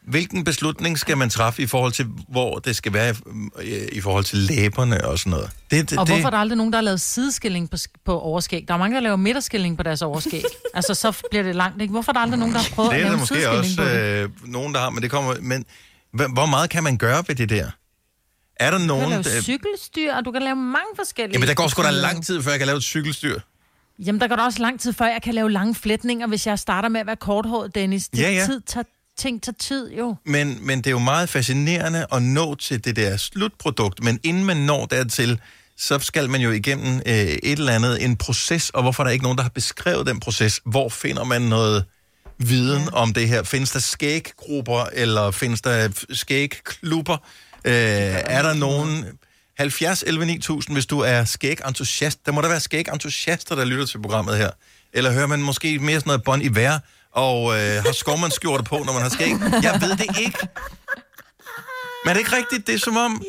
Speaker 1: hvilken beslutning skal man træffe i forhold til, hvor det skal være i, i forhold til læberne og sådan noget? Det, det,
Speaker 4: Og
Speaker 1: det,
Speaker 4: hvorfor er der aldrig nogen, der har lavet sideskilling på, på overskæg? Der er mange, der laver midterskilling på deres overskæg. altså, så bliver det langt, ikke? Hvorfor er der aldrig nogen, der har prøvet
Speaker 1: det
Speaker 4: at
Speaker 1: er
Speaker 4: lave
Speaker 1: der
Speaker 4: en
Speaker 1: måske
Speaker 4: sideskilling
Speaker 1: også
Speaker 4: på det?
Speaker 1: øh, nogen, der har, men det kommer... Men hvor meget kan man gøre ved det der? Er der
Speaker 4: Du
Speaker 1: nogen...
Speaker 4: kan lave
Speaker 1: der-
Speaker 4: cykelstyr, og du kan lave mange forskellige...
Speaker 1: Jamen, der går sgu da lang tid, før jeg kan lave et cykelstyr.
Speaker 4: Jamen, der går da også lang tid, før jeg kan lave lange flætninger, hvis jeg starter med at være korthåret, Dennis. Det
Speaker 1: Ja, ja.
Speaker 4: Tid tager, ting tager tid, jo.
Speaker 1: Men, men det er jo meget fascinerende at nå til det der slutprodukt, men inden man når dertil, så skal man jo igennem øh, et eller andet, en proces, og hvorfor er der ikke nogen, der har beskrevet den proces? Hvor finder man noget viden ja. om det her? Findes der skæggrupper, eller findes der skægklubber? Øh, er der nogen... 70 11 9000, hvis du er skæg-entusiast. Der må der være skæg-entusiaster, der lytter til programmet her. Eller hører man måske mere sådan noget bånd i vejr, og øh, har skovmandskjorte på, når man har skæg. Jeg ved det ikke. Men er det ikke rigtigt? Det er som om,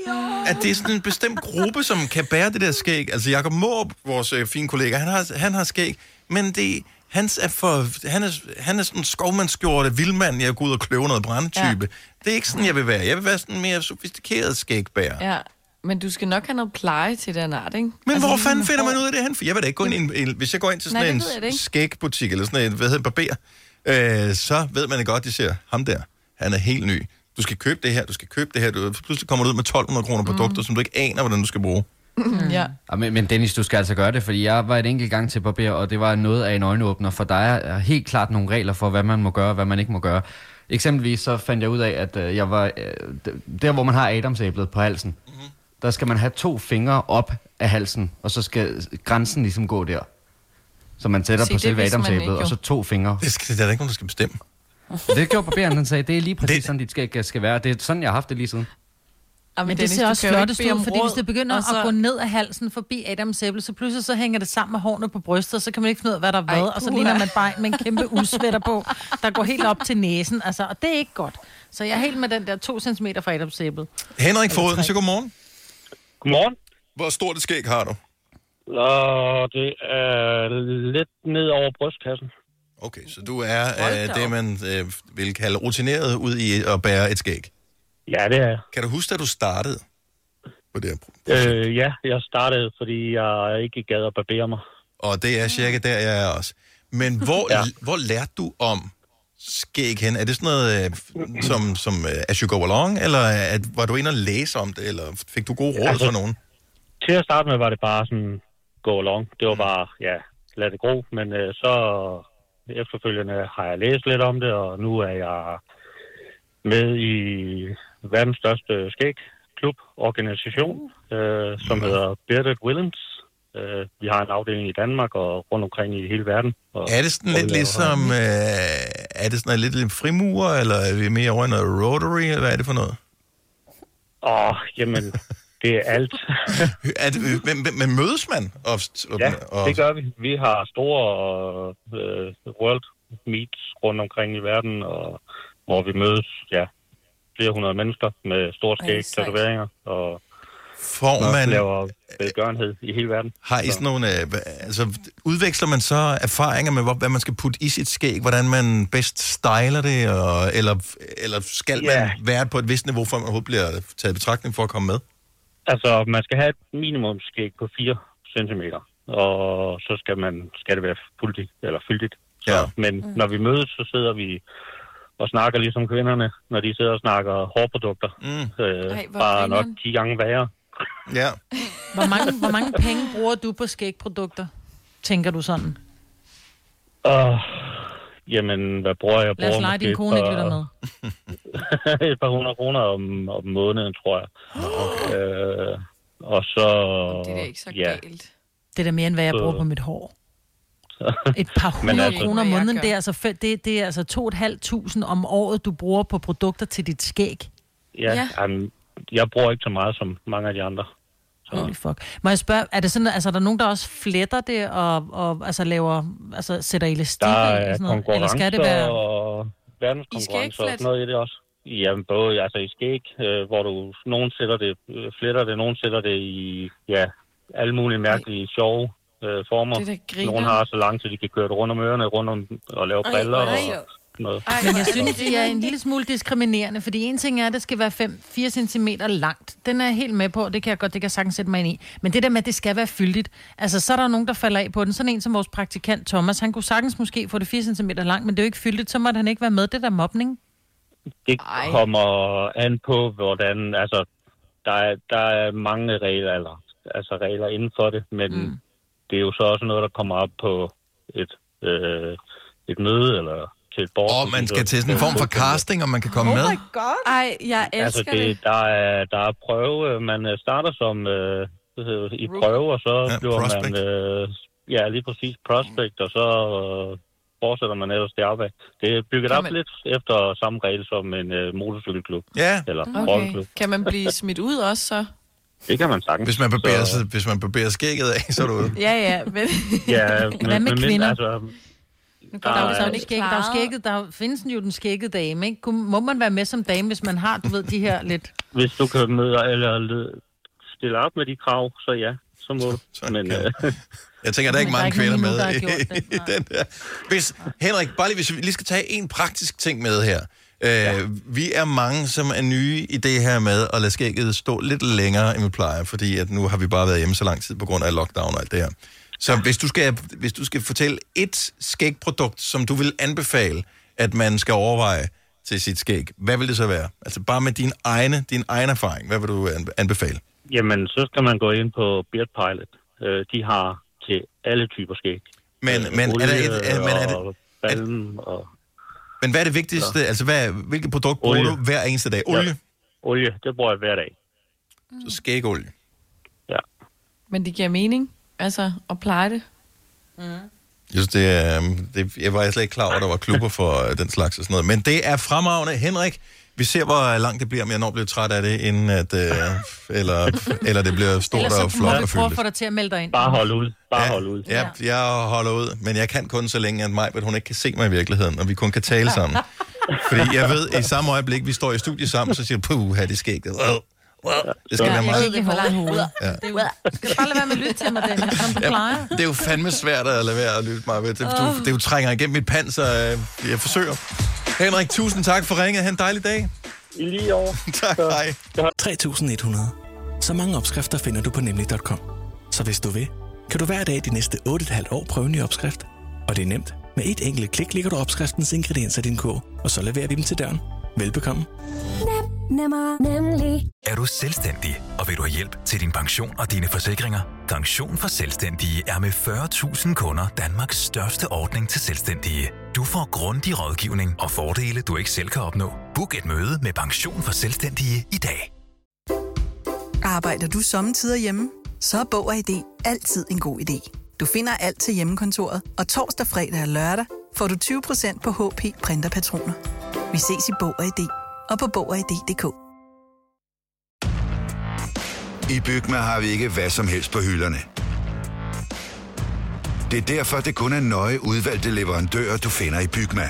Speaker 1: at det er sådan en bestemt gruppe, som kan bære det der skæg. Altså Jacob Måb, vores øh, fine kollega, han har, han har skæg, men det, hans er for, han, er, han er sådan en skovmandskjorte, vildmand, jeg går ud og kløver noget brændetype. Ja. Det er ikke sådan, jeg vil være. Jeg vil være sådan en mere sofistikeret skægbærer.
Speaker 3: Ja, men du skal nok have noget pleje til den art, ikke?
Speaker 1: Men altså, hvor
Speaker 3: ligesom
Speaker 1: fanden finder man ud af det hen? For jeg vil da ikke gå ind i en, en hvis jeg går ind til
Speaker 3: Nej,
Speaker 1: sådan
Speaker 3: det
Speaker 1: en skægbutik, eller sådan en, hvad hedder barber, øh, så ved man det godt, de siger, ham der, han er helt ny. Du skal købe det her, du skal købe det her. Du, pludselig kommer du ud med 1200 kroner produkter, som du ikke aner, hvordan du skal bruge.
Speaker 3: ja.
Speaker 6: Ja, men, men Dennis, du skal altså gøre det, fordi jeg var et enkelt gang til barber, og det var noget af en øjenåbner, for der er helt klart nogle regler for, hvad man må gøre og hvad man ikke må gøre. Eksempelvis så fandt jeg ud af, at øh, jeg var øh, der, hvor man har adamsæblet på halsen. Der skal man have to fingre op af halsen, og så skal grænsen ligesom gå der. Så man sætter
Speaker 1: Se,
Speaker 6: på
Speaker 1: det
Speaker 6: selve adamsæblet, og så to fingre.
Speaker 1: Det, skal, det er der ikke nogen, der skal bestemme.
Speaker 6: Det gjorde barberen, han sagde, det er lige præcis det... sådan, dit skæg skal være. Det er sådan, jeg har haft det lige siden.
Speaker 3: Ja,
Speaker 4: Men det
Speaker 3: Dennis,
Speaker 4: ser også flottest ud, fordi
Speaker 3: råd,
Speaker 4: hvis det begynder
Speaker 3: så-
Speaker 4: at gå ned af halsen forbi Adams æble, så pludselig så hænger det sammen med hårene på brystet, og så kan man ikke finde ud af, hvad der er hvad, og så ligner man bare med en kæmpe udsvætter på, der går helt op til næsen, altså, og det er ikke godt. Så jeg er helt med den der 2 cm fra Adams æble.
Speaker 1: Henrik Foden, så godmorgen.
Speaker 20: Godmorgen.
Speaker 1: Hvor stort et skæg har du?
Speaker 20: Og det er lidt ned over brystkassen.
Speaker 1: Okay, så du er øh, det, man øh, vil kalde rutineret ud i at bære et skæg?
Speaker 20: Ja, det er.
Speaker 1: Kan du huske, da du startede på det her pro-
Speaker 20: Øh, ja, jeg startede, fordi jeg ikke gad at barbere mig.
Speaker 1: Og det er cirka der, jeg er også. Men hvor, ja. hvor lærte du om skæg hen? Er det sådan noget, øh, som, som øh, as you go along, eller at, var du inde og læse om det, eller fik du gode råd
Speaker 20: Altså-
Speaker 1: fra nogen?
Speaker 20: Til at starte med var det bare sådan go along. Det var bare, ja, lad det gro. Men øh, så efterfølgende har jeg læst lidt om det, og nu er jeg med i verdens største skægklub, organisation, øh, som hedder Bearded Willens. Øh, vi har en afdeling i Danmark og rundt omkring i hele verden. Og
Speaker 1: Er det sådan lidt ligesom, øh, er det sådan lidt, lidt frimurer, eller er vi mere over noget rotary, eller hvad er det for noget?
Speaker 20: Åh, jamen, det er alt.
Speaker 1: er det, men, men, mødes man? Og,
Speaker 20: Ja,
Speaker 1: og,
Speaker 20: det gør vi. Vi har store øh, world meets rundt omkring i verden, og hvor vi mødes, ja, flere hundrede mennesker med store skæg, tatoveringer, og
Speaker 1: Får
Speaker 20: og
Speaker 1: man-
Speaker 20: laver velgørenhed i hele verden.
Speaker 1: Har I sådan nogle, øh, altså, udveksler man så erfaringer med, hvor- hvad man skal putte i sit skæg, hvordan man bedst styler det, og, eller, eller skal
Speaker 20: Ja.
Speaker 1: man være på et vist niveau, før man overhovedet bliver taget i betragtning for at komme med?
Speaker 20: Altså, man skal have et minimumsskæg på 4 cm, og så skal, man, skal det være fyldigt, eller fyldigt. Så,
Speaker 1: ja.
Speaker 20: Men mm. når vi mødes, så sidder vi og snakker ligesom kvinderne, når de sidder og snakker hårprodukter.
Speaker 1: Mm.
Speaker 20: Øh,
Speaker 4: Ej,
Speaker 20: bare nok
Speaker 4: grineren.
Speaker 20: 10 gange værre.
Speaker 1: Ja.
Speaker 4: Hvor mange, hvor mange penge bruger du på skægprodukter, tænker du sådan?
Speaker 20: Uh, jamen, hvad bruger jeg?
Speaker 4: Lad os lege, din kone ikke lytter med.
Speaker 20: et par hundrede kroner om, om måneden, tror jeg. Okay. Øh, og så...
Speaker 3: Det er da ikke så
Speaker 20: ja.
Speaker 3: galt.
Speaker 4: Det er da mere, end hvad jeg
Speaker 20: Så-
Speaker 4: bruger på mit hår. Et par hundrede
Speaker 20: altså-
Speaker 4: kroner om måneden, det er altså, det, det er altså to et halvt tusind om året, du bruger på produkter til dit skæg.
Speaker 20: Ja,
Speaker 4: Ja.
Speaker 20: ja. Jeg bruger ikke så meget som mange af de andre.
Speaker 4: Holy fuck. Må jeg spørge, er det sådan, altså er der nogen, der også fletter det og, og altså laver, altså sætter elastik
Speaker 20: Der
Speaker 4: i og
Speaker 20: er
Speaker 4: sådan noget? Eller
Speaker 20: konkurrencer
Speaker 4: skal det være...
Speaker 20: og verdenskonkurrencer og sådan noget i det også. Jamen, både altså i skæg, øh, hvor du, nogen sætter det, øh, fletter det, nogen sætter det i, ja, alle mulige mærkelige sjove øh, former.
Speaker 4: Det er da grineren.
Speaker 20: Nogen har så langt, så de kan køre det rundt om ørerne, rundt om og lave
Speaker 4: Ej,
Speaker 20: briller
Speaker 4: hvor
Speaker 20: og
Speaker 4: sjovt.
Speaker 20: Sådan noget.
Speaker 4: Men jeg synes, det er en lille smule diskriminerende, fordi en ting er, at det skal være 5-4 cm langt. Den er jeg helt med på, det kan jeg godt, det kan jeg sagtens sætte mig ind i. Men det der med, at det skal være fyldigt, altså så er der nogen, der falder af på den. Sådan en som vores praktikant Thomas, han kunne sagtens måske få det 4 cm langt, men det er jo ikke fyldigt, så måtte han ikke være med. Det er der mobning.
Speaker 20: Det kommer an på, hvordan, altså, der er, der er mange regler, eller, altså regler inden for det, men mm. det er jo så også noget, der kommer op på et, øh, et møde, eller et bord.
Speaker 1: Og man skal til sådan en form for casting, om man kan komme med.
Speaker 3: god. Ej, jeg elsker
Speaker 20: Altså,
Speaker 3: det.
Speaker 20: det, der, er, der er prøve, man øh, starter som øh, i prøve, og så
Speaker 1: Ja,
Speaker 20: bliver
Speaker 1: prospect.
Speaker 20: man, øh, ja, lige præcis prospect, og så øh, fortsætter man ellers deroppe. Det er bygget
Speaker 3: Kan
Speaker 20: op
Speaker 3: man-
Speaker 20: lidt efter samme regel som en øh, motorcykelklub.
Speaker 1: Ja.
Speaker 20: Eller
Speaker 3: Okay. Kan man blive smidt ud også så?
Speaker 25: Det kan man sagtens.
Speaker 1: Hvis man barberer,
Speaker 25: Så-
Speaker 1: hvis man barberer skægget af, så er du ude.
Speaker 3: Ja, ja, men...
Speaker 25: Ja,
Speaker 4: Hvad med
Speaker 25: men-
Speaker 4: kvinder?
Speaker 25: Altså,
Speaker 4: Går der,
Speaker 25: Nej.
Speaker 4: jo sådan skæg, der, er skægget, der findes jo den skæggede dame, ikke? Kunne- Må man være med som dame, hvis man har, du ved, de her lidt...
Speaker 25: hvis du kan møde eller stille op med de krav, så ja, så må du. Men, øh,
Speaker 1: Jeg tænker, der er ikke
Speaker 25: der er
Speaker 1: mange
Speaker 25: ikke
Speaker 1: kvinder med
Speaker 25: der
Speaker 1: i den der. Hvis, Henrik, bare lige, hvis vi lige skal tage en praktisk ting med her. Øh, ja. Vi er mange, som er nye i det her med at lade skægget stå lidt længere, end vi plejer, fordi at nu har vi bare været hjemme så lang tid på grund af lockdown og alt det her. Så hvis du skal, hvis du skal fortælle et skægprodukt, som du vil anbefale, at man skal overveje til sit skæg, hvad vil det så være? Altså bare med din egne, din egen erfaring, hvad vil du anbe- anbefale?
Speaker 25: jamen, så skal man gå ind på Beard Pilot. Øh, de har til alle typer skæg.
Speaker 1: Men,
Speaker 25: Øh,
Speaker 1: men, er der
Speaker 25: olie
Speaker 1: et, er, men, er det,
Speaker 25: og balm og...
Speaker 1: men hvad er det vigtigste? Altså, hvad, hvilket produkt bruger
Speaker 25: Olie.
Speaker 1: du hver eneste dag? Olie?
Speaker 25: Ja. Olie, det bruger jeg hver dag.
Speaker 1: Så skægolie.
Speaker 3: Men det giver mening, altså, at pleje det. Mm.
Speaker 1: Jeg, synes, det er, det, jeg var slet ikke klar over, at der var klubber for øh, den slags og sådan noget. Men det er fremragende. Henrik, vi ser, hvor langt det bliver, om jeg når bliver træt af det, inden at, øh, eller, eller det bliver stort og flot og
Speaker 4: prøve at
Speaker 1: fyldt.
Speaker 4: få dig til at melde dig ind.
Speaker 25: Bare hold ud. Bare
Speaker 1: Ja,
Speaker 25: hold ud.
Speaker 1: Ja, jeg holder ud, men jeg kan kun så længe, at mig, hun ikke kan se mig i virkeligheden, og vi kun kan tale sammen. Fordi jeg ved, i samme øjeblik, vi står i studiet sammen, så siger jeg, puh, her det Det skal være
Speaker 4: Jeg
Speaker 1: meget.
Speaker 4: kan ikke holde hovedet.
Speaker 1: Ja.
Speaker 4: Det er jo, skal du bare lade være med at lytte til mig, Dennis, som du
Speaker 1: Ja,
Speaker 4: plejer.
Speaker 1: det er jo fandme svært at lade være at lytte mig ved. Det, du,
Speaker 4: Åh.
Speaker 1: det er jo trænger igennem mit pand, så øh, jeg forsøger. Henrik, tusind tak for ringet. Ha' en dejlig dag.
Speaker 25: I lige over.
Speaker 1: tak, hej.
Speaker 10: 3100. Så mange opskrifter finder du på nemlig.com. Så hvis du vil, kan du hver dag de næste 8,5 år prøve en ny opskrift. Og det er nemt. Med et enkelt klik ligger du opskriftens ingredienser i din kog, og så leverer vi dem til døren. Velbekomme.
Speaker 21: Nemmer, nemlig. Er du selvstændig, og vil du have hjælp til din pension og dine forsikringer? Pension for Selvstændige er med 40.000 kunder Danmarks største ordning til selvstændige. Du får grundig rådgivning og fordele, du ikke selv kan opnå. Book et møde med Pension for Selvstændige i dag.
Speaker 22: Arbejder du sommetider hjemme? Så er Bog og ID altid en god idé. Du finder alt til hjemmekontoret, og torsdag, fredag og lørdag får du 20% på HP printerpatroner. Vi ses i Bog og ID og på Bog og ID.dk.
Speaker 23: I Bygma har vi ikke hvad som helst på hylderne. Det er derfor, det kun er nøje udvalgte leverandører, du finder i Bygma.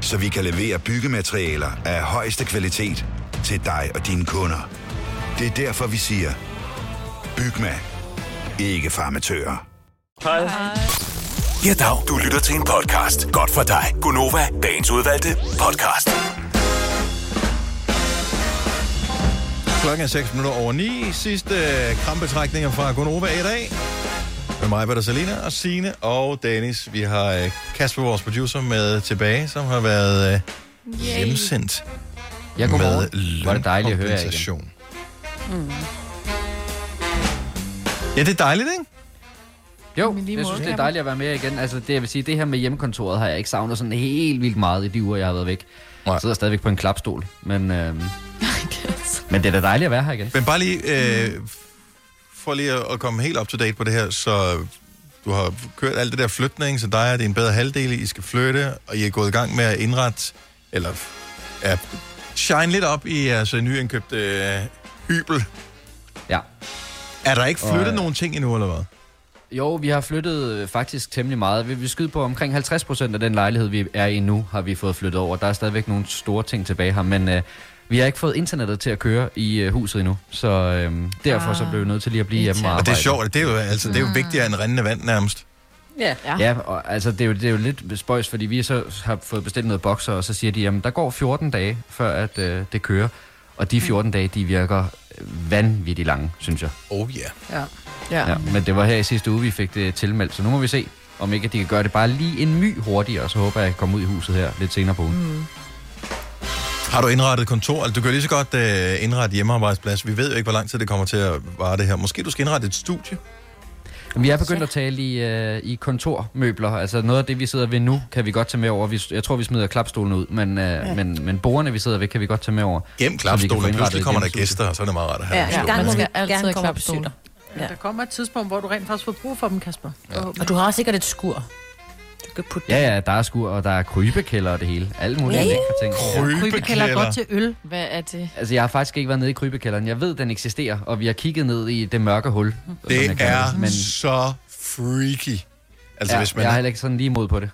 Speaker 23: Så vi kan levere byggematerialer af højeste kvalitet til dig og dine kunder. Det er derfor, vi siger, Bygma. Ikke farmatører.
Speaker 25: Hej.
Speaker 7: Ja, dag. Du lytter til en podcast. Godt for dig. Gunova, dagens udvalgte podcast.
Speaker 1: Klokken er 6 minutter over 9. Sidste øh, krampetrækninger fra Gonova i dag. Med mig, Peter Salina og Signe og Danis. Vi har øh, Kasper, vores producer, med tilbage, som har været øh, hjemsendt.
Speaker 6: Ja, godmorgen.
Speaker 1: med
Speaker 6: Var det dejligt at høre jer igen.
Speaker 3: Mm.
Speaker 1: Ja, det er dejligt, ikke?
Speaker 6: Jo,
Speaker 3: lige
Speaker 6: jeg
Speaker 3: måde,
Speaker 6: synes, det er dejligt at være med igen. Altså, det, jeg vil sige, det her med hjemmekontoret har jeg ikke savnet sådan helt vildt meget i de uger, jeg har været væk. Jeg sidder stadigvæk på en klapstol, men, øhm, men det er da dejligt at være her igen.
Speaker 1: Men bare lige, øh, for lige at, komme helt up to date på det her, så du har kørt alt det der flytning, så dig og din bedre halvdel, I skal flytte, og I er gået i gang med at indrette, eller ja, shine lidt op i jeres nyindkøbte øh, hybel.
Speaker 6: Ja.
Speaker 1: Er der ikke
Speaker 6: Og,
Speaker 1: flyttet
Speaker 6: øh,
Speaker 1: nogen ting endnu, eller hvad?
Speaker 6: Jo, vi har flyttet øh, faktisk temmelig meget. Vi vil skyde på omkring 50 procent af den lejlighed, vi er i nu, har vi fået flyttet over. Der er stadigvæk nogle store ting tilbage her, men øh, vi har ikke fået internettet til at køre i øh, huset endnu. Så øh, derfor så blev vi nødt til lige at blive hjemme og
Speaker 1: Og
Speaker 6: arbejde.
Speaker 1: det er sjovt, det er jo, altså, det er jo vigtigere end rendende vand nærmest.
Speaker 5: Ja.
Speaker 6: Ja, ja og, altså det er, jo, det er jo lidt spøjs, fordi vi så har fået bestilt noget bokser, og så siger de, jamen der går 14 dage, før at øh, det kører. Og de 14 dage, de virker vanvittigt lange, synes jeg.
Speaker 1: Oh yeah.
Speaker 4: Ja.
Speaker 6: Ja. Men det var her i sidste uge, vi fik det tilmeldt, så nu må vi se, om ikke de kan gøre det bare lige en my hurtigere, og så håber jeg, at jeg kan komme ud i huset her lidt senere på ugen. Mm.
Speaker 1: Har du indrettet kontor? Altså, du kan lige så godt uh, indrette hjemmearbejdsplads. Vi ved jo ikke, hvor lang tid det kommer til at vare det her. Måske du skal indrette et studie?
Speaker 6: Vi er begyndt at tale i, øh, i kontormøbler. Altså noget af det, vi sidder ved nu, kan vi godt tage med over. Vi, jeg tror, vi smider klapstolen ud, men, øh, ja. men, men bordene, vi sidder ved, kan vi godt tage med over.
Speaker 1: Gem klapstolen. Pludselig kommer der gæster, og så er det meget rart at have.
Speaker 5: Ja, ja. Gang må
Speaker 3: skal altid
Speaker 5: gerne
Speaker 3: have
Speaker 5: komme og
Speaker 3: klapstol.
Speaker 5: besøge dig.
Speaker 4: Ja. Der kommer et tidspunkt, hvor du rent faktisk får brug for dem, Kasper.
Speaker 1: Ja.
Speaker 5: Og du har også sikkert et skur.
Speaker 6: Ja, ja, der er skur, og der er krybekælder og det hele. Alle mulige
Speaker 3: ja.
Speaker 6: lækre ting.
Speaker 4: Krybekælder er godt til øl.
Speaker 3: Hvad er det?
Speaker 6: Altså, jeg har faktisk ikke været nede i krybekælderen. Jeg ved, den eksisterer, og vi har kigget ned i det mørke hul. som jeg
Speaker 1: Det er
Speaker 6: men,
Speaker 1: så freaky. Altså,
Speaker 6: ja,
Speaker 1: hvis man
Speaker 6: jeg er heller ikke sådan lige imod på det.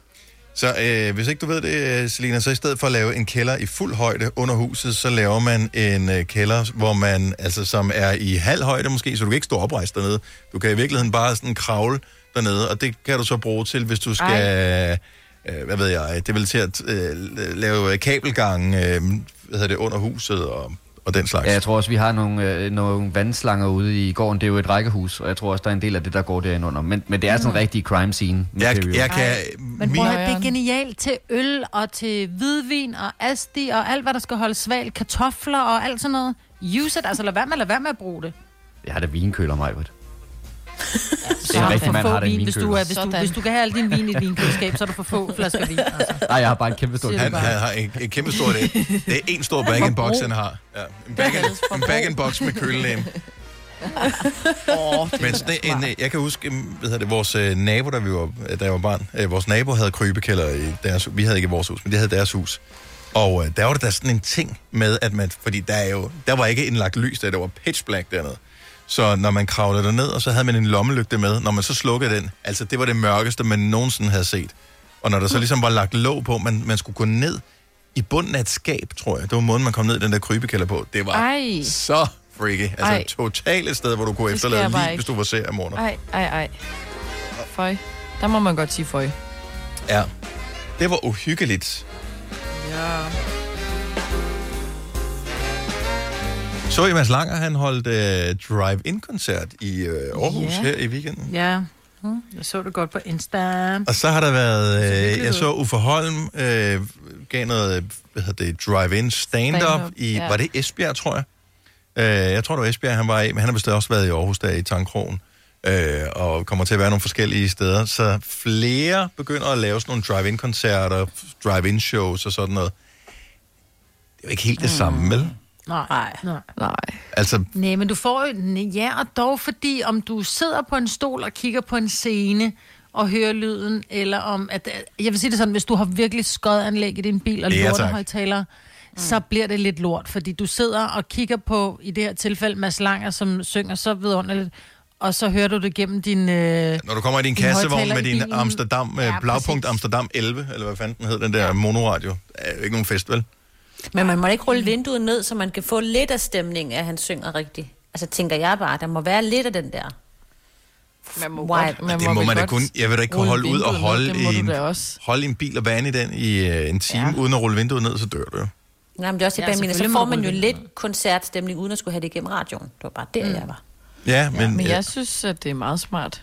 Speaker 1: Så øh, hvis ikke du ved det, øh, Selina, så i stedet for at lave en kælder i fuld højde under huset, så laver man en øh, kælder, hvor man, altså som er i halv højde måske, så du kan ikke stå oprejst dernede. Du kan i virkeligheden bare sådan kravle dernede, og det kan du så bruge til, hvis du skal, øh, hvad ved jeg, det vil til at øh, lave kabelgang, øh, hvad hedder det, under huset og, og den slags.
Speaker 6: Ja, jeg tror også, vi har nogle, øh, nogle vandslanger ude i gården. Det er jo et rækkehus, og jeg tror også, der er en del af det, der går derinde under. Men, men det er sådan en rigtig crime scene.
Speaker 1: Jeg, jeg kan...
Speaker 4: Men prøv at høre, det er genialt til øl og til hvidvin og asti og alt, hvad der skal holde svalt, kartofler og alt sådan noget. Use it, altså lad være med, lad være med at bruge det.
Speaker 6: Jeg har da vinkøler,
Speaker 4: Så
Speaker 6: en
Speaker 4: har du
Speaker 6: rigtig mand har da en
Speaker 4: vin, hvis du, er, hvis, du, hvis du kan have al din vin i et vinkøleskab, så er du for få flasker vin. Altså.
Speaker 6: Nej, jeg har bare en kæmpe stor
Speaker 1: Han,
Speaker 4: bare.
Speaker 1: han har en, en kæmpe stor det. Det er en stor bag-in-box, han har. Ja, en bag- en bag-in-box med kølelæm.
Speaker 3: Åh,
Speaker 1: Men sådan en, øh, jeg kan huske, øh, hvad hedder det, vores øh, nabo, da, vi var, øh, da jeg var barn, øh, vores nabo havde krybekælder i deres Vi havde ikke i vores hus, men de havde deres hus. Og øh, der var der da sådan en ting med, at man, fordi der, er jo, der var ikke indlagt lys, der, der var pitch black dernede. Så når man kravlede ned og så havde man en lommelygte med, når man så slukkede den, altså det var det mørkeste, man nogensinde havde set. Og når der så ligesom var lagt låg på, man, man skulle gå ned i bunden af et skab, tror jeg. Det var måden, man kom ned i den der krybekælder på. Det var
Speaker 3: Ej.
Speaker 1: så freaky. Altså
Speaker 3: Ej.
Speaker 1: totalt et sted, hvor du kunne
Speaker 3: Det
Speaker 1: efterlade lige, hvis du var seriemorder.
Speaker 3: Ej, ej, ej. Føj. Der må man godt sige føj.
Speaker 1: Ja. Det var uhyggeligt.
Speaker 3: Ja.
Speaker 1: Så I Mads Langer, han holdt øh, drive-in-koncert i øh, Aarhus
Speaker 4: Ja.
Speaker 1: her i weekenden.
Speaker 4: Ja, Hmm, jeg så det godt på Insta.
Speaker 1: Og så har der været, øh, jeg så Uffe Holm øh, gav noget, hvad hedder det, drive-in stand-up
Speaker 3: Stand-up,
Speaker 1: i,
Speaker 3: ja.
Speaker 1: var det Esbjerg, tror jeg? Øh, jeg tror, det var Esbjerg, han var i, men han har bestemt også været i Aarhus, der i Tankrogen, øh, og kommer til at være nogle forskellige steder. Så flere begynder at lave sådan nogle drive-in-koncerter, drive-in-shows og sådan noget. Det er jo ikke helt det samme, vel?
Speaker 4: Nej. Nej.
Speaker 3: Nej.
Speaker 1: Altså,
Speaker 4: Nej, men du får jo... Ja, og dog fordi, om du sidder på en stol og kigger på en scene og hører lyden, eller om... At, jeg vil sige det sådan, hvis du har virkelig skød anlæg i din bil og
Speaker 1: Ja, tak.
Speaker 4: lortehøjtaler, så bliver det lidt lort, fordi du sidder og kigger på, i det her tilfælde, Mads Langer, som synger så vidunderligt, og så hører du det gennem din... Øh,
Speaker 1: Når du kommer i din
Speaker 4: din
Speaker 1: kassevogn med din. Amsterdam, med
Speaker 4: Ja,
Speaker 1: ja, Blaupunkt
Speaker 4: præcis.
Speaker 1: Amsterdam 11, eller hvad fanden den hed, den der ja. monoradio. er jo ikke nogen fest, vel?
Speaker 5: Men man må ikke rulle vinduet ned, så man kan få lidt af stemningen, at han synger rigtigt. Altså, tænker jeg bare, der må være lidt af den der.
Speaker 3: Man må
Speaker 5: Why?
Speaker 3: godt,
Speaker 1: det må
Speaker 3: vel
Speaker 1: man da kun, jeg vil da ikke kunne holde ud og
Speaker 3: ned,
Speaker 1: holde,
Speaker 3: det må
Speaker 1: i
Speaker 3: du
Speaker 1: en, holde i en bil og vande i den i uh, en time, ja. uden at rulle vinduet ned, så dør du jo.
Speaker 5: Nej, men det er også det,
Speaker 4: Ja,
Speaker 5: mener. Så
Speaker 4: må
Speaker 5: får man jo lidt koncertstemning, uden at skulle have det igennem radioen. Det var bare der, mm. jeg var.
Speaker 1: Ja, men,
Speaker 3: Men
Speaker 1: ja,
Speaker 3: jeg synes, at det er meget smart.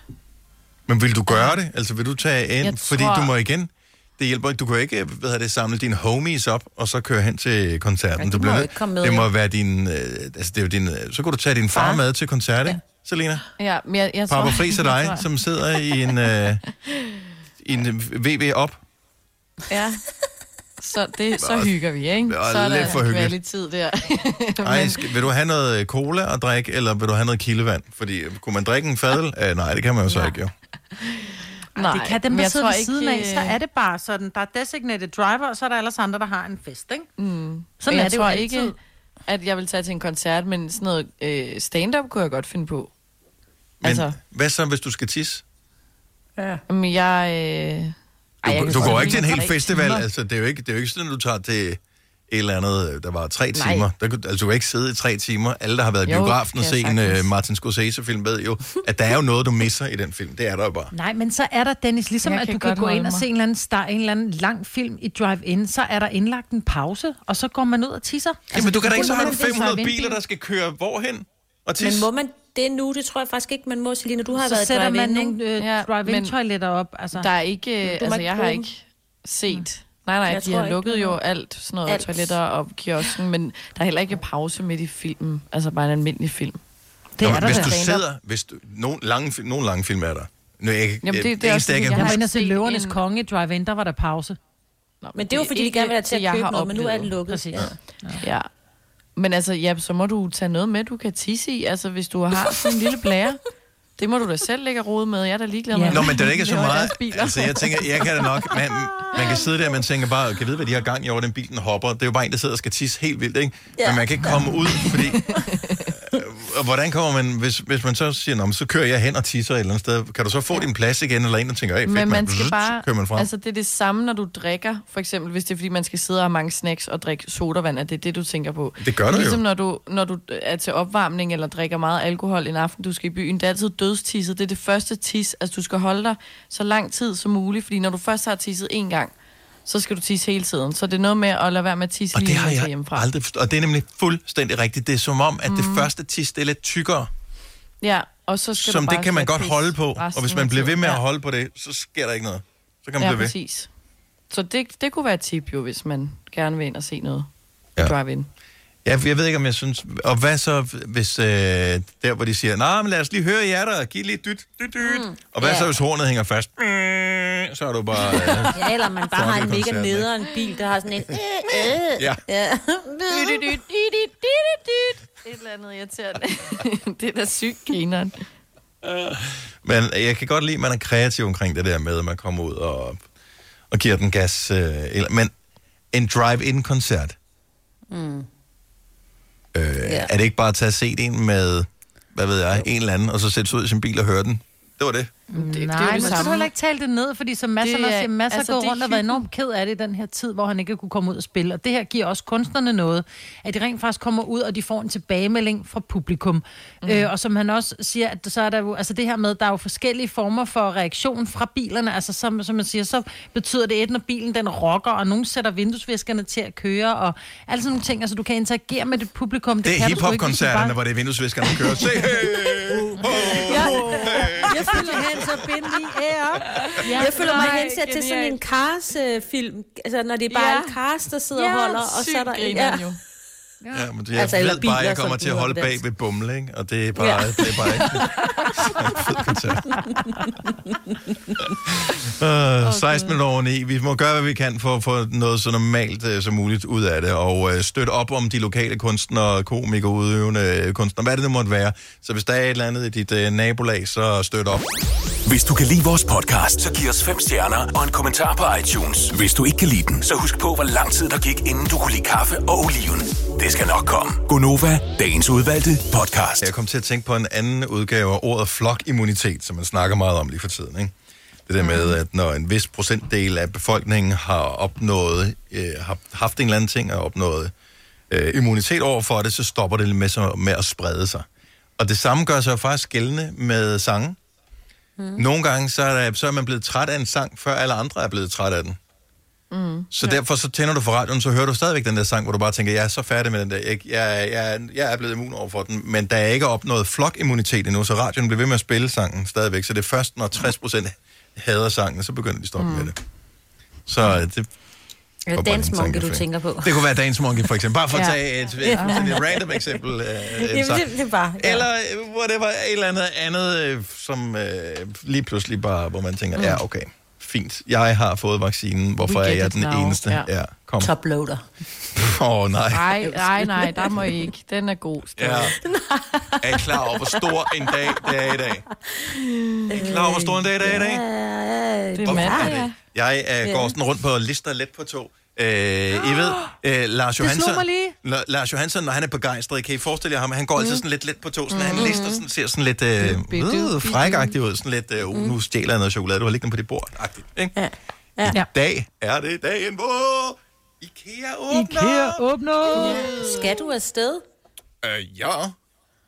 Speaker 1: men vil du gøre det? Altså vil du tage ind?
Speaker 3: Jeg
Speaker 1: Fordi
Speaker 3: tror-
Speaker 1: du må igen, det hjælper ikke, du kan ikke hvad det, samle dine homies op, og så køre hen til koncerten.
Speaker 5: Ja,
Speaker 1: du
Speaker 5: må
Speaker 1: bliver
Speaker 5: komme med,
Speaker 1: det må være din, øh, altså det er jo din, øh, så kan du tage din far,
Speaker 5: Far.
Speaker 1: med til koncert, ikke, Selina?
Speaker 3: Ja, men jeg, jeg
Speaker 1: Papa
Speaker 3: tror...
Speaker 1: Friis og
Speaker 3: jeg
Speaker 1: dig, som sidder i en, øh, i en VV op.
Speaker 3: Ja. Så, det, så hygger vi, ikke? så er
Speaker 1: lidt
Speaker 3: der
Speaker 1: for
Speaker 3: kvalitet der.
Speaker 1: Ej, skal, vil du have noget cola at drikke, eller vil du have noget kildevand? Fordi øh, kunne man drikke en fadel? Uh, nej, det kan man jo så ja. ikke, jo.
Speaker 4: Nej, det kan dem, der
Speaker 3: jeg
Speaker 4: sidder
Speaker 3: tror
Speaker 4: ved siden af,
Speaker 3: ikke,
Speaker 4: så er det bare sådan, der er designated driver, og så er der ellers andre, der har en fest, ikke?
Speaker 3: Mm.
Speaker 4: Sådan
Speaker 3: jeg
Speaker 4: er det jo
Speaker 3: tror
Speaker 4: altid.
Speaker 3: ikke, at jeg vil tage til en koncert, men sådan noget øh, stand-up kunne jeg godt finde på.
Speaker 1: Men
Speaker 3: Altså-
Speaker 1: hvad så, hvis du skal tisse?
Speaker 3: Ja. Men jeg... Øh...
Speaker 1: Du,
Speaker 3: Ej, jeg
Speaker 1: du, går ikke til en hel festival, altså det er jo ikke, det er jo ikke sådan, at du tager til et eller andet, øh, der var tre
Speaker 3: Nej.
Speaker 1: timer. Der, kunne- altså du kan ikke sidde i tre timer. Alle, der har været i
Speaker 3: Jo,
Speaker 1: biografen og
Speaker 3: kan
Speaker 1: set
Speaker 3: jeg
Speaker 1: en uh. Martin Scorsese-film, ved jo, at der er jo noget, du misser i den film. Det er der jo bare.
Speaker 4: Nej, men så er der, Dennis, ligesom
Speaker 3: Jeg
Speaker 4: at
Speaker 3: kan
Speaker 4: du kan
Speaker 3: godt
Speaker 4: gå ind
Speaker 3: holde
Speaker 4: og
Speaker 3: mig.
Speaker 4: se en eller, anden star, en eller anden lang film i drive-in, så er der indlagt en pause, og så går man ud og tisser. Altså,
Speaker 1: Jamen, du kan da ikke så have
Speaker 4: når man
Speaker 1: 500
Speaker 4: drive-in
Speaker 1: biler, der skal køre hvorhen og
Speaker 5: Men
Speaker 1: tisse.
Speaker 5: må man det nu? Det tror jeg faktisk ikke, man må, Selina. Du har
Speaker 4: så
Speaker 5: været
Speaker 4: sætter man
Speaker 5: drive-in,
Speaker 4: nogle
Speaker 5: ikke?
Speaker 4: øh,
Speaker 3: Ja,
Speaker 4: drive-in-toiletter op. Altså.
Speaker 3: Der er ikke...
Speaker 5: Men
Speaker 3: Øh,
Speaker 5: du må
Speaker 3: altså,
Speaker 5: ikke
Speaker 3: jeg har
Speaker 5: bruge
Speaker 3: ikke set... Nej, nej,
Speaker 5: Jeg
Speaker 3: de har
Speaker 5: ikke,
Speaker 3: lukket
Speaker 5: du
Speaker 3: jo alt, sådan noget
Speaker 5: Alt.
Speaker 3: toiletter og kiosken, men der er heller ikke pause midt i filmen. Altså bare en almindelig film.
Speaker 4: Det
Speaker 1: Nå,
Speaker 4: er der
Speaker 1: hvis
Speaker 4: da.
Speaker 1: du sidder, hvis du, nogle, lange, nogle lange film er der. Nu, jeg,
Speaker 3: Jamen, det-
Speaker 1: jeg,
Speaker 3: det er også
Speaker 1: jeg
Speaker 3: jeg
Speaker 4: Jeg
Speaker 3: har
Speaker 4: var inde og se Løvernes
Speaker 3: en-
Speaker 4: Konge i drive-in, der var der pause.
Speaker 3: Nå,
Speaker 5: Men det er jo, fordi de
Speaker 3: ikke
Speaker 5: gerne vil have til at
Speaker 3: jeg
Speaker 5: købe
Speaker 3: har
Speaker 5: noget, men nu er det
Speaker 3: oplevet.
Speaker 5: lukket.
Speaker 4: Præcis.
Speaker 5: Ja.
Speaker 3: Ja. Men altså, ja, så må du tage noget med, du kan tisse i. Altså, hvis du har sådan en lille blære. Det må du da selv lægge rode med. Jeg er da ligeglad med.
Speaker 1: Nå, men det er ikke så meget. Altså, jeg tænker, jeg kan da nok... Man, man kan sidde der, og man tænker bare, kan vide, hvad de har gang i over den bil, den hopper. Det er jo bare en, der sidder og skal tisse helt vildt, ikke? Ja. Men man kan ikke komme ud, fordi... Øh, og hvordan kommer man, hvis, hvis man så siger, Nå, så kører jeg hen og tisser et eller andet sted, kan du så få din plads igen, eller en, der tænker, hey, fedt,
Speaker 3: Men man skal bare,
Speaker 1: kører man frem.
Speaker 3: altså det er det samme, når du drikker, for eksempel, hvis det er, fordi man skal sidde og have mange snacks og drikke sodavand, at det er det, du tænker på.
Speaker 1: Det gør du
Speaker 3: ligesom
Speaker 1: jo.
Speaker 3: når du, når du er til opvarmning eller drikker meget alkohol en aften, du skal i byen, det er altid dødstisset. Det er det første tis, altså du skal holde dig så lang tid som muligt, fordi når du først har tisset en gang, så skal du tisse hele tiden. Så det er noget med at lade være med at tisse
Speaker 1: Og
Speaker 3: lige
Speaker 1: det har jeg
Speaker 3: hjemmefra.
Speaker 1: aldrig forstået. Og det er nemlig fuldstændig rigtigt. Det er som om, at mm. det første tis, det er lidt tykkere,
Speaker 3: Ja, og så skal
Speaker 1: som
Speaker 3: du bare
Speaker 1: det kan man godt holde på. Og hvis man bliver ved med at
Speaker 3: Ja.
Speaker 1: holde på det, så sker der ikke noget. Så kan man
Speaker 3: ja,
Speaker 1: blive ved.
Speaker 3: præcis. Så det, det kunne være et tip jo, hvis man gerne vil ind og se noget.
Speaker 1: Ja.
Speaker 3: Drive-in.
Speaker 1: Ja, jeg ved ikke, om jeg synes... Og hvad så, hvis øh, der, hvor de siger, nej, men lad os lige høre jer der, giv lige dyt, dyt, dyt. Mm. Og hvad
Speaker 5: Ja.
Speaker 1: så, hvis hornet hænger fast? Mm, så er du bare... Øh,
Speaker 5: Ja, eller man bare har en mega nederen bil, der har sådan en... Øh, øh.
Speaker 1: Ja.
Speaker 5: ja.
Speaker 3: Et eller andet irriterende. det er da sygt grineren.
Speaker 1: Men jeg kan godt lide, at man er kreativ omkring det der med, at man kommer ud og, og giver den gas. Øh, eller, men en drive-in-koncert,
Speaker 5: Mm.
Speaker 1: Øh, ja. er det ikke bare at tage og se en med, hvad ved jeg, en eller anden, og så sætte sig ud i sin bil og høre den? Det var det.
Speaker 4: Det,
Speaker 3: det er
Speaker 4: Nej,
Speaker 3: jo det
Speaker 4: men så skal
Speaker 3: samme.
Speaker 4: du heller ikke tale det ned, fordi som masser,
Speaker 3: Det
Speaker 4: det,
Speaker 3: er-
Speaker 4: siger, masser
Speaker 3: altså,
Speaker 4: går
Speaker 3: det er
Speaker 4: rundt og været
Speaker 3: hyggen.
Speaker 4: enormt ked af det i den her tid, hvor han ikke kunne komme ud og spille. Og det her giver også kunstnerne noget, at de rent faktisk kommer ud, og de får en tilbagemelding fra publikum. Mm. Øh, og som han også siger, at så er der jo, altså det her med, der er jo forskellige former for reaktion fra bilerne. Altså som, som man siger, så betyder det et, når bilen den rocker, og nogen sætter vinduesviskerne til at køre, og alle sådan nogle ting. Altså du kan interagere med det publikum. Det,
Speaker 1: Det er hiphop-koncerterne,
Speaker 4: bare-
Speaker 1: hvor det er vinduesviskerne, der kører. Se, hey,
Speaker 5: Ja. Jeg føler hen så bind i ære.
Speaker 4: Ja,
Speaker 5: Jeg føler mig hensat til sådan en Cars-film. Altså, når det er bare
Speaker 3: Ja.
Speaker 5: ja. en Cars, der sidder
Speaker 3: Ja,
Speaker 5: og holder, og så er der...
Speaker 3: grineren jo.
Speaker 1: Ja, men jeg
Speaker 5: Altså,
Speaker 1: ved bare, at jeg kommer til at holde bag ved bumle, ikke? Og det er bare,
Speaker 5: Ja.
Speaker 1: det er bare ikke. Uh, 16 minutter over 9. Vi må gøre, hvad vi kan for at få noget så normalt uh, som muligt ud af det, og uh, støtte op om de lokale kunstnere, komikere, udøvende kunstnere, hvad det nu måtte være. Så hvis der er et eller andet i dit uh, nabolag, så støt op.
Speaker 7: Hvis du kan lide vores podcast, så giv os fem stjerner og en kommentar på iTunes. Hvis du ikke kan lide den, så husk på, hvor lang tid der gik, inden du kunne lide kaffe og oliven. Det skal nok komme.
Speaker 1: Gonova, dagens udvalgte podcast. Jeg kom til at tænke på en anden udgave af ordet flokimmunitet, som man snakker meget om lige for tiden. Ikke? Det der med, at når en vis procentdel af befolkningen har opnået, øh, har haft en eller anden ting og opnået øh, immunitet over for det, så stopper det med, med at sprede sig. Og det samme gør sig jo faktisk gældende med sange. Mm. Nogle gange så er, der, så er man blevet træt af en sang, før alle andre er blevet træt af den.
Speaker 3: Mm.
Speaker 1: Så ja. derfor så tænder du for radioen, så hører du stadigvæk den der sang, hvor du bare tænker, jeg er så færdig med den der. Jeg, jeg, jeg, jeg er blevet immun over for den, men der er ikke opnået flokimmunitet endnu, så radioen bliver ved med at spille sangen stadigvæk. Så det er først, når 60 procent hader sangen, så begynder de at stoppe mm. med det. Så øh, det...
Speaker 5: Er det Dance Monkey, du tænker på?
Speaker 1: Det kunne være Dance Monkey, for eksempel. Bare for at
Speaker 5: Ja.
Speaker 1: tage et, et,
Speaker 5: Ja.
Speaker 1: et, et random eksempel. Øh, en
Speaker 5: Jamen,
Speaker 1: sang.
Speaker 5: det, det er bare... Ja.
Speaker 1: Eller øh, hvor det var et eller andet andet, øh, som øh, lige pludselig bare, hvor man tænker,
Speaker 5: mm.
Speaker 1: ja, okay, fint. Jeg har fået vaccinen. Hvorfor er jeg den
Speaker 3: now.
Speaker 1: eneste?
Speaker 3: Ja.
Speaker 1: Ja, kom.
Speaker 5: Toploader.
Speaker 1: Åh, oh, nej.
Speaker 3: Nej, nej, nej, der må I ikke. Den er god.
Speaker 1: Ja. Er I klar over, hvor stor en dag det er i dag? Er I klar over, hvor stor en dag det er i dag?
Speaker 3: Det er mandag,
Speaker 1: er det? Jeg
Speaker 3: Ja.
Speaker 1: går sådan rundt på lister let på to. Øh, I ved, øh, Lars Johansson. La- Lars Johansson, når han er begejstret, kan I forestille jer ham, han går altid
Speaker 4: Mm.
Speaker 1: sådan lidt let på to, sådan, han
Speaker 4: Mm.
Speaker 1: lister sådan, ser sådan lidt øh, øh, frækagtig ud, sådan lidt, øh, uh, nu stjæler jeg noget chokolade, du har liggende på dit bord, agtigt, ikke?
Speaker 5: Ja. Ja.
Speaker 1: I dag er det dagen, hvor IKEA åbner.
Speaker 4: IKEA åbner!
Speaker 5: Skal du afsted?
Speaker 1: Øh, ja.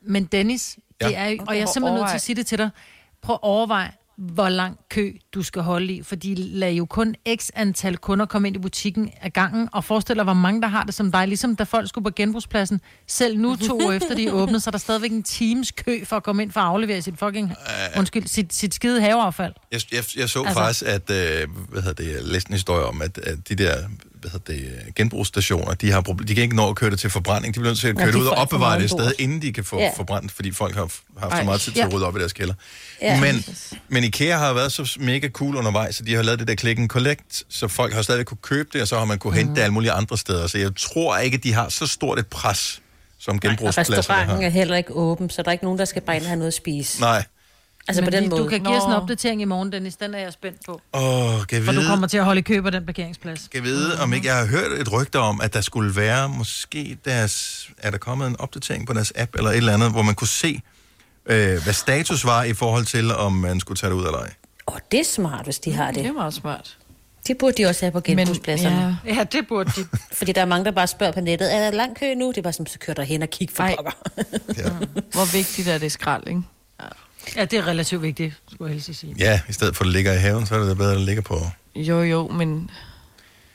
Speaker 4: Men Dennis, det
Speaker 1: Ja.
Speaker 4: er, og jeg er simpelthen nødt til at sige det til dig. Prøv at overveje, hvor lang kø du skal holde i, for de lader jo kun x antal kunder komme ind i butikken ad gangen, og forestil dig, hvor mange der har det som dig, ligesom da folk skulle på genbrugspladsen. Selv nu, to år efter de er åbnet, så er der stadigvæk en times kø for at komme ind for at aflevere sit fucking, undskyld, sit, sit skide haveaffald.
Speaker 1: Jeg, jeg, jeg så
Speaker 4: altså...
Speaker 1: faktisk, at øh, hvad hedder det, jeg læste en historie om, at, at de der hvad hedder det, øh, genbrugsstationer, de, har proble- de kan ikke nå at køre det til forbrænding. De bliver nødt til at
Speaker 5: Ja,
Speaker 1: køre
Speaker 5: de
Speaker 1: det ud og opbevare det et sted, inden de kan få
Speaker 5: Ja.
Speaker 1: ja. forbrændt, fordi folk har haft
Speaker 3: Ej,
Speaker 1: så meget tid til
Speaker 5: ja.
Speaker 1: at rydde op i deres kælder.
Speaker 5: Ja.
Speaker 1: Men, men IKEA har været så mega cool undervejs, så de har lavet det der click and collect, så folk har stadig kunne købe det, og så har man kunne hente
Speaker 5: Mhm.
Speaker 1: det alle mulige andre steder. Så jeg tror ikke, at de har så stort et pres, som
Speaker 5: Og
Speaker 1: genbrugspladserne
Speaker 5: restauranten
Speaker 1: har.
Speaker 5: er heller ikke åben, så der er ikke nogen, der skal bare ind og have noget at spise.
Speaker 1: Nej.
Speaker 5: Altså
Speaker 4: Men
Speaker 5: på den
Speaker 4: lige-
Speaker 5: måde.
Speaker 4: Du kan give os en opdatering i morgen, Dennis. Den er jeg spændt på.
Speaker 1: Åh, kan
Speaker 4: For du
Speaker 1: vide,
Speaker 4: kommer til at holde i kø på den parkeringsplads.
Speaker 1: kan vide, om ikke jeg har hørt et rygte om, at der skulle være måske deres... Er der kommet en opdatering på deres app eller et eller andet, hvor man kunne se, øh, hvad status var i forhold til, om man skulle tage det ud eller ej?
Speaker 5: Åh, det er smart, hvis de har det.
Speaker 3: Det er meget smart.
Speaker 5: Det burde de også have på genbrugspladserne.
Speaker 4: ja. ja, det burde de.
Speaker 5: Fordi der er mange, der bare spørger på nettet, er der lang kø nu? Det er bare som, så kører der hen og kig for pokker.
Speaker 3: Hvor vigtigt er det skrald, ikke?
Speaker 4: Ja, det er relativt vigtigt, skulle jeg helst sige.
Speaker 1: Ja, i stedet for at det ligger i haven, så er det da bedre, at det ligger på...
Speaker 3: Jo, jo, men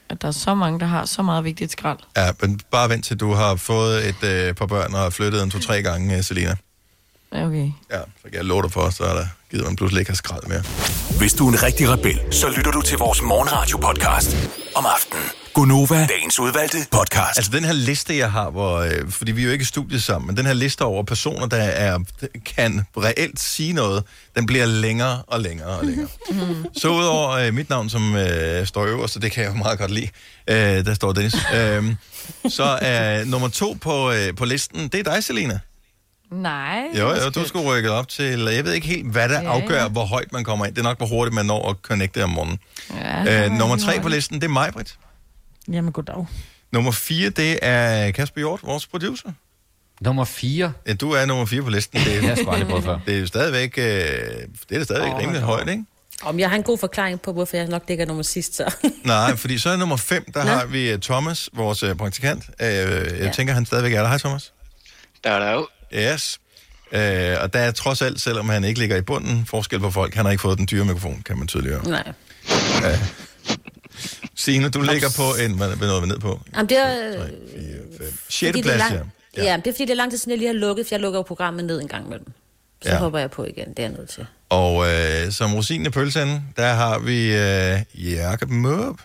Speaker 3: at der er så mange, der har så meget vigtigt skrald.
Speaker 1: Ja, men bare vent til, du har fået et øh, par børn og flyttet en to-tre gange, Selina.
Speaker 3: Ja, Okay.
Speaker 1: Ja, så kan jeg love dig for, så er der givet man pludselig ikke have skrald mere.
Speaker 7: Hvis du er en rigtig rebel, så lytter du til vores morgenradio-podcast om aftenen. Gunova, dagens udvalgte podcast.
Speaker 1: Altså den her liste, jeg har, hvor, øh, fordi vi er jo ikke i studiet sammen, men den her liste over personer, der er, kan reelt sige noget, den bliver længere og længere og længere. Så udover øh, mit navn, som øh, står øverst, og det kan jeg jo meget godt lide, øh, der står Dennis, øh, så er nummer to på, øh, på listen, det er dig, Selina.
Speaker 3: Nej.
Speaker 1: Jo, jo, du skulle rykke op til, jeg ved ikke helt, hvad der
Speaker 3: Ja,
Speaker 1: afgør,
Speaker 3: ja.
Speaker 1: hvor højt man kommer ind. Det er nok, hvor hurtigt man når at connecte om morgenen.
Speaker 3: Ja,
Speaker 1: Øh, nummer tre på listen, det er mig, Britt.
Speaker 4: Jamen, goddag.
Speaker 1: Nummer 4, det er Kasper Hjort, vores producer.
Speaker 6: Nummer 4?
Speaker 1: Ja, du er nummer 4 på listen. Det,
Speaker 6: Det har jeg sgu aldrig før.
Speaker 1: Det er jo stadigvæk, øh, det er stadigvæk
Speaker 5: Åh,
Speaker 1: rimelig højt, ikke?
Speaker 5: Om jeg har en god forklaring på, hvorfor jeg nok ligger nummer sidst, så.
Speaker 1: Nej, fordi så er nummer 5, der
Speaker 5: Nå.
Speaker 1: har vi øh, Thomas, vores øh, praktikant. Øh, jeg
Speaker 5: Ja.
Speaker 1: tænker, han stadigvæk er der. Hej, Thomas.
Speaker 19: Der er der jo.
Speaker 1: Yes. Øh, og der er trods alt, selvom han ikke ligger i bunden, forskel på folk. Han har ikke fået den dyre mikrofon, kan man tydeligt høre.
Speaker 5: Nej.
Speaker 1: Ja. Signe, du ligger på en, hvad hvad nåede vi ned på?
Speaker 5: Jamen, det er...
Speaker 1: 6.
Speaker 5: fordi det er
Speaker 1: plads,
Speaker 5: lang...
Speaker 1: ja.
Speaker 5: ja. det er fordi, det er lang tid siden, jeg lige har lukket, for jeg lukker jo programmet ned en gang imellem. Så
Speaker 1: Ja.
Speaker 5: hopper jeg på igen, det er jeg nødt til.
Speaker 1: Og øh, som rosinen i pølsen, der har vi øh, Jakob Mørup.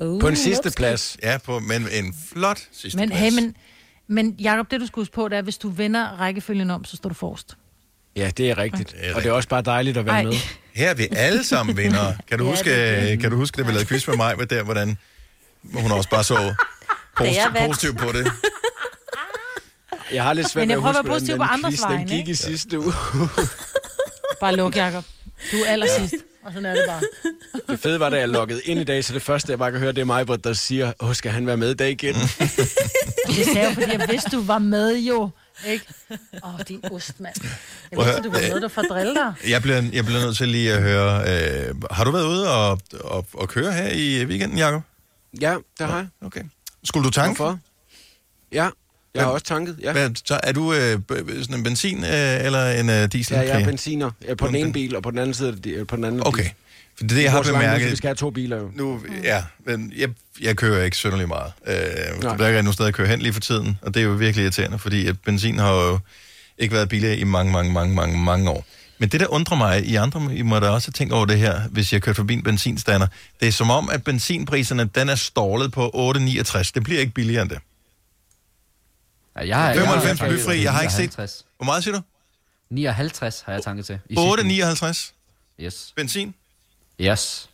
Speaker 5: Uh,
Speaker 26: På en sidste plads.
Speaker 1: Ja, på, men en flot sidste
Speaker 4: Men,
Speaker 1: plads.
Speaker 4: hey, men, men Jacob, det du skal huske på, det er, at hvis du vender rækkefølgen om, så står du forrest.
Speaker 26: Ja, det er rigtigt.
Speaker 1: Det er
Speaker 26: Og det er også bare dejligt at være
Speaker 4: Ej.
Speaker 26: med.
Speaker 1: Her er vi alle sammen vinder. Kan du,
Speaker 5: Ja,
Speaker 1: huske,
Speaker 5: det er
Speaker 1: kan du huske, da vi lavede quiz med mig, med der, hvordan hun også bare så
Speaker 5: vandt.
Speaker 1: positivt på det?
Speaker 26: Jeg har lidt svært
Speaker 4: Men
Speaker 26: ved
Speaker 4: jeg
Speaker 26: at huske,
Speaker 4: være positiv
Speaker 26: hvordan
Speaker 4: på
Speaker 26: den quiz, den
Speaker 4: vegne,
Speaker 26: gik
Speaker 4: ikke?
Speaker 26: i sidste uge.
Speaker 4: Bare luk, Jacob. Du er allersidst, og sådan er det bare.
Speaker 26: Det fede var, da jeg loggede ind i dag, så det første, jeg bare kan høre, det er mig, der siger, åh, skal han være med i dag igen?
Speaker 4: Det sagde jeg, fordi jeg vidste, du var med jo. Ikke? Åh, oh, din ost, mand. Jeg vidste, du var med, der for at drille dig.
Speaker 1: Jeg bliver, jeg bliver nødt til lige at høre, øh, har du været ude og, og, og køre her i weekenden, Jacob?
Speaker 26: ja, det har jeg.
Speaker 1: Okay. Skulle du tanke?
Speaker 26: Hvorfor? Ja, jeg har også tanket, ja.
Speaker 1: Hvad, så er du øh, sådan en benzin øh, eller en øh, diesel?
Speaker 26: Ja, jeg er benziner. Jeg er på den ene bil, og på den anden side er det- på den anden
Speaker 1: Okay.
Speaker 26: bil.
Speaker 1: For det, er det, jeg har
Speaker 26: langt
Speaker 1: bemærket...
Speaker 26: Vi skal have to biler jo.
Speaker 1: Nu, ja, men jeg, jeg kører ikke synderlig meget. Øh, det
Speaker 26: Nej.
Speaker 1: er ikke nu stadig kører hen lige for tiden, og det er jo virkelig irriterende, fordi at benzin har jo ikke været billigere i mange, mange, mange, mange, mange år. Men det, der undrer mig, I andre I må da også tænkt over det her, hvis jeg kører forbi en benzinstander, det er som om, at benzinpriserne, den er stålet på 8,69. Det bliver ikke billigere end det.
Speaker 6: Ja, jeg, har-
Speaker 1: 95
Speaker 6: jeg,
Speaker 1: blyfri, jeg har ikke set...
Speaker 6: 59.
Speaker 1: Hvor meget siger du?
Speaker 6: 59 har jeg tanket til. i sidste
Speaker 1: 8,59
Speaker 6: uge. Yes.
Speaker 1: benzin?
Speaker 6: Yes.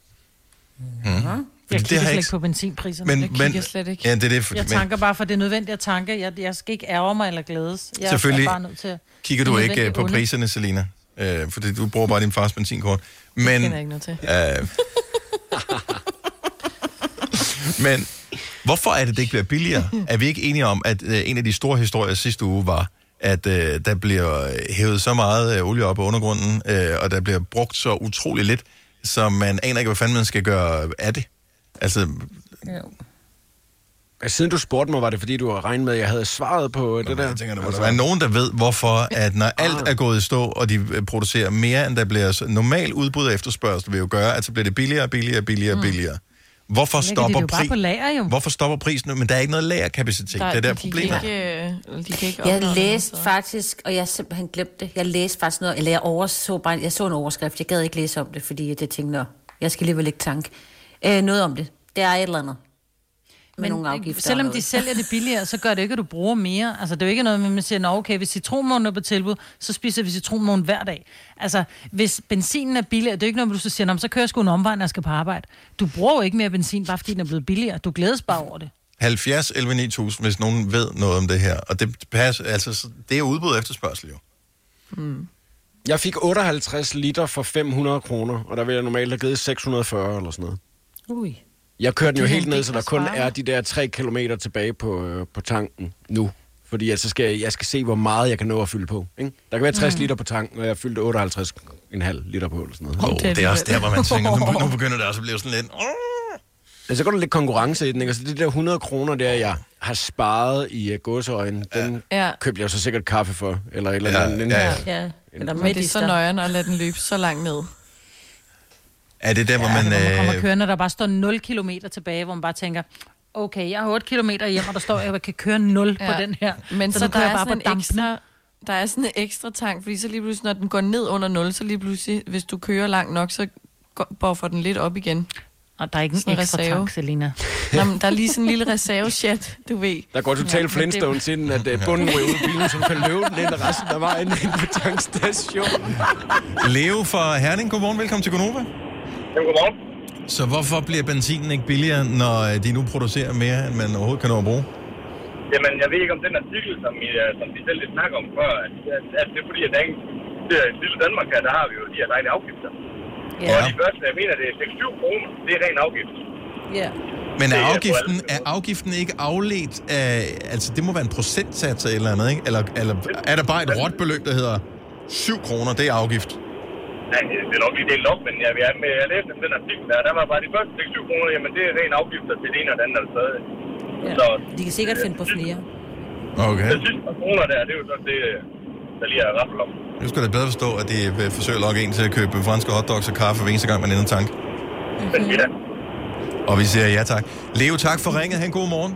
Speaker 1: Mm.
Speaker 4: Jeg
Speaker 1: det
Speaker 4: kigger
Speaker 1: har
Speaker 4: slet ikke på benzinpriserne.
Speaker 1: Men,
Speaker 4: jeg
Speaker 1: men,
Speaker 4: kigger slet ikke.
Speaker 1: Ja, det er det, for,
Speaker 4: Jeg
Speaker 1: men
Speaker 4: tanker bare, for det er nødvendigt at tanke. Jeg, jeg skal ikke ærge mig eller glædes. Jeg
Speaker 1: Selvfølgelig
Speaker 4: er bare nødt til at...
Speaker 1: kigger
Speaker 4: det
Speaker 1: du ikke øh, på
Speaker 4: onde.
Speaker 1: priserne, Selina. Øh, fordi du bruger bare din fars benzinkort. Men,
Speaker 3: kender jeg ikke noget til.
Speaker 1: Øh, men hvorfor er det, det ikke bliver billigere? Er vi ikke enige om, at øh, en af de store historier sidste uge var, at øh, der bliver hævet så meget øh, olie op af undergrunden, øh, og der bliver brugt så utrolig lidt, så man aner ikke, hvad fanden man skal gøre af det. Altså,
Speaker 26: Altså, Siden du spurgte mig, var det fordi, du har regnet med, at jeg havde svaret på øh, det der?
Speaker 1: Jeg tænker, der må være nogen, der ved, hvorfor, at når alt er gået i stå, og de øh, producerer mere, end der bliver så- normal udbud og efterspørgsel, vil jo gøre, at så bliver det billigere, billigere, billigere,
Speaker 4: Mm.
Speaker 1: billigere. Hvorfor
Speaker 4: Lægger de
Speaker 1: stopper,
Speaker 4: det jo lager, jo.
Speaker 1: Hvorfor stopper prisen nu? Men der er ikke noget lagerkapacitet. det er der
Speaker 3: de
Speaker 1: problemet.
Speaker 3: Kan ikke, øh, de kan ikke
Speaker 5: Jeg
Speaker 3: noget,
Speaker 5: læste faktisk, og jeg simpelthen glemt det, jeg læste faktisk noget, eller jeg, overså bare, jeg så en overskrift, jeg gad ikke læse om det, fordi jeg tænkte, nå, jeg skal alligevel ikke tanke. Øh, noget om det. Det er et eller andet. Med nogle afgifter.
Speaker 4: selvom de sælger det billigere, så gør det ikke, at du bruger mere. Altså, det er jo ikke noget med, at man siger, Nå, okay, hvis citronmånen er på tilbud, så spiser vi citronmånen hver dag. Altså, hvis benzinen er billigere, det er jo ikke noget, med, at du så siger, "Nå, men så kører jeg sgu en omvej, når jeg skal på arbejde. Du bruger jo ikke mere benzin, bare fordi den er blevet billigere. Du glædes bare over det.
Speaker 1: 70 11 9000, hvis nogen ved noget om det her. Og det passer, altså, så- det er udbud og efterspørgsel jo.
Speaker 3: Mm.
Speaker 26: Jeg fik 58 liter for 500 kroner, og der ville jeg normalt have givet 640 eller sådan noget.
Speaker 5: Ui.
Speaker 26: Jeg kørte den jo helt ned, så der kun er de der 3 kilometer tilbage på, øh, på tanken nu. Fordi at så skal jeg, jeg skal se, hvor meget jeg kan nå at fylde på. Ikke? Der kan være 60
Speaker 1: Mm.
Speaker 26: liter på tanken, og jeg fyldte 58,5 liter på. Eller sådan noget.
Speaker 1: Oh, det er også der, hvor man tænker, nu, nu begynder det også at blive sådan lidt...
Speaker 26: Ja, så går der lidt konkurrence i den, ikke? Altså, det der 100 kroner der, jeg har sparet i uh, gåseøjne, den
Speaker 3: Ja.
Speaker 26: købte jeg jo så sikkert kaffe for, eller et eller
Speaker 1: Ja,
Speaker 26: andet.
Speaker 1: ja, ja.
Speaker 5: Ja, eller
Speaker 3: Men det er så nøjeren at lade den løbe så langt ned.
Speaker 1: Er det der, hvor man...
Speaker 4: Hvor man kommer
Speaker 1: Øh,
Speaker 4: kørende, der bare står 0 km tilbage, hvor man bare tænker, okay, jeg har 8 km hjem, og der står, at jeg kan køre 0 ja. på den her.
Speaker 3: Men så, så der
Speaker 4: kører
Speaker 3: er
Speaker 4: jeg
Speaker 3: sådan en
Speaker 4: dampene.
Speaker 3: ekstra, der er sådan en ekstra tank, fordi så lige pludselig, når den går ned under 0, så lige pludselig, hvis du kører langt nok, så går- buffer den lidt op igen.
Speaker 4: Og der er ikke en
Speaker 3: Sådan
Speaker 4: ekstra tank, Selina.
Speaker 3: Nå, men der er lige sådan en lille reserve-chat, du ved.
Speaker 26: Der går totalt
Speaker 3: Ja,
Speaker 26: ja, Flintstones ind, at uh, bunden ryger ud af bilen, så du kan løbe den ind resten af vejen ind på tankstationen.
Speaker 1: Leo fra Herning, godmorgen. Velkommen til Gonova.
Speaker 27: Godmorgen.
Speaker 1: Så hvorfor bliver benzinen ikke billigere, når øh, de nu producerer mere, end man overhovedet kan nå at bruge?
Speaker 27: Jamen, jeg ved ikke om den artikel, som, I, øh, som vi selv lidt snakker om før, at, at, at det er fordi, at der er ingen, det er, i lille Danmark her, der har vi jo de her dejlige afgifter. Ja. Og de første, jeg mener, det er 6-7 kroner, det er ren afgift.
Speaker 5: Ja.
Speaker 1: Men er afgiften, er afgiften ikke afledt af... Altså, det må være en procentsats eller andet, ikke? Eller, eller er der bare et råt beløb, der hedder 7 kroner, det er afgift?
Speaker 27: Ja, det er nok lige delt op, men jeg, jeg, jeg, jeg læste den artikel der, der var bare de første 6-7 kroner, jamen det er ren afgifter til det ene og det andet eller.
Speaker 5: Ja.
Speaker 27: Så
Speaker 5: De kan sikkert finde på flere.
Speaker 1: Okay.
Speaker 27: de sidste par kroner der, det er jo sådan det, der lige er raffel om.
Speaker 1: Nu skal det bedre forstå, at de vil forsøge at lokke en til at købe franske hotdogs og kaffe hver eneste gang, man ender en tank.
Speaker 27: Men ja,
Speaker 1: Og vi siger ja tak. Leo, tak for ringet. Ha' en god morgen.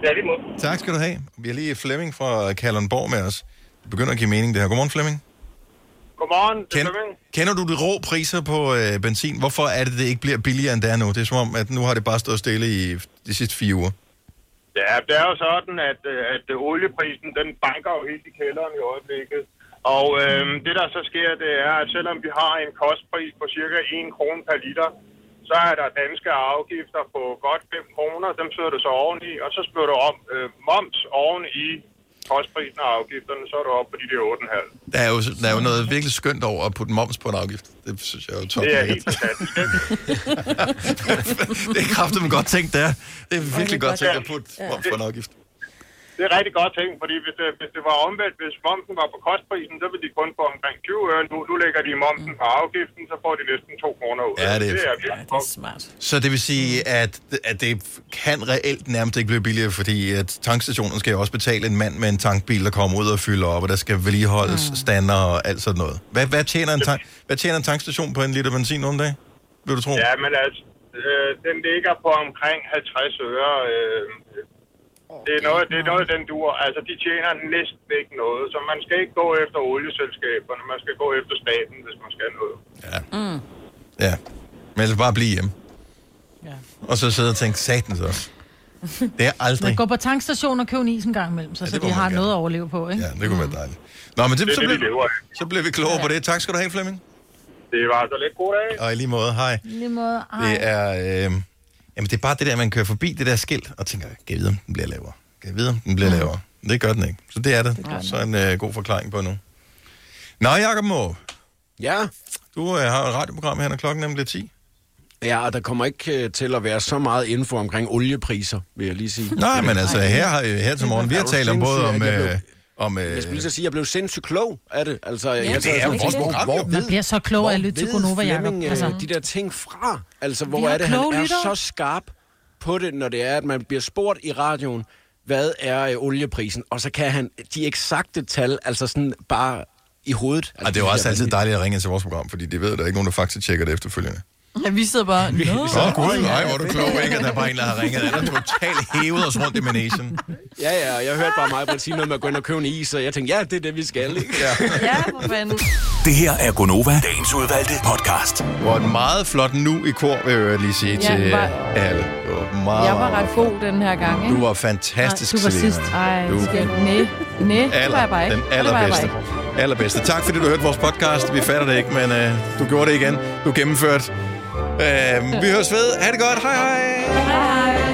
Speaker 27: det er lige måde.
Speaker 1: Tak skal du have. Vi har lige Flemming fra Kalundborg med os. Det begynder at give mening, det her. Godmorgen, Flemming.
Speaker 27: Godmorgen,
Speaker 1: Ken, kender du de rå priser på øh, benzin? Hvorfor er det, det ikke bliver billigere, end det er nu? Det er som om, at nu har det bare stået stille i de sidste fire uger.
Speaker 27: Ja, det er jo sådan, at, øh, at olieprisen, den banker jo helt i kælderen i øjeblikket. Og øh, det, der så sker, det er, at selvom vi har en kostpris på cirka 1 krone per liter, så er der danske afgifter på godt 5 kroner. Dem søger du så oveni, og så spørger du om øh, moms oven i kostprisen og afgifterne, så er du oppe på de der 8,5.
Speaker 1: Der er, jo, der er jo noget virkelig skønt over at putte moms på en afgift. Det synes jeg er jo top.
Speaker 27: Det er helt fantastisk.
Speaker 1: det er kraftigt godt tænkt, der. Det er virkelig godt tænkt at putte
Speaker 27: Ja.
Speaker 1: moms på en afgift.
Speaker 27: Det er rigtig godt tænkt, fordi hvis det, hvis det var omvendt, hvis momsen var på kostprisen, så ville de kun få omkring 20 øre. Nu, nu lægger de momsen på afgiften, så får de næsten 2 kroner ud.
Speaker 1: Ja, det er-
Speaker 27: det er ja,
Speaker 5: smart.
Speaker 1: Så det vil sige, at, at det kan reelt nærmest ikke blive billigere, fordi at tankstationen skal jo også betale en mand med en tankbil, der kommer ud og fylder op, og der skal vedligeholdes mm. stander og alt sådan noget. Hvad, hvad, tjener en tank, hvad tjener en tankstation på en liter benzin nogle dage? Vil du tro?
Speaker 27: Ja, men altså, øh, den ligger på omkring 50 øre. Øh, det er noget, det er noget, den dur. Altså, de tjener næsten ikke noget, så man skal ikke gå efter olieselskaberne, man skal gå efter staten, hvis man skal noget.
Speaker 5: Mm.
Speaker 1: Ja. Men altså bare blive hjemme. Ja. Og så sidde og tænke, satans også. Det er aldrig.
Speaker 4: Man går på tankstationen og køber en is en gang imellem, så,
Speaker 1: Ja,
Speaker 4: ja,
Speaker 1: det
Speaker 4: så de har
Speaker 1: gerne.
Speaker 4: noget at overleve på, ikke?
Speaker 1: Ja, det kunne være dejligt. Nå, men det,
Speaker 27: Det er
Speaker 1: så,
Speaker 27: det, vi lever af.
Speaker 1: så bliver vi klogere på det. Tak skal du have, Flemming.
Speaker 27: Det var så lidt god dag.
Speaker 1: Og i lige måde, hej.
Speaker 4: Lige måde,
Speaker 1: Det er, øh, jamen det er bare det der, man kører forbi det der skilt, og tænker, kan jeg vide, om den bliver lavere? Kan jeg vide, om den bliver
Speaker 4: Mm.
Speaker 1: lavere? Det gør den ikke. Så det er det. det så en øh, god forklaring på nu. Nå, Jacob Må.
Speaker 26: Ja?
Speaker 1: Du øh, har et radioprogram her, når klokken nemlig bliver 10.
Speaker 26: Ja, og der kommer ikke øh, til at være så meget info omkring oliepriser, vil jeg lige sige.
Speaker 1: Nej, men altså, her, har- her til morgen, vi har
Speaker 26: Er
Speaker 1: talt om både om... Øh, om øh,
Speaker 26: Jeg skulle lige så sige, at jeg blev sindssygt klog af det. Altså,
Speaker 1: Ja,
Speaker 26: jeg
Speaker 1: det er
Speaker 26: og
Speaker 1: vores program,
Speaker 26: hvor
Speaker 1: jo.
Speaker 4: Man bliver så klog af at lytte til
Speaker 26: ved
Speaker 4: Gonova, Jacob.
Speaker 26: Øh,
Speaker 4: Altså.
Speaker 26: de der ting fra? Altså, hvor er det, han
Speaker 4: kloge
Speaker 26: er så skarp på det, når det er, at man bliver spurgt i radioen, hvad er øh, olieprisen? Og så kan han de eksakte tal, altså sådan bare i hovedet. Altså,
Speaker 1: og det er jo også altid dejligt at ringe ind til vores program, fordi de ved, at der er ikke nogen, der faktisk tjekker det efterfølgende.
Speaker 3: Ja, vi sidder bare... Nå.
Speaker 1: Åh, oh, gud, nej, hvor er du klog, ikke? At der er bare en, der har ringet. Han er totalt hævet os rundt i managen.
Speaker 26: Ja, ja, og jeg hørte bare mig sige noget med at gå ind og købe en is, og jeg tænkte, ja, det er det, vi skal, ikke? Ja.
Speaker 3: Ja, for fanden.
Speaker 7: Det her er Gonova, dagens udvalgte podcast.
Speaker 1: Det var et meget flot nu i kor, vil jeg lige sige
Speaker 3: Ja,
Speaker 1: til
Speaker 3: var-
Speaker 1: alle. Meget,
Speaker 3: Jeg var ret god den her gang, ikke?
Speaker 1: Du var fantastisk,
Speaker 3: Nej, du var sidst. Ej,
Speaker 1: du,
Speaker 3: skal næ, næ, det var jeg bare ikke.
Speaker 1: den allerbedste. allerbedste. Tak fordi du hørte vores podcast. Vi fatter det ikke, men øh, du gjorde det igen. Du gennemførte. Øh, vi høres ved. Ha' det godt. Hej hej.
Speaker 3: Hej, hej.